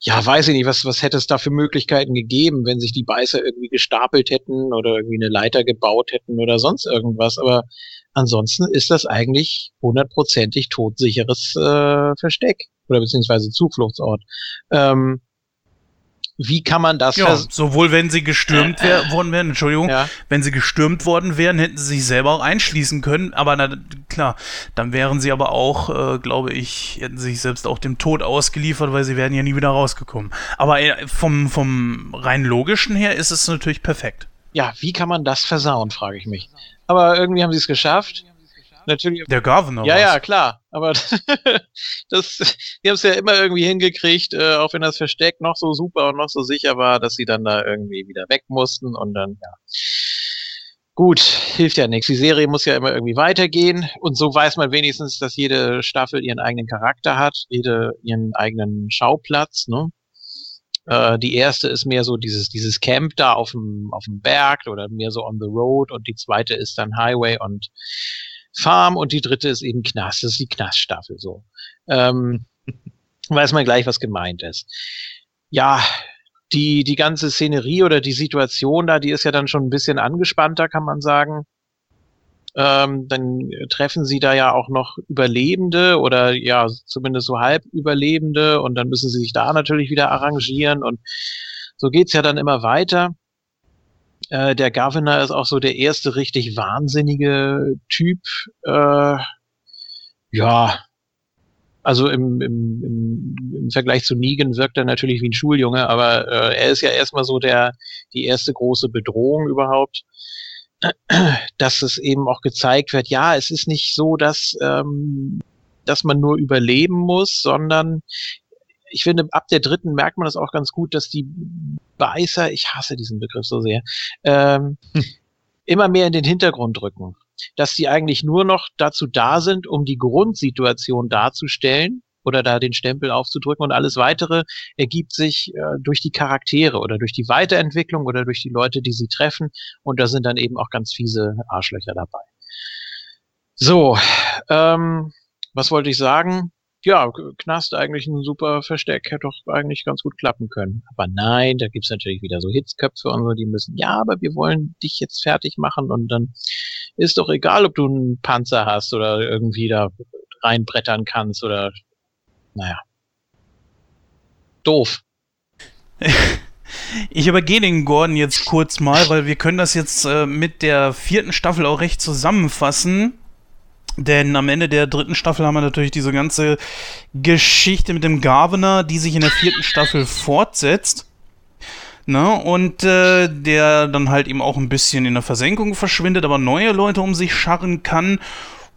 [SPEAKER 2] ja, weiß ich nicht, was, was hätte es da für Möglichkeiten gegeben, wenn sich die Beißer irgendwie gestapelt hätten oder irgendwie eine Leiter gebaut hätten oder sonst irgendwas. Aber ansonsten ist das eigentlich hundertprozentig todsicheres äh, Versteck oder beziehungsweise Zufluchtsort. Ähm, wie kann man das
[SPEAKER 1] ja, sowohl wenn sie gestürmt äh, worden wären, Entschuldigung,
[SPEAKER 2] ja.
[SPEAKER 1] wenn sie gestürmt worden wären, hätten sie sich selber auch einschließen können, aber na, klar, dann wären sie aber auch, äh, glaube ich, hätten sich selbst auch dem Tod ausgeliefert, weil sie wären ja nie wieder rausgekommen. Aber äh, vom, vom rein logischen her ist es natürlich perfekt.
[SPEAKER 2] Ja, wie kann man das versauen, frage ich mich. Aber irgendwie haben sie es geschafft natürlich.
[SPEAKER 1] Der Governor.
[SPEAKER 2] Ja, ja, klar. Aber das, die haben es ja immer irgendwie hingekriegt, äh, auch wenn das Versteck noch so super und noch so sicher war, dass sie dann da irgendwie wieder weg mussten und dann, ja. Gut, hilft ja nichts. Die Serie muss ja immer irgendwie weitergehen und so weiß man wenigstens, dass jede Staffel ihren eigenen Charakter hat, jede ihren eigenen Schauplatz, ne? Äh, die erste ist mehr so dieses, dieses Camp da auf dem, auf dem Berg oder mehr so on the road und die zweite ist dann Highway und Farm und die dritte ist eben Knast. Das ist die Knaststaffel so. Ähm, weiß man gleich, was gemeint ist. Ja, die, die ganze Szenerie oder die Situation da, die ist ja dann schon ein bisschen angespannter, kann man sagen. Ähm, dann treffen sie da ja auch noch Überlebende oder ja, zumindest so halb Überlebende und dann müssen sie sich da natürlich wieder arrangieren und so geht's ja dann immer weiter. Äh, der Governor ist auch so der erste richtig wahnsinnige Typ. Äh, ja, also im, im, im, im Vergleich zu Negan wirkt er natürlich wie ein Schuljunge, aber äh, er ist ja erstmal so der die erste große Bedrohung überhaupt. Dass es eben auch gezeigt wird, ja, es ist nicht so, dass, ähm, dass man nur überleben muss, sondern ich finde, ab der dritten merkt man das auch ganz gut, dass die Beißer, ich hasse diesen Begriff so sehr, ähm, hm. immer mehr in den Hintergrund rücken. Dass die eigentlich nur noch dazu da sind, um die Grundsituation darzustellen oder da den Stempel aufzudrücken und alles weitere ergibt sich äh, durch die Charaktere oder durch die Weiterentwicklung oder durch die Leute, die sie treffen und da sind dann eben auch ganz fiese Arschlöcher dabei. So, ähm, was wollte ich sagen? Ja, Knast eigentlich ein super Versteck, hätte doch eigentlich ganz gut klappen können. Aber nein, da gibt's natürlich wieder so Hitzköpfe und so, die müssen, ja, aber wir wollen dich jetzt fertig machen und dann ist doch egal, ob du einen Panzer hast oder irgendwie da reinbrettern kannst oder, naja. Doof.
[SPEAKER 1] Ich übergehe den Gordon jetzt kurz mal, weil wir können das jetzt äh, mit der vierten Staffel auch recht zusammenfassen. Denn am Ende der dritten Staffel haben wir natürlich diese ganze Geschichte mit dem Governor, die sich in der vierten Staffel fortsetzt. Ne? Und äh, der dann halt eben auch ein bisschen in der Versenkung verschwindet, aber neue Leute um sich scharren kann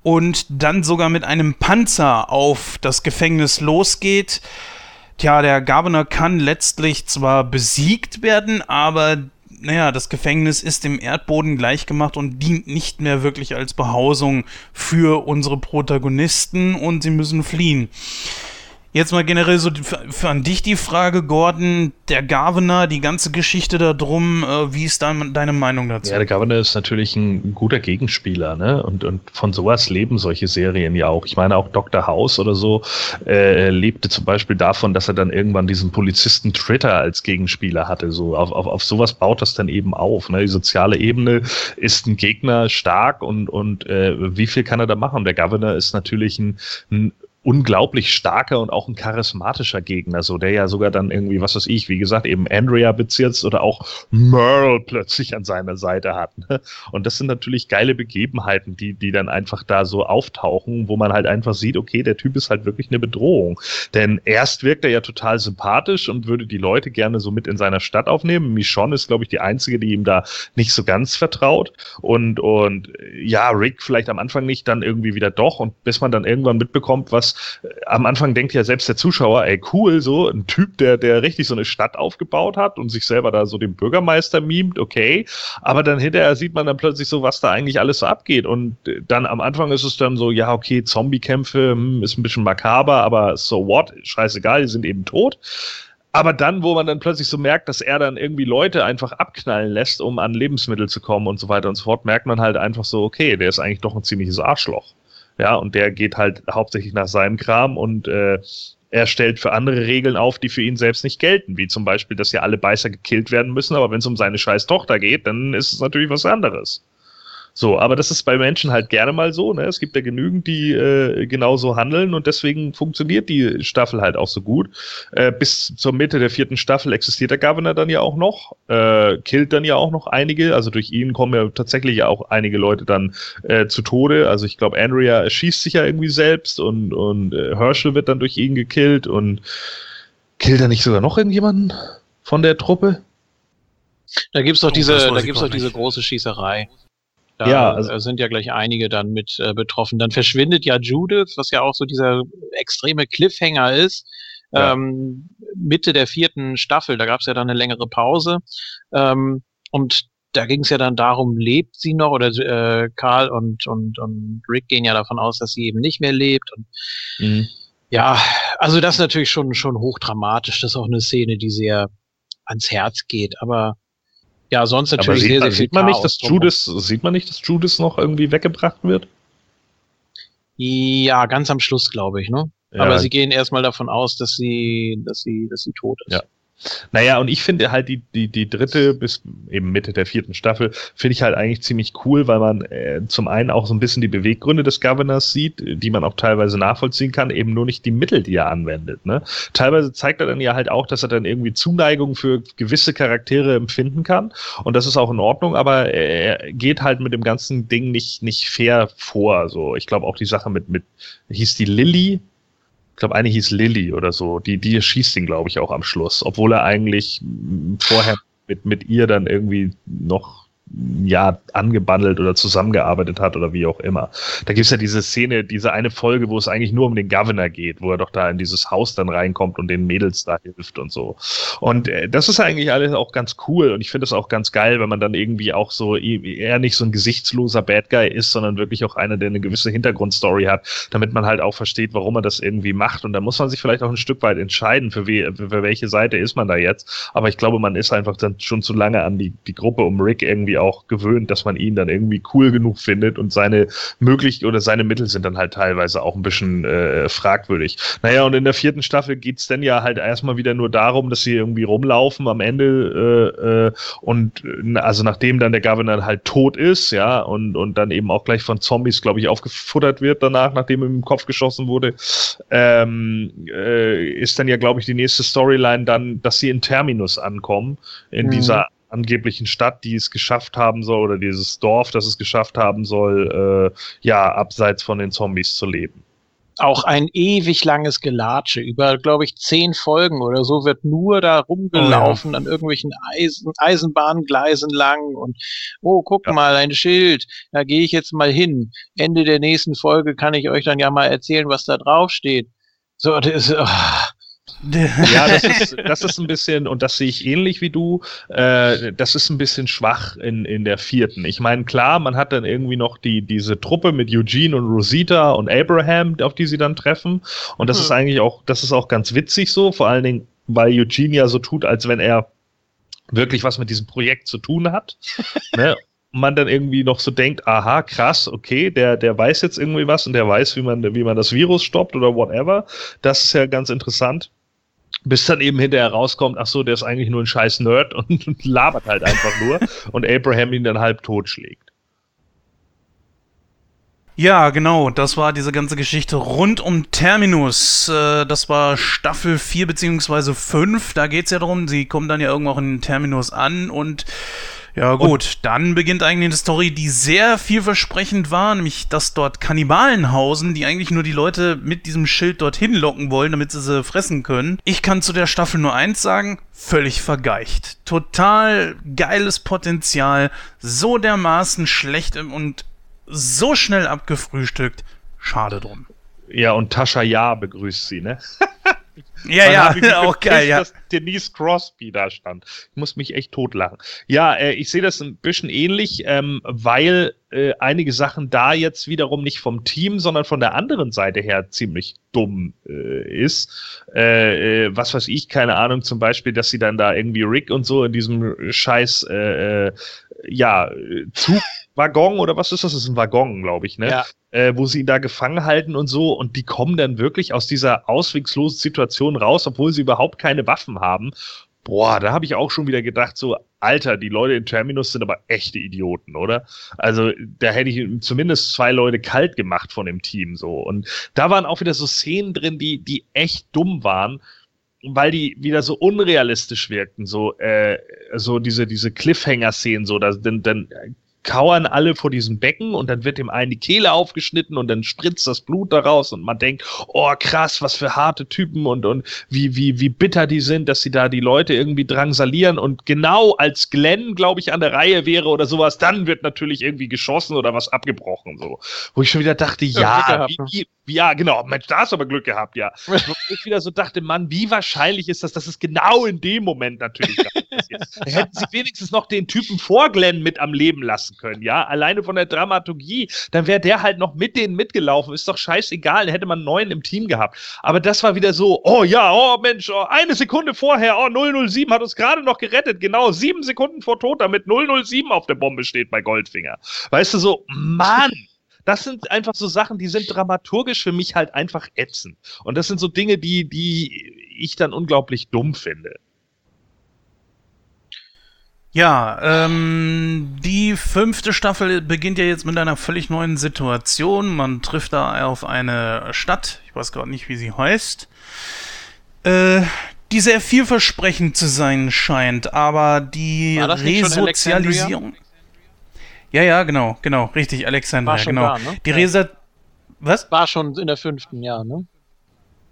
[SPEAKER 1] und dann sogar mit einem Panzer auf das Gefängnis losgeht. Tja, der Governor kann letztlich zwar besiegt werden, aber naja, das Gefängnis ist dem Erdboden gleichgemacht und dient nicht mehr wirklich als Behausung für unsere Protagonisten und sie müssen fliehen. Jetzt mal generell so für an dich die Frage, Gordon, der Governor, die ganze Geschichte da drum, äh, wie ist dein, deine Meinung dazu?
[SPEAKER 3] Ja, der Governor ist natürlich ein guter Gegenspieler, ne? Und, und von sowas leben solche Serien ja auch. Ich meine, auch Dr. House oder so äh, lebte zum Beispiel davon, dass er dann irgendwann diesen Polizisten Tritter als Gegenspieler hatte. So auf, auf, auf sowas baut das dann eben auf. Ne? Die soziale Ebene ist ein Gegner stark und, und äh, wie viel kann er da machen? Der Governor ist natürlich ein, ein unglaublich starker und auch ein charismatischer Gegner, so der ja sogar dann irgendwie, was weiß ich, wie gesagt, eben Andrea bezirzt oder auch Merle plötzlich an seiner Seite hat. Ne? Und das sind natürlich geile Begebenheiten, die, die dann einfach da so auftauchen, wo man halt einfach sieht, okay, der Typ ist halt wirklich eine Bedrohung. Denn erst wirkt er ja total sympathisch und würde die Leute gerne so mit in seiner Stadt aufnehmen. Michonne ist, glaube ich, die einzige, die ihm da nicht so ganz vertraut. Und, und ja, Rick vielleicht am Anfang nicht, dann irgendwie wieder doch. Und bis man dann irgendwann mitbekommt, was am Anfang denkt ja selbst der Zuschauer, ey, cool, so ein Typ, der, der richtig so eine Stadt aufgebaut hat und sich selber da so den Bürgermeister mimt, okay. Aber dann hinterher sieht man dann plötzlich so, was da eigentlich alles so abgeht. Und äh, dann am Anfang ist es dann so, ja, okay, Zombie-Kämpfe hm, ist ein bisschen makaber, aber so what, scheißegal, die sind eben tot. Aber dann, wo man dann plötzlich so merkt, dass er dann irgendwie Leute einfach abknallen lässt, um an Lebensmittel zu kommen und so weiter und so fort, merkt man halt einfach so, okay, der ist eigentlich doch ein ziemliches Arschloch. Ja, und der geht halt hauptsächlich nach seinem Kram und äh, er stellt für andere Regeln auf, die für ihn selbst nicht gelten, wie zum Beispiel, dass ja alle Beißer gekillt werden müssen, aber wenn es um seine scheiß Tochter geht, dann ist es natürlich was anderes. So, aber das ist bei Menschen halt gerne mal so. Ne? Es gibt ja genügend, die äh, genauso handeln und deswegen funktioniert die Staffel halt auch so gut. Äh, bis zur Mitte der vierten Staffel existiert der Governor dann ja auch noch, äh, killt dann ja auch noch einige. Also durch ihn kommen ja tatsächlich auch einige Leute dann äh, zu Tode. Also ich glaube, Andrea erschießt sich ja irgendwie selbst und, und äh, Herschel wird dann durch ihn gekillt und killt er nicht sogar noch irgendjemanden von der Truppe?
[SPEAKER 2] Da gibt's doch oh, diese, da gibt's doch diese große Schießerei. Da ja, also, sind ja gleich einige dann mit äh, betroffen. Dann verschwindet ja Judith, was ja auch so dieser extreme Cliffhanger ist. Ja. Ähm, Mitte der vierten Staffel, da gab es ja dann eine längere Pause. Ähm, und da ging es ja dann darum, lebt sie noch? Oder äh, Karl und, und, und Rick gehen ja davon aus, dass sie eben nicht mehr lebt. Und mhm. ja, also das ist natürlich schon, schon hochdramatisch. Das ist auch eine Szene, die sehr ans Herz geht. Aber ja, sonst natürlich
[SPEAKER 3] sehr, sehr viel sieht man nicht, dass Judas, Sieht man nicht, dass Judas noch irgendwie weggebracht wird?
[SPEAKER 2] Ja, ganz am Schluss, glaube ich, ne? Ja. Aber sie gehen erstmal davon aus, dass sie, dass sie, dass sie tot ist.
[SPEAKER 3] Ja. Naja, und ich finde halt die, die, die dritte bis eben Mitte der vierten Staffel, finde ich halt eigentlich ziemlich cool, weil man äh, zum einen auch so ein bisschen die Beweggründe des Governors sieht, die man auch teilweise nachvollziehen kann, eben nur nicht die Mittel, die er anwendet. Ne? Teilweise zeigt er dann ja halt auch, dass er dann irgendwie Zuneigung für gewisse Charaktere empfinden kann und das ist auch in Ordnung, aber er geht halt mit dem ganzen Ding nicht, nicht fair vor. So, ich glaube auch die Sache mit, mit, hieß die Lilly, glaube, eine hieß Lilly oder so, die, die schießt ihn, glaube ich, auch am Schluss, obwohl er eigentlich vorher mit, mit ihr dann irgendwie noch ja, angebandelt oder zusammengearbeitet hat oder wie auch immer. Da gibt's ja diese Szene, diese eine Folge, wo es eigentlich nur um den Governor geht, wo er doch da in dieses Haus dann reinkommt und den Mädels da hilft und so. Und äh, das ist eigentlich alles auch ganz cool und ich finde es auch ganz geil, wenn man dann irgendwie auch so eher nicht so ein gesichtsloser Bad Guy ist, sondern wirklich auch einer, der eine gewisse Hintergrundstory hat, damit man halt auch versteht, warum er das irgendwie macht. Und da muss man sich vielleicht auch ein Stück weit entscheiden, für, we für welche Seite ist man da jetzt. Aber ich glaube, man ist einfach dann schon zu lange an die, die Gruppe um Rick irgendwie auch gewöhnt, dass man ihn dann irgendwie cool genug findet und seine möglich oder seine Mittel sind dann halt teilweise auch ein bisschen äh, fragwürdig. Naja, und in der vierten Staffel geht's dann ja halt erstmal wieder nur darum, dass sie irgendwie rumlaufen am Ende äh, äh, und also nachdem dann der Governor halt tot ist, ja, und, und dann eben auch gleich von Zombies, glaube ich, aufgefuttert wird danach, nachdem ihm im Kopf geschossen wurde, ähm, äh, ist dann ja, glaube ich, die nächste Storyline dann, dass sie in Terminus ankommen, in mhm. dieser angeblichen Stadt, die es geschafft haben soll, oder dieses Dorf, das es geschafft haben soll, äh, ja, abseits von den Zombies zu leben.
[SPEAKER 2] Auch ein ewig langes Gelatsche, über, glaube ich, zehn Folgen oder so, wird nur da rumgelaufen oh, ja. an irgendwelchen Eisen, Eisenbahngleisen lang und, oh, guck ja. mal, ein Schild, da gehe ich jetzt mal hin. Ende der nächsten Folge kann ich euch dann ja mal erzählen, was da drauf steht. So, das, oh,
[SPEAKER 3] ja, das ist, das ist ein bisschen, und das sehe ich ähnlich wie du, äh, das ist ein bisschen schwach in, in der vierten. Ich meine, klar, man hat dann irgendwie noch die, diese Truppe mit Eugene und Rosita und Abraham, auf die sie dann treffen. Und das hm. ist eigentlich auch, das ist auch ganz witzig so, vor allen Dingen, weil Eugene ja so tut, als wenn er wirklich was mit diesem Projekt zu tun hat. ne? man dann irgendwie noch so denkt, aha, krass, okay, der, der weiß jetzt irgendwie was und der weiß, wie man, wie man das Virus stoppt oder whatever. Das ist ja ganz interessant bis dann eben hinterher rauskommt, ach so, der ist eigentlich nur ein scheiß Nerd und, und labert halt einfach nur und Abraham ihn dann halb tot schlägt.
[SPEAKER 1] Ja, genau, das war diese ganze Geschichte rund um Terminus. Äh, das war Staffel 4 bzw. 5. Da geht es ja darum, sie kommen dann ja irgendwo in Terminus an und ja gut, und dann beginnt eigentlich eine Story, die sehr vielversprechend war, nämlich dass dort Kannibalen hausen, die eigentlich nur die Leute mit diesem Schild dorthin locken wollen, damit sie sie fressen können. Ich kann zu der Staffel nur eins sagen, völlig vergeicht. Total geiles Potenzial, so dermaßen schlecht und so schnell abgefrühstückt. Schade drum.
[SPEAKER 3] Ja, und Tascha Ja begrüßt sie, ne?
[SPEAKER 1] ja, ja, auch geil, ja. Dass
[SPEAKER 3] Denise Crosby da stand. Ich muss mich echt totlachen. Ja, äh, ich sehe das ein bisschen ähnlich, ähm, weil äh, einige Sachen da jetzt wiederum nicht vom Team, sondern von der anderen Seite her ziemlich dumm äh, ist. Äh, äh, was weiß ich, keine Ahnung, zum Beispiel, dass sie dann da irgendwie Rick und so in diesem scheiß, äh, äh, ja, Zugwaggon oder was ist das? Das ist ein Waggon, glaube ich, ne? Ja. Äh, wo sie ihn da gefangen halten und so und die kommen dann wirklich aus dieser auswegslosen Situation raus, obwohl sie überhaupt keine Waffen haben boah, da habe ich auch schon wieder gedacht, so, Alter, die Leute in Terminus sind aber echte Idioten, oder? Also, da hätte ich zumindest zwei Leute kalt gemacht von dem Team, so. Und da waren auch wieder so Szenen drin, die, die echt dumm waren, weil die wieder so unrealistisch wirkten, so, äh, so diese, diese Cliffhanger-Szenen, so, da, dann, dann kauern alle vor diesem Becken und dann wird dem einen die Kehle aufgeschnitten und dann spritzt das Blut daraus und man denkt, oh krass, was für harte Typen und, und wie, wie, wie bitter die sind, dass sie da die Leute irgendwie drangsalieren und genau als Glenn, glaube ich, an der Reihe wäre oder sowas, dann wird natürlich irgendwie geschossen oder was abgebrochen, so. Wo ich schon wieder dachte, ja, ja wie, ne? wie, ja, genau, Mensch, da hast du aber Glück gehabt, ja. Wo ich wieder so dachte, Mann, wie wahrscheinlich ist das, dass es genau in dem Moment natürlich passiert. Hätten sie wenigstens noch den Typen vor Glenn mit am Leben lassen können, ja, alleine von der Dramaturgie, dann wäre der halt noch mit denen mitgelaufen, ist doch scheißegal, dann hätte man einen neuen im Team gehabt. Aber das war wieder so, oh ja, oh Mensch, oh, eine Sekunde vorher, oh 007 hat uns gerade noch gerettet, genau, sieben Sekunden vor Tod, damit 007 auf der Bombe steht bei Goldfinger. Weißt du, so, Mann! Das sind einfach so Sachen, die sind dramaturgisch für mich halt einfach ätzend. Und das sind so Dinge, die, die ich dann unglaublich dumm finde.
[SPEAKER 1] Ja, ähm, die fünfte Staffel beginnt ja jetzt mit einer völlig neuen Situation. Man trifft da auf eine Stadt, ich weiß gerade nicht, wie sie heißt, äh, die sehr vielversprechend zu sein scheint, aber die Resozialisierung. Ja, ja, genau, genau, richtig, Alexandria, genau. Da, ne? Die Resa
[SPEAKER 2] Was? War schon in der fünften Jahr, ne?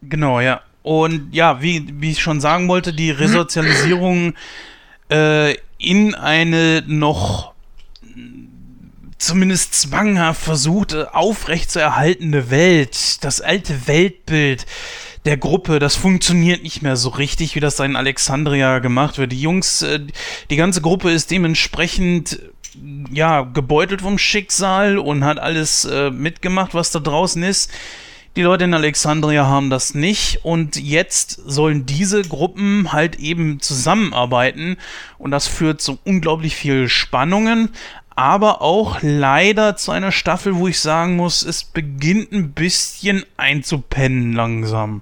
[SPEAKER 1] Genau, ja. Und ja, wie, wie ich schon sagen wollte, die Resozialisierung äh, in eine noch zumindest zwanghaft versuchte aufrechtzuerhaltende Welt, das alte Weltbild der Gruppe, das funktioniert nicht mehr so richtig, wie das in Alexandria gemacht wird. Die Jungs, äh, die ganze Gruppe ist dementsprechend ja gebeutelt vom Schicksal und hat alles äh, mitgemacht, was da draußen ist. Die Leute in Alexandria haben das nicht und jetzt sollen diese Gruppen halt eben zusammenarbeiten und das führt zu unglaublich viel Spannungen, aber auch leider zu einer Staffel, wo ich sagen muss, es beginnt ein bisschen einzupennen langsam.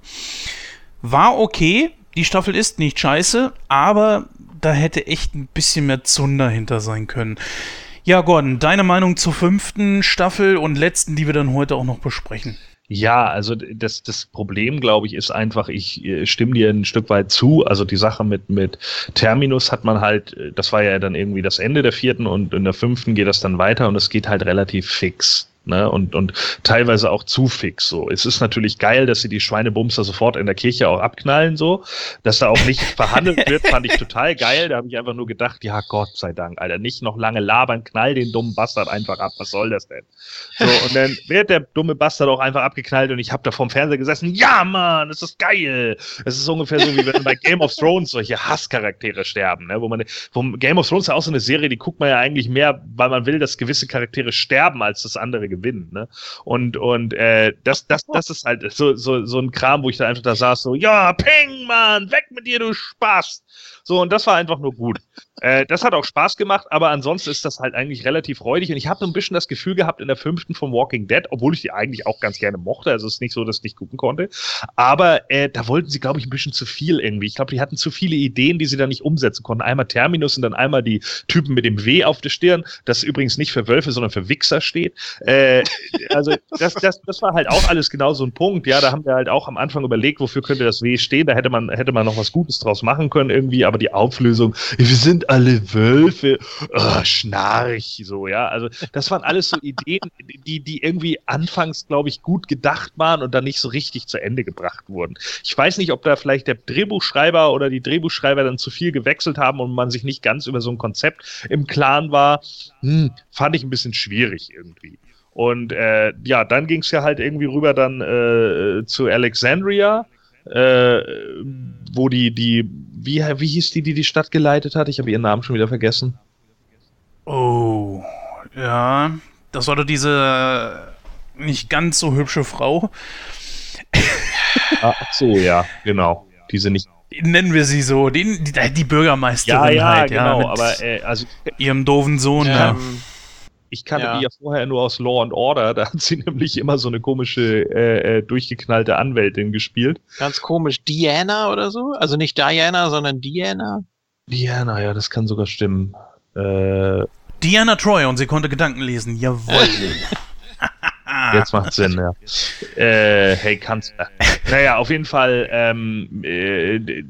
[SPEAKER 1] War okay, die Staffel ist nicht scheiße, aber da hätte echt ein bisschen mehr Zunder hinter sein können. Ja, Gordon, deine Meinung zur fünften Staffel und letzten, die wir dann heute auch noch besprechen.
[SPEAKER 3] Ja, also das, das Problem, glaube ich, ist einfach, ich äh, stimme dir ein Stück weit zu. Also die Sache mit, mit Terminus hat man halt, äh, das war ja dann irgendwie das Ende der vierten und in der fünften geht das dann weiter und es geht halt relativ fix ne? und, und teilweise auch zu fix. So. Es ist natürlich geil, dass sie die Schweinebumster sofort in der Kirche auch abknallen, so. Dass da auch nicht verhandelt wird, fand ich total geil. Da habe ich einfach nur gedacht, ja, Gott sei Dank, Alter, nicht noch lange labern, knall den dummen Bastard einfach ab. Was soll das denn? So, und dann wird der dumme Bastard auch einfach abgeknallt und ich habe da vorm Fernseher gesessen, ja, Mann, das ist geil. Es ist ungefähr so, wie wenn bei Game of Thrones solche Hasscharaktere sterben, ne? Wo man, wo Game of Thrones ist ja auch so eine Serie, die guckt man ja eigentlich mehr, weil man will, dass gewisse Charaktere sterben, als das andere gewinnen. Ne? Und, und äh, das, das, das ist halt so, so, so ein Kram, wo ich da einfach da saß, so, ja, Peng, Mann, weg mit dir, du Spaß. So, und das war einfach nur gut. Äh, das hat auch Spaß gemacht, aber ansonsten ist das halt eigentlich relativ räudig. Und ich habe so ein bisschen das Gefühl gehabt in der fünften von Walking Dead, obwohl ich die eigentlich auch ganz gerne mochte. Also es ist nicht so, dass ich nicht gucken konnte. Aber äh, da wollten sie, glaube ich, ein bisschen zu viel irgendwie. Ich glaube, die hatten zu viele Ideen, die sie da nicht umsetzen konnten. Einmal Terminus und dann einmal die Typen mit dem W auf der Stirn, das übrigens nicht für Wölfe, sondern für Wichser steht. Äh, also das, das, das war halt auch alles genau so ein Punkt. Ja, da haben wir halt auch am Anfang überlegt, wofür könnte das W stehen. Da hätte man, hätte man noch was Gutes draus machen können irgendwie, aber die Auflösung, wir sind alle Wölfe, oh, schnarch, so, ja. Also das waren alles so Ideen, die, die irgendwie anfangs, glaube ich, gut gedacht waren und dann nicht so richtig zu Ende gebracht wurden. Ich weiß nicht, ob da vielleicht der Drehbuchschreiber oder die Drehbuchschreiber dann zu viel gewechselt haben und man sich nicht ganz über so ein Konzept im Klaren war. Hm, fand ich ein bisschen schwierig irgendwie. Und äh, ja, dann ging es ja halt irgendwie rüber dann äh, zu Alexandria, äh, wo die, die, wie, wie hieß die, die die Stadt geleitet hat? Ich habe ihren Namen schon wieder vergessen.
[SPEAKER 1] Oh, ja, das war doch diese nicht ganz so hübsche Frau.
[SPEAKER 3] Ach so, ja, genau. Diese nicht
[SPEAKER 1] nennen wir sie so, die, die, die Bürgermeisterin
[SPEAKER 3] ja, ja, halt, genau, ja, aber äh, also
[SPEAKER 1] ihrem doofen Sohn.
[SPEAKER 3] Ja. Ähm, ich kannte ja. die ja vorher nur aus Law and Order, da hat sie nämlich immer so eine komische, äh, äh, durchgeknallte Anwältin gespielt.
[SPEAKER 2] Ganz komisch, Diana oder so? Also nicht Diana, sondern Diana?
[SPEAKER 3] Diana, ja, das kann sogar stimmen. Äh,
[SPEAKER 1] Diana Troy und sie konnte Gedanken lesen, jawohl.
[SPEAKER 3] Jetzt macht Sinn, ja. Äh, hey, Kanzler. Naja, auf jeden Fall, ähm, äh,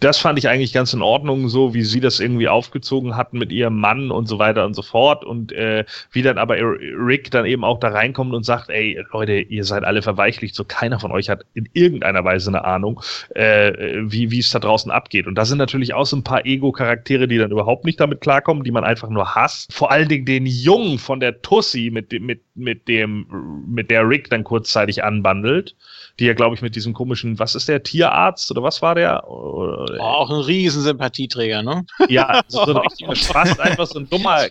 [SPEAKER 3] das fand ich eigentlich ganz in Ordnung, so wie sie das irgendwie aufgezogen hatten mit ihrem Mann und so weiter und so fort. Und äh, wie dann aber Rick dann eben auch da reinkommt und sagt, ey, Leute, ihr seid alle verweichlicht, so keiner von euch hat in irgendeiner Weise eine Ahnung, äh, wie wie es da draußen abgeht. Und da sind natürlich auch so ein paar Ego-Charaktere, die dann überhaupt nicht damit klarkommen, die man einfach nur hasst. Vor allen Dingen den Jungen von der Tussi, mit, mit, mit dem mit der Rick dann kurzzeitig anbandelt, die ja, glaube ich, mit diesem komischen, was ist der, Tierarzt oder was war der?
[SPEAKER 2] Oh, auch ein riesen Sympathieträger, ne?
[SPEAKER 3] Ja, so ein richtiger Spaß, einfach so ein dummer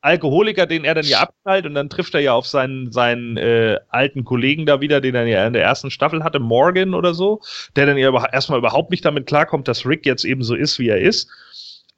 [SPEAKER 3] Alkoholiker, den er dann ja abknallt und dann trifft er ja auf seinen, seinen äh, alten Kollegen da wieder, den er ja in der ersten Staffel hatte, Morgan oder so, der dann ja erstmal überhaupt nicht damit klarkommt, dass Rick jetzt eben so ist, wie er ist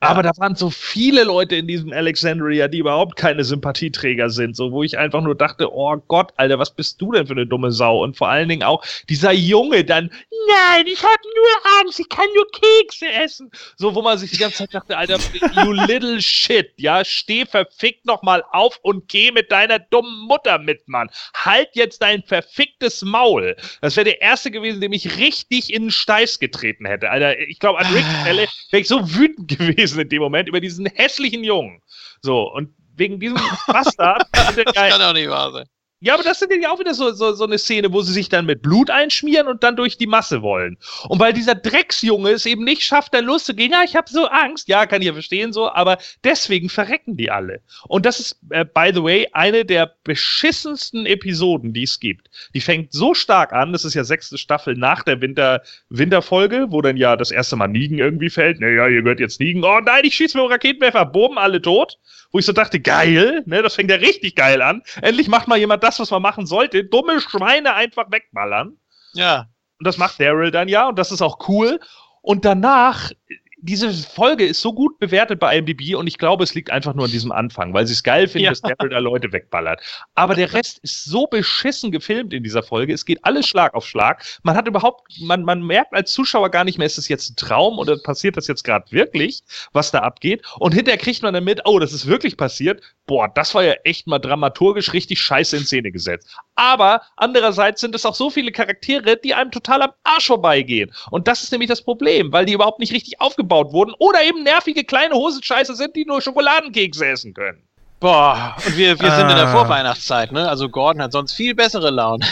[SPEAKER 3] aber da waren so viele Leute in diesem Alexandria, die überhaupt keine Sympathieträger sind, so wo ich einfach nur dachte, oh Gott, Alter, was bist du denn für eine dumme Sau? Und vor allen Dingen auch dieser Junge dann, nein, ich hab nur Angst, ich kann nur Kekse essen. So, wo man sich die ganze Zeit dachte, Alter, you little shit, ja, steh verfickt nochmal auf und geh mit deiner dummen Mutter mit, Mann. Halt jetzt dein verficktes Maul. Das wäre der erste gewesen, dem ich richtig in den Steiß getreten hätte. Alter, ich glaube, an Ricks Stelle wäre ich so wütend gewesen gewesen in dem Moment über diesen hässlichen Jungen. So, und wegen diesem Bastard.
[SPEAKER 2] das kann auch nicht wahr sein.
[SPEAKER 3] Ja, aber das sind ja auch wieder so, so, so eine Szene, wo sie sich dann mit Blut einschmieren und dann durch die Masse wollen. Und weil dieser Drecksjunge es eben nicht schafft, da loszugehen, ja, ich habe so Angst, ja, kann ich ja verstehen so, aber deswegen verrecken die alle. Und das ist, äh, by the way, eine der beschissensten Episoden, die es gibt. Die fängt so stark an, das ist ja sechste Staffel nach der Winter, Winterfolge, wo dann ja das erste Mal Nigen irgendwie fällt. Naja, ihr gehört jetzt Nigen. Oh nein, ich schieße mir Raketenwerfer, boom, alle tot wo ich so dachte, geil, ne, das fängt ja richtig geil an. Endlich macht mal jemand das, was man machen sollte. Dumme Schweine einfach wegballern.
[SPEAKER 2] Ja.
[SPEAKER 3] Und das macht Daryl dann ja, und das ist auch cool. Und danach diese Folge ist so gut bewertet bei IMDb und ich glaube, es liegt einfach nur an diesem Anfang, weil sie es geil finden, ja. dass Daryl da Leute wegballert. Aber der Rest ist so beschissen gefilmt in dieser Folge. Es geht alles Schlag auf Schlag. Man hat überhaupt, man, man merkt als Zuschauer gar nicht mehr, ist das jetzt ein Traum oder passiert das jetzt gerade wirklich, was da abgeht. Und hinterher kriegt man dann mit, oh, das ist wirklich passiert. Boah, das war ja echt mal dramaturgisch richtig scheiße in Szene gesetzt. Aber andererseits sind es auch so viele Charaktere, die einem total am Arsch vorbeigehen. Und das ist nämlich das Problem, weil die überhaupt nicht richtig aufgebaut aufgebaut wurden oder eben nervige kleine Hosenscheiße sind, die nur Schokoladenkekse essen können.
[SPEAKER 2] Boah, und wir, wir sind in der ah. Vorweihnachtszeit, ne? Also Gordon hat sonst viel bessere Laune.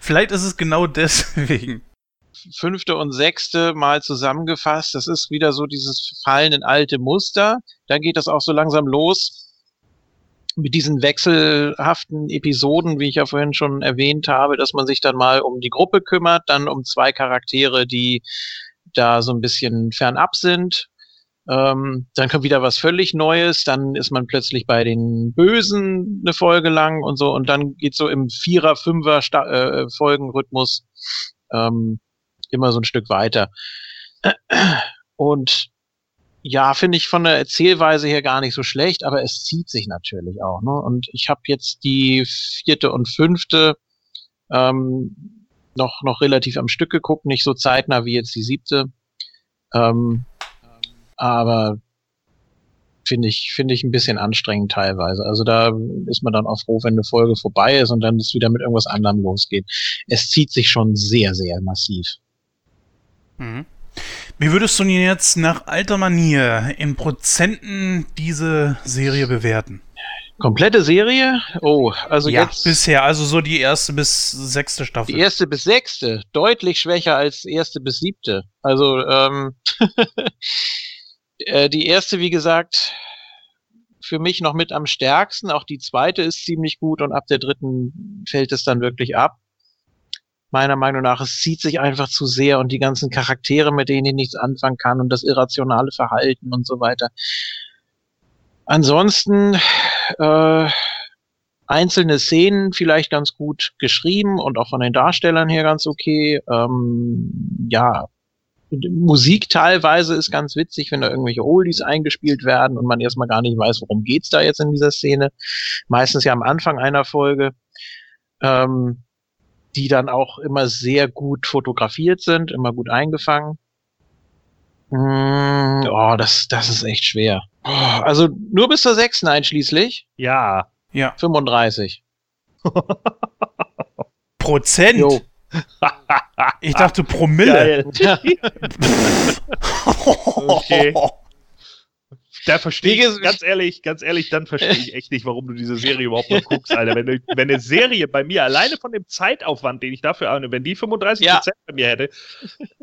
[SPEAKER 1] Vielleicht ist es genau deswegen.
[SPEAKER 2] Fünfte und sechste Mal zusammengefasst, das ist wieder so dieses Fallen in alte Muster. Dann geht das auch so langsam los mit diesen wechselhaften Episoden, wie ich ja vorhin schon erwähnt habe, dass man sich dann mal um die Gruppe kümmert, dann um zwei Charaktere, die da so ein bisschen fernab sind. Ähm, dann kommt wieder was völlig Neues, dann ist man plötzlich bei den Bösen eine Folge lang und so und dann geht so im Vierer, Fünfer Sta äh, Folgenrhythmus ähm, immer so ein Stück weiter. Und ja, finde ich von der Erzählweise her gar nicht so schlecht, aber es zieht sich natürlich auch. Ne? Und ich habe jetzt die vierte und fünfte ähm, noch, noch relativ am Stück geguckt, nicht so zeitnah wie jetzt die siebte. Ähm, aber finde ich, finde ich ein bisschen anstrengend teilweise. Also da ist man dann auch froh, wenn eine Folge vorbei ist und dann es wieder mit irgendwas anderem losgeht. Es zieht sich schon sehr, sehr massiv.
[SPEAKER 1] Mhm. Wie würdest du denn jetzt nach alter Manier in Prozenten diese Serie bewerten?
[SPEAKER 2] Komplette Serie? Oh, also
[SPEAKER 1] ja,
[SPEAKER 2] jetzt.
[SPEAKER 1] Bisher, also so die erste bis sechste Staffel.
[SPEAKER 2] Die erste bis sechste, deutlich schwächer als erste bis siebte. Also, ähm, äh, die erste, wie gesagt, für mich noch mit am stärksten. Auch die zweite ist ziemlich gut und ab der dritten fällt es dann wirklich ab. Meiner Meinung nach, es zieht sich einfach zu sehr und die ganzen Charaktere, mit denen ich nichts anfangen kann und das irrationale Verhalten und so weiter. Ansonsten äh, einzelne Szenen vielleicht ganz gut geschrieben und auch von den Darstellern her ganz okay. Ähm, ja, Musik teilweise ist ganz witzig, wenn da irgendwelche Oldies eingespielt werden und man erstmal gar nicht weiß, worum geht's da jetzt in dieser Szene. Meistens ja am Anfang einer Folge. Ähm, die dann auch immer sehr gut fotografiert sind, immer gut eingefangen. Mm, oh, das, das ist echt schwer. Oh, also nur bis zur sechsten einschließlich?
[SPEAKER 3] Ja.
[SPEAKER 1] Ja.
[SPEAKER 2] 35.
[SPEAKER 1] Prozent? Jo. Ich dachte Promille.
[SPEAKER 3] Geil. okay. Da verstehe ich, ganz ehrlich, ganz ehrlich, dann verstehe ich echt nicht, warum du diese Serie überhaupt noch guckst, Alter. Wenn, wenn eine Serie bei mir alleine von dem Zeitaufwand, den ich dafür habe, wenn die 35 ja. bei mir hätte,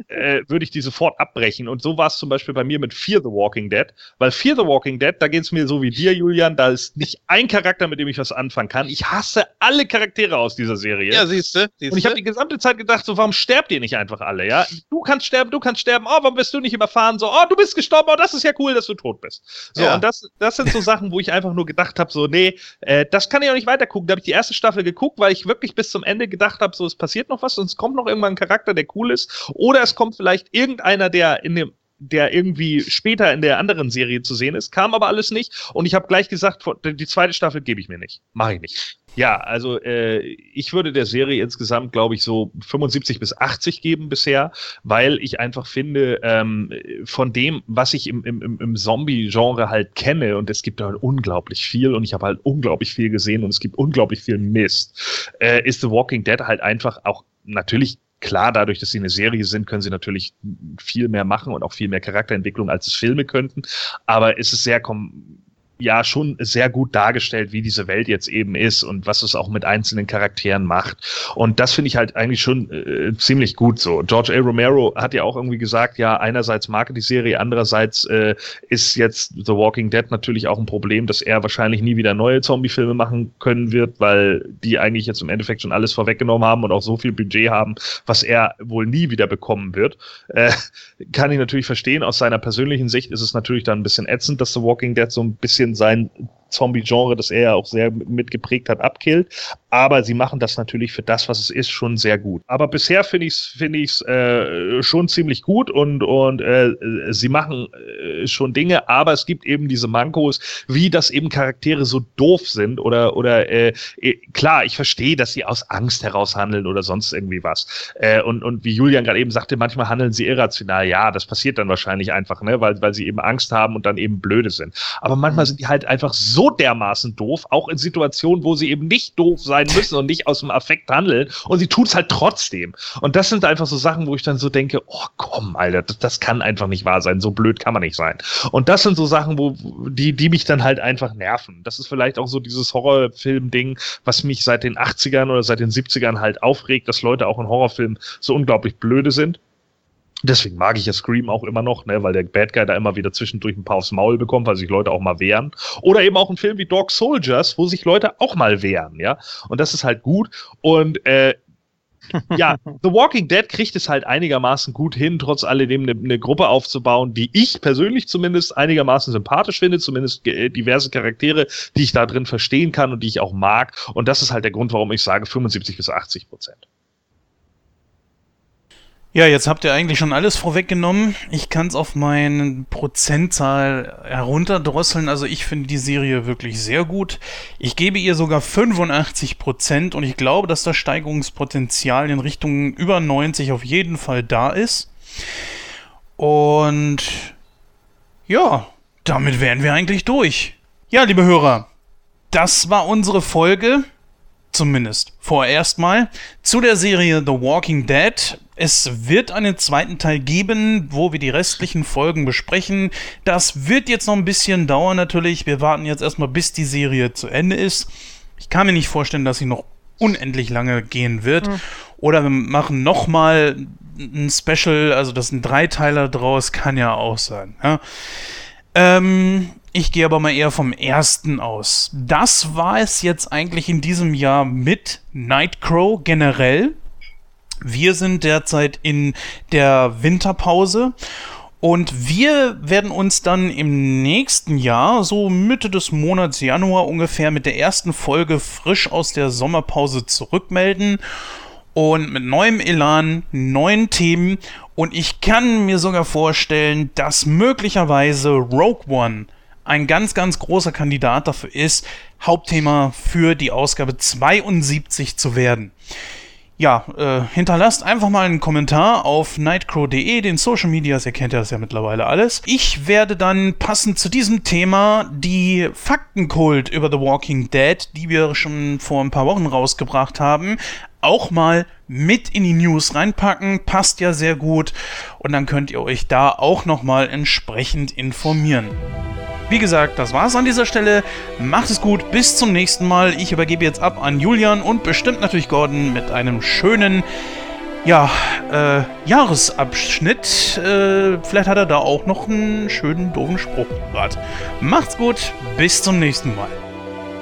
[SPEAKER 3] äh, würde ich die sofort abbrechen. Und so war es zum Beispiel bei mir mit Fear the Walking Dead, weil Fear the Walking Dead, da geht es mir so wie dir, Julian, da ist nicht ein Charakter, mit dem ich was anfangen kann. Ich hasse alle Charaktere aus dieser Serie.
[SPEAKER 2] Ja, siehst du.
[SPEAKER 3] Und ich habe die gesamte Zeit gedacht, so, warum sterbt ihr nicht einfach alle, ja? Du kannst sterben, du kannst sterben, oh, warum bist du nicht überfahren? So, oh, du bist gestorben, oh, das ist ja cool, dass du tot bist. So, ja. und das, das sind so Sachen, wo ich einfach nur gedacht habe, so, nee, äh, das kann ich auch nicht weiter gucken. Da habe ich die erste Staffel geguckt, weil ich wirklich bis zum Ende gedacht habe, so, es passiert noch was und es kommt noch irgendwann ein Charakter, der cool ist. Oder es kommt vielleicht irgendeiner, der in dem der irgendwie später in der anderen Serie zu sehen ist, kam aber alles nicht und ich habe gleich gesagt, die zweite Staffel gebe ich mir nicht, mache ich nicht. Ja, also äh, ich würde der Serie insgesamt, glaube ich, so 75 bis 80 geben bisher, weil ich einfach finde, ähm, von dem, was ich im, im, im Zombie-Genre halt kenne, und es gibt halt unglaublich viel und ich habe halt unglaublich viel gesehen und es gibt unglaublich viel Mist, äh, ist The Walking Dead halt einfach auch natürlich klar, dadurch, dass sie eine Serie sind, können sie natürlich viel mehr machen und auch viel mehr Charakterentwicklung, als es Filme könnten. Aber es ist sehr kom ja schon sehr gut dargestellt, wie diese Welt jetzt eben ist und was es auch mit einzelnen Charakteren macht. Und das finde ich halt eigentlich schon äh, ziemlich gut so. George A. Romero hat ja auch irgendwie gesagt, ja, einerseits mag er die Serie, andererseits äh, ist jetzt The Walking Dead natürlich auch ein Problem, dass er wahrscheinlich nie wieder neue Zombie-Filme machen können wird, weil die eigentlich jetzt im Endeffekt schon alles vorweggenommen haben und auch so viel Budget haben, was er wohl nie wieder bekommen wird. Äh, kann ich natürlich verstehen. Aus seiner persönlichen Sicht ist es natürlich dann ein bisschen ätzend, dass The Walking Dead so ein bisschen sein Zombie-Genre, das er ja auch sehr mitgeprägt hat, abkillt. Aber sie machen das natürlich für das, was es ist, schon sehr gut. Aber bisher finde ich es find ich's, äh, schon ziemlich gut und, und äh, sie machen äh, schon Dinge, aber es gibt eben diese Mankos, wie dass eben Charaktere so doof sind oder, oder äh, äh klar, ich verstehe, dass sie aus Angst heraus handeln oder sonst irgendwie was. Äh, und, und wie Julian gerade eben sagte, manchmal handeln sie irrational. Ja, das passiert dann wahrscheinlich einfach, ne, weil, weil sie eben Angst haben und dann eben blöde sind. Aber manchmal sind die halt einfach so dermaßen doof, auch in Situationen, wo sie eben nicht doof sein müssen und nicht aus dem Affekt handeln. Und sie tut es halt trotzdem. Und das sind einfach so Sachen, wo ich dann so denke, oh komm, Alter, das, das kann einfach nicht wahr sein. So blöd kann man nicht sein. Und das sind so Sachen, wo die, die mich dann halt einfach nerven. Das ist vielleicht auch so dieses Horrorfilm-Ding, was mich seit den 80ern oder seit den 70ern halt aufregt, dass Leute auch in Horrorfilmen so unglaublich blöde sind. Deswegen mag ich ja Scream auch immer noch, ne, weil der Bad Guy da immer wieder zwischendurch ein paar aufs Maul bekommt, weil sich Leute auch mal wehren. Oder eben auch ein Film wie Dog Soldiers, wo sich Leute auch mal wehren, ja. Und das ist halt gut. Und äh, ja, The Walking Dead kriegt es halt einigermaßen gut hin, trotz alledem eine, eine, Gruppe aufzubauen, die ich persönlich zumindest einigermaßen sympathisch finde, zumindest äh, diverse Charaktere, die ich da drin verstehen kann und die ich auch mag. Und das ist halt der Grund, warum ich sage 75 bis 80 Prozent.
[SPEAKER 1] Ja, jetzt habt ihr eigentlich schon alles vorweggenommen. Ich kann es auf meine Prozentzahl herunterdrosseln. Also ich finde die Serie wirklich sehr gut. Ich gebe ihr sogar 85 Prozent und ich glaube, dass das Steigerungspotenzial in Richtung über 90 auf jeden Fall da ist. Und ja, damit wären wir eigentlich durch. Ja, liebe Hörer, das war unsere Folge, zumindest vorerst mal, zu der Serie The Walking Dead. Es wird einen zweiten Teil geben, wo wir die restlichen Folgen besprechen. Das wird jetzt noch ein bisschen dauern natürlich. Wir warten jetzt erstmal, bis die Serie zu Ende ist. Ich kann mir nicht vorstellen, dass sie noch unendlich lange gehen wird. Mhm. Oder wir machen nochmal ein Special, also das sind drei Teile draus, kann ja auch sein. Ja? Ähm, ich gehe aber mal eher vom ersten aus. Das war es jetzt eigentlich in diesem Jahr mit Nightcrow generell. Wir sind derzeit in der Winterpause und wir werden uns dann im nächsten Jahr, so Mitte des Monats Januar ungefähr, mit der ersten Folge frisch aus der Sommerpause zurückmelden und mit neuem Elan, neuen Themen und ich kann mir sogar vorstellen, dass möglicherweise Rogue One ein ganz, ganz großer Kandidat dafür ist, Hauptthema für die Ausgabe 72 zu werden. Ja, äh, hinterlasst einfach mal einen Kommentar auf nightcrow.de, den Social Medias, ihr kennt ja das ja mittlerweile alles. Ich werde dann passend zu diesem Thema die Faktenkult über The Walking Dead, die wir schon vor ein paar Wochen rausgebracht haben, auch mal mit in die News reinpacken. Passt ja sehr gut. Und dann könnt ihr euch da auch nochmal entsprechend informieren. Wie gesagt, das war's an dieser Stelle. Macht es gut, bis zum nächsten Mal. Ich übergebe jetzt ab an Julian und bestimmt natürlich Gordon mit einem schönen ja, äh, Jahresabschnitt. Äh, vielleicht hat er da auch noch einen schönen doofen Spruch parat. Macht's gut, bis zum nächsten Mal.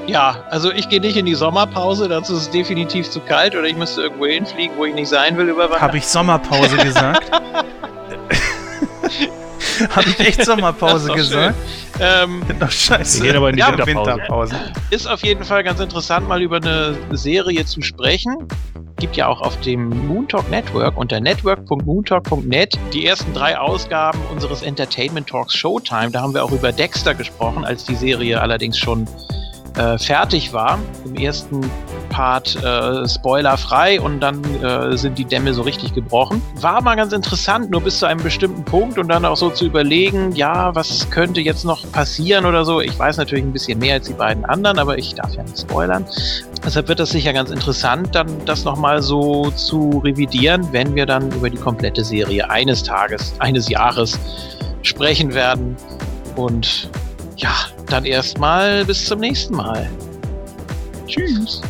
[SPEAKER 2] Ja, also ich gehe nicht in die Sommerpause, dazu ist es definitiv zu kalt oder ich müsste irgendwo hinfliegen, wo ich nicht sein will über
[SPEAKER 1] Habe ich Sommerpause gesagt? Habe ich echt Sommerpause gesagt?
[SPEAKER 2] Ähm,
[SPEAKER 1] scheiße.
[SPEAKER 3] Wir gehen aber in die ja, Winterpause. Winterpause.
[SPEAKER 2] Ist auf jeden Fall ganz interessant, mal über eine Serie zu sprechen. Gibt ja auch auf dem Moontalk Network unter network.moontalk.net die ersten drei Ausgaben unseres Entertainment Talks Showtime. Da haben wir auch über Dexter gesprochen, als die Serie allerdings schon äh, fertig war. Im ersten Part äh, spoilerfrei und dann äh, sind die Dämme so richtig gebrochen. War mal ganz interessant, nur bis zu einem bestimmten Punkt und dann auch so zu überlegen, ja, was könnte jetzt noch passieren oder so. Ich weiß natürlich ein bisschen mehr als die beiden anderen, aber ich darf ja nicht spoilern. Deshalb wird das sicher ganz interessant, dann das nochmal so zu revidieren, wenn wir dann über die komplette Serie eines Tages, eines Jahres sprechen werden. Und ja, dann erstmal bis zum nächsten Mal. Tschüss.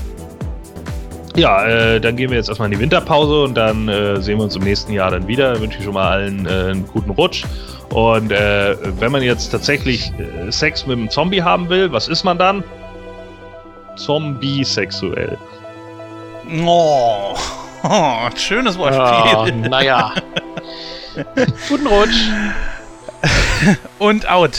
[SPEAKER 3] Ja, äh, dann gehen wir jetzt erstmal in die Winterpause und dann äh, sehen wir uns im nächsten Jahr dann wieder. Wünsche ich schon mal allen äh, einen guten Rutsch. Und äh, wenn man jetzt tatsächlich äh, Sex mit einem Zombie haben will, was ist man dann? Zombie-sexuell.
[SPEAKER 1] Oh, oh schönes Wortspiel.
[SPEAKER 2] Oh, naja. guten Rutsch.
[SPEAKER 1] und out.